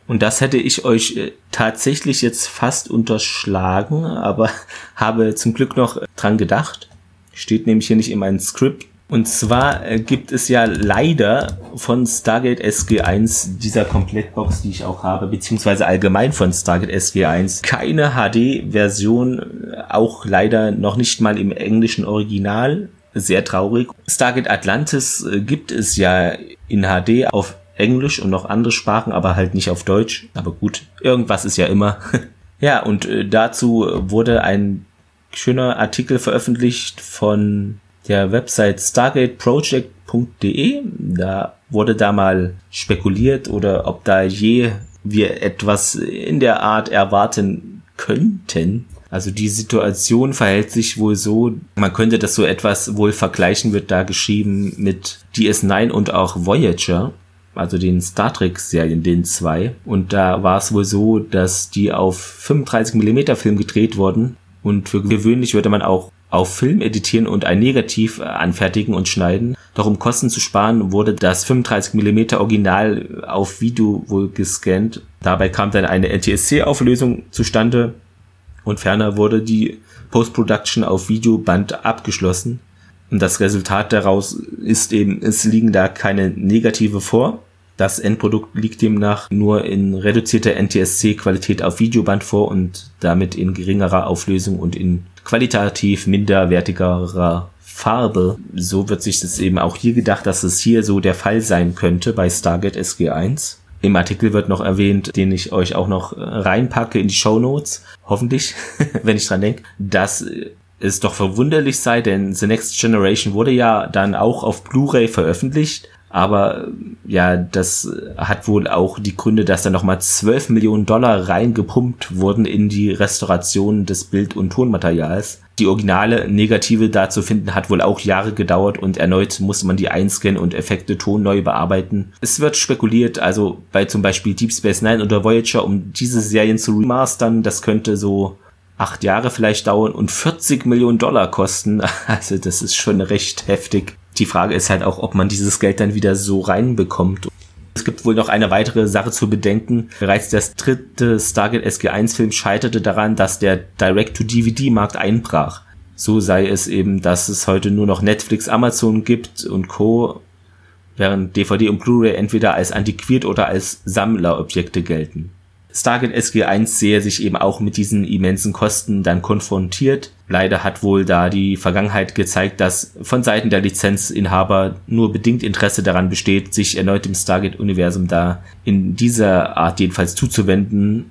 Und das hätte ich euch äh, tatsächlich jetzt fast unterschlagen, aber [laughs] habe zum Glück noch dran gedacht. Steht nämlich hier nicht in meinem Skript. Und zwar äh, gibt es ja leider von Stargate SG1, dieser Komplettbox, die ich auch habe, beziehungsweise allgemein von Stargate SG1, keine HD-Version, äh, auch leider noch nicht mal im englischen Original. Sehr traurig. Stargate Atlantis äh, gibt es ja in HD auf Englisch und noch andere Sprachen, aber halt nicht auf Deutsch. Aber gut, irgendwas ist ja immer. [laughs] ja, und dazu wurde ein schöner Artikel veröffentlicht von der Website stargateproject.de. Da wurde da mal spekuliert oder ob da je wir etwas in der Art erwarten könnten. Also die Situation verhält sich wohl so, man könnte das so etwas wohl vergleichen, wird da geschrieben mit DS9 und auch Voyager, also den Star Trek Serien, den zwei. Und da war es wohl so, dass die auf 35 mm Film gedreht wurden. Und für gewöhnlich würde man auch auf Film editieren und ein Negativ äh, anfertigen und schneiden. Doch um Kosten zu sparen, wurde das 35 mm Original auf Video wohl gescannt. Dabei kam dann eine NTSC-Auflösung zustande und ferner wurde die Post-Production auf Videoband abgeschlossen. Und das Resultat daraus ist eben, es liegen da keine Negative vor. Das Endprodukt liegt demnach nur in reduzierter NTSC-Qualität auf Videoband vor und damit in geringerer Auflösung und in qualitativ minderwertigerer Farbe. So wird sich das eben auch hier gedacht, dass es hier so der Fall sein könnte bei Stargate SG1. Im Artikel wird noch erwähnt, den ich euch auch noch reinpacke in die Show Notes, hoffentlich, [laughs] wenn ich dran denke, dass es doch verwunderlich sei, denn The Next Generation wurde ja dann auch auf Blu-ray veröffentlicht, Aber ja, das hat wohl auch die Gründe, dass da nochmal 12 Millionen Dollar reingepumpt wurden in die Restauration des Bild- und Tonmaterials. Die originale Negative da zu finden hat wohl auch Jahre gedauert und erneut musste man die einscannen und Effekte Ton neu bearbeiten. Es wird spekuliert, also bei zum Beispiel Deep Space Nine oder Voyager, um diese Serien zu remastern, das könnte so acht Jahre vielleicht dauern und 40 Millionen Dollar kosten. [laughs] Also das ist schon recht heftig. Die Frage ist halt auch, ob man dieses Geld dann wieder so reinbekommt. Es gibt wohl noch eine weitere Sache zu bedenken. Bereits der dritte Stargate SG1-Film scheiterte daran, dass der Direct-to-DVD-Markt einbrach. So sei es eben, dass es heute nur noch Netflix, Amazon gibt und Co., während DVD und Blu-ray entweder als antiquiert oder als Sammlerobjekte gelten. Stargate SG1 sehe sich eben auch mit diesen immensen Kosten dann konfrontiert. Leider hat wohl da die Vergangenheit gezeigt, dass von Seiten der Lizenzinhaber nur bedingt Interesse daran besteht, sich erneut dem Stargate-Universum da in dieser Art jedenfalls zuzuwenden.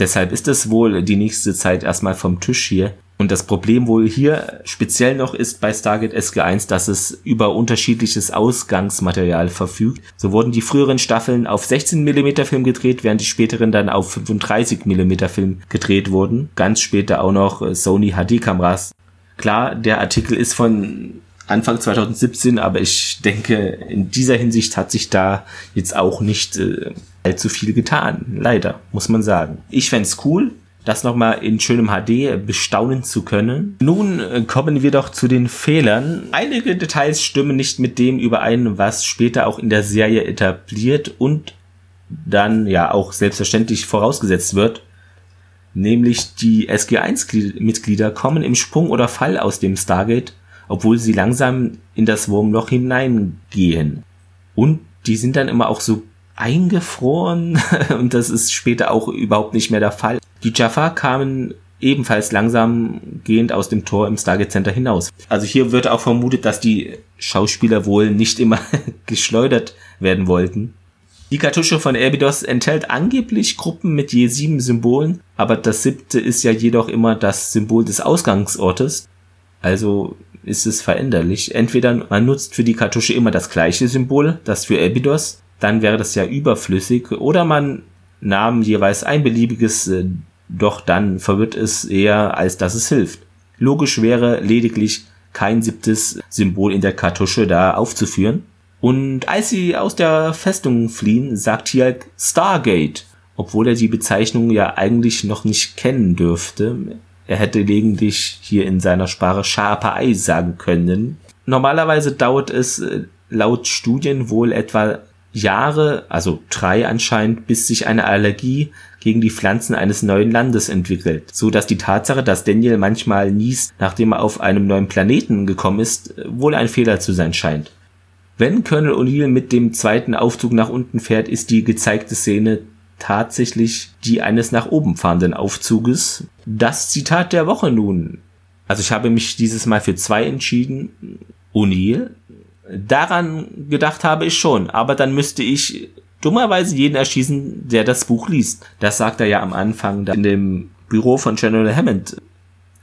Deshalb ist es wohl die nächste Zeit erstmal vom Tisch hier. Und das Problem wohl hier speziell noch ist bei Stargate SG1, dass es über unterschiedliches Ausgangsmaterial verfügt. So wurden die früheren Staffeln auf 16 mm Film gedreht, während die späteren dann auf 35 mm Film gedreht wurden. Ganz später auch noch äh, Sony HD Kameras. Klar, der Artikel ist von Anfang 2017, aber ich denke, in dieser Hinsicht hat sich da jetzt auch nicht äh, allzu viel getan. Leider, muss man sagen. Ich fände cool, das nochmal in schönem HD bestaunen zu können. Nun äh, kommen wir doch zu den Fehlern. Einige Details stimmen nicht mit dem überein, was später auch in der Serie etabliert und dann ja auch selbstverständlich vorausgesetzt wird. Nämlich die SG1-Mitglieder kommen im Sprung oder Fall aus dem Stargate, obwohl sie langsam in das Wurmloch hineingehen. Und die sind dann immer auch so eingefroren [laughs] und das ist später auch überhaupt nicht mehr der Fall. Die Jaffa kamen ebenfalls langsam gehend aus dem Tor im Stargate Center hinaus. Also hier wird auch vermutet, dass die Schauspieler wohl nicht immer [laughs] geschleudert werden wollten. Die Kartusche von Abydos enthält angeblich Gruppen mit je sieben Symbolen, aber das siebte ist ja jedoch immer das Symbol des Ausgangsortes. Also ist es veränderlich. Entweder man nutzt für die Kartusche immer das gleiche Symbol, das für Abydos, dann wäre das ja überflüssig, oder man nahm jeweils ein beliebiges äh, doch dann verwirrt es eher, als dass es hilft. Logisch wäre lediglich kein siebtes Symbol in der Kartusche da aufzuführen. Und als sie aus der Festung fliehen, sagt Tialk Stargate, obwohl er die Bezeichnung ja eigentlich noch nicht kennen dürfte. Er hätte gelegentlich hier in seiner Sprache Sharper sagen können. Normalerweise dauert es äh, laut Studien wohl etwa Jahre, also drei anscheinend, bis sich eine Allergie gegen die Pflanzen eines neuen Landes entwickelt, so dass die Tatsache, dass Daniel manchmal niest, nachdem er auf einem neuen Planeten gekommen ist, wohl ein Fehler zu sein scheint. Wenn Colonel O'Neill mit dem zweiten Aufzug nach unten fährt, ist die gezeigte Szene tatsächlich die eines nach oben fahrenden Aufzuges. Das Zitat der Woche nun. Also ich habe mich dieses Mal für zwei entschieden. O'Neill. Daran gedacht habe ich schon, aber dann müsste ich dummerweise jeden erschießen, der das Buch liest. Das sagt er ja am Anfang in dem Büro von General Hammond.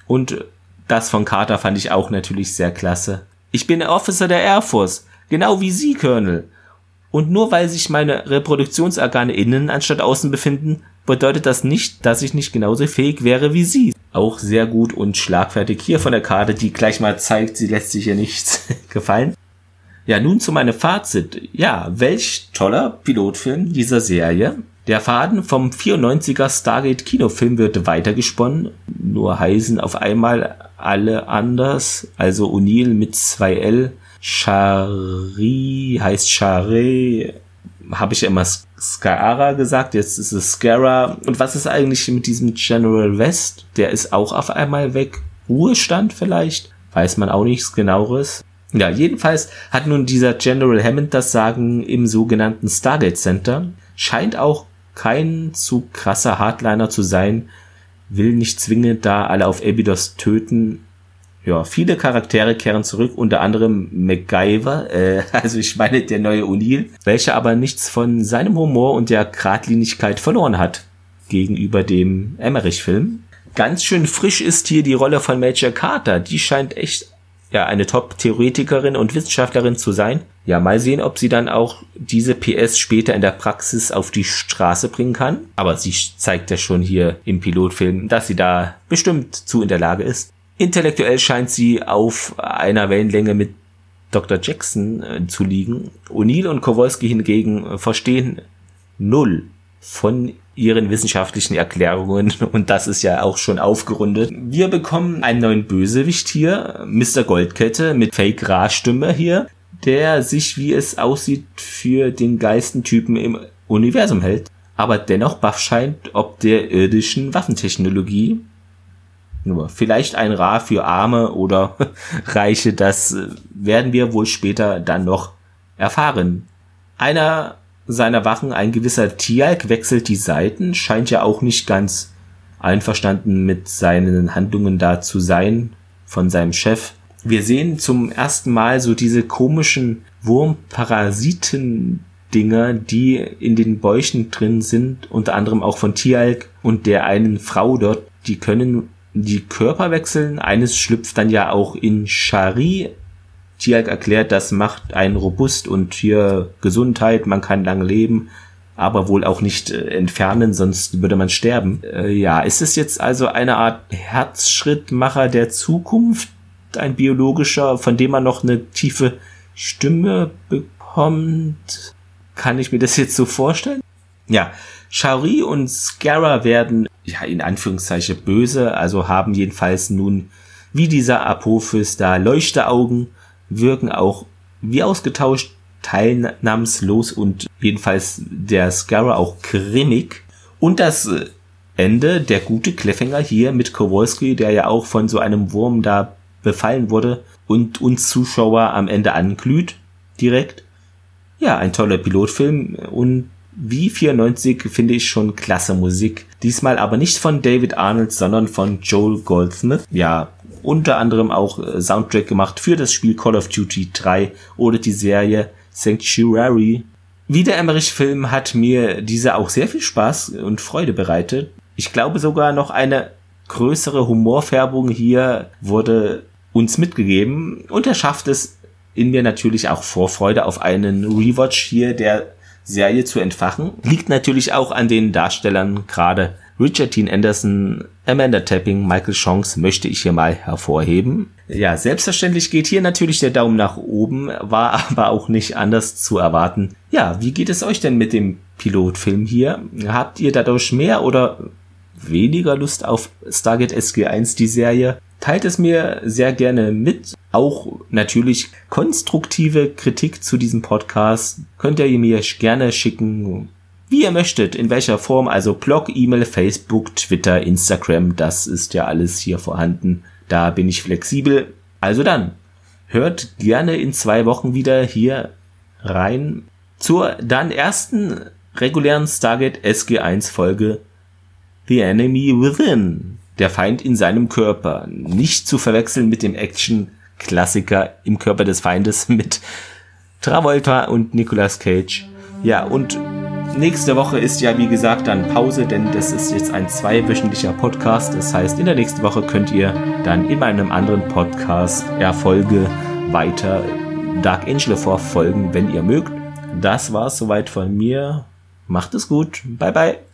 Und das von Carter fand ich auch natürlich sehr klasse. Ich bin Officer der Air Force, genau wie Sie, Colonel. Und nur weil sich meine Reproduktionsorgane innen anstatt außen befinden, bedeutet das nicht, dass ich nicht genauso fähig wäre wie Sie. Auch sehr gut und schlagfertig hier von der Karte, die gleich mal zeigt, sie lässt sich hier nichts [laughs] gefallen. Ja, nun zu meinem Fazit. Ja, welch toller Pilotfilm dieser Serie. Der Faden vom 94er Stargate Kinofilm wird weitergesponnen, nur heißen auf einmal alle anders, also O'Neill mit 2L, Shari heißt Share, habe ich immer Skara gesagt, jetzt ist es Skara. Und was ist eigentlich mit diesem General West? Der ist auch auf einmal weg. Ruhestand vielleicht? Weiß man auch nichts genaueres. Ja, jedenfalls hat nun dieser General Hammond das Sagen im sogenannten Stargate Center. Scheint auch kein zu krasser Hardliner zu sein, will nicht zwingend da alle auf Abydos töten. Ja, viele Charaktere kehren zurück, unter anderem MacGyver, äh, [laughs] also ich meine der neue O'Neill, welcher aber nichts von seinem Humor und der Gradlinigkeit verloren hat gegenüber dem Emmerich-Film. Ganz schön frisch ist hier die Rolle von Major Carter, die scheint echt ja eine Top-Theoretikerin und Wissenschaftlerin zu sein. Ja, mal sehen, ob sie dann auch diese PS später in der Praxis auf die Straße bringen kann. Aber sie zeigt ja schon hier im Pilotfilm, dass sie da bestimmt zu in der Lage ist. Intellektuell scheint sie auf einer Wellenlänge mit Dr. Jackson äh, zu liegen. O'Neill und Kowalski hingegen verstehen null von ihren wissenschaftlichen Erklärungen und das ist ja auch schon aufgerundet. Wir bekommen einen neuen Bösewicht hier, Mr. Goldkette mit Fake-Ra-Stimme hier, der sich, wie es aussieht, für den Geistentypen im Universum hält, aber dennoch baff scheint ob der irdischen Waffentechnologie. Nur vielleicht ein Ra für Arme oder [laughs] Reiche, das werden wir wohl später dann noch erfahren. Einer seiner Wachen, ein gewisser Tialk, wechselt die Seiten, scheint ja auch nicht ganz einverstanden mit seinen Handlungen da zu sein von seinem Chef. Wir sehen zum ersten Mal so diese komischen Wurmparasiten-Dinger, die in den Bäuchen drin sind, unter anderem auch von Tialk und der einen Frau dort, die können die Körper wechseln. Eines schlüpft dann ja auch in Shari. Tialk erklärt, das macht einen robust und hier Gesundheit, man kann lang leben, aber wohl auch nicht äh, entfernen, sonst würde man sterben. Äh, ja, ist es jetzt also eine Art Herzschrittmacher der Zukunft, ein biologischer, von dem man noch eine tiefe Stimme bekommt? Kann ich mir das jetzt so vorstellen? Ja, Shauri und Scarra werden ja, in Anführungszeichen böse, also haben jedenfalls nun wie dieser Apophis da Leuchteaugen, wirken auch wie ausgetauscht, teilnahmslos und jedenfalls der Scarra auch grimmig. Und das äh, Ende, der gute Cliffhanger hier mit Kowalski, der ja auch von so einem Wurm da befallen wurde und uns Zuschauer am Ende anglüht, direkt. Ja, ein toller Pilotfilm und wie 94 finde ich schon klasse Musik. Diesmal aber nicht von David Arnold, sondern von Joel Goldsmith. Ja, unter anderem auch äh, Soundtrack gemacht für das Spiel Call of Duty 3 oder die Serie Sanctuary. Wie der Emmerich-Film hat mir dieser auch sehr viel Spaß und Freude bereitet. Ich glaube sogar noch eine größere Humorfärbung hier wurde uns mitgegeben und er schafft es in mir natürlich auch Vorfreude auf einen Rewatch hier der Serie zu entfachen. Liegt natürlich auch an den Darstellern, gerade Richard Dean Anderson, Amanda Tapping, Michael Chance möchte ich hier mal hervorheben. Ja, selbstverständlich geht hier natürlich der Daumen nach oben, war [laughs] aber auch nicht anders zu erwarten. Ja, wie geht es euch denn mit dem Pilotfilm hier? Habt ihr dadurch mehr oder weniger Lust auf Stargate SG1, die Serie? Teilt es mir sehr gerne mit. Auch natürlich konstruktive Kritik zu diesem Podcast könnt ihr mir gerne schicken, wie ihr möchtet, in welcher Form, also Blog, E-Mail, Facebook, Twitter, Instagram, das ist ja alles hier vorhanden. Da bin ich flexibel. Also dann, hört gerne in zwei Wochen wieder hier rein zur dann ersten regulären Stargate SG1 Folge The Enemy Within der Feind in seinem Körper. Nicht zu verwechseln mit dem Action-Klassiker im Körper des Feindes mit Travolta und Nicolas Cage. Ja, und nächste Woche ist ja wie gesagt dann Pause, denn das ist jetzt ein zweiwöchentlicher Podcast. Das heißt, in der nächsten Woche könnt ihr dann in meinem anderen Podcast Erfolge weiter Dark Angel verfolgen, wenn ihr mögt. Das war's soweit von mir. Macht es gut. Bye bye.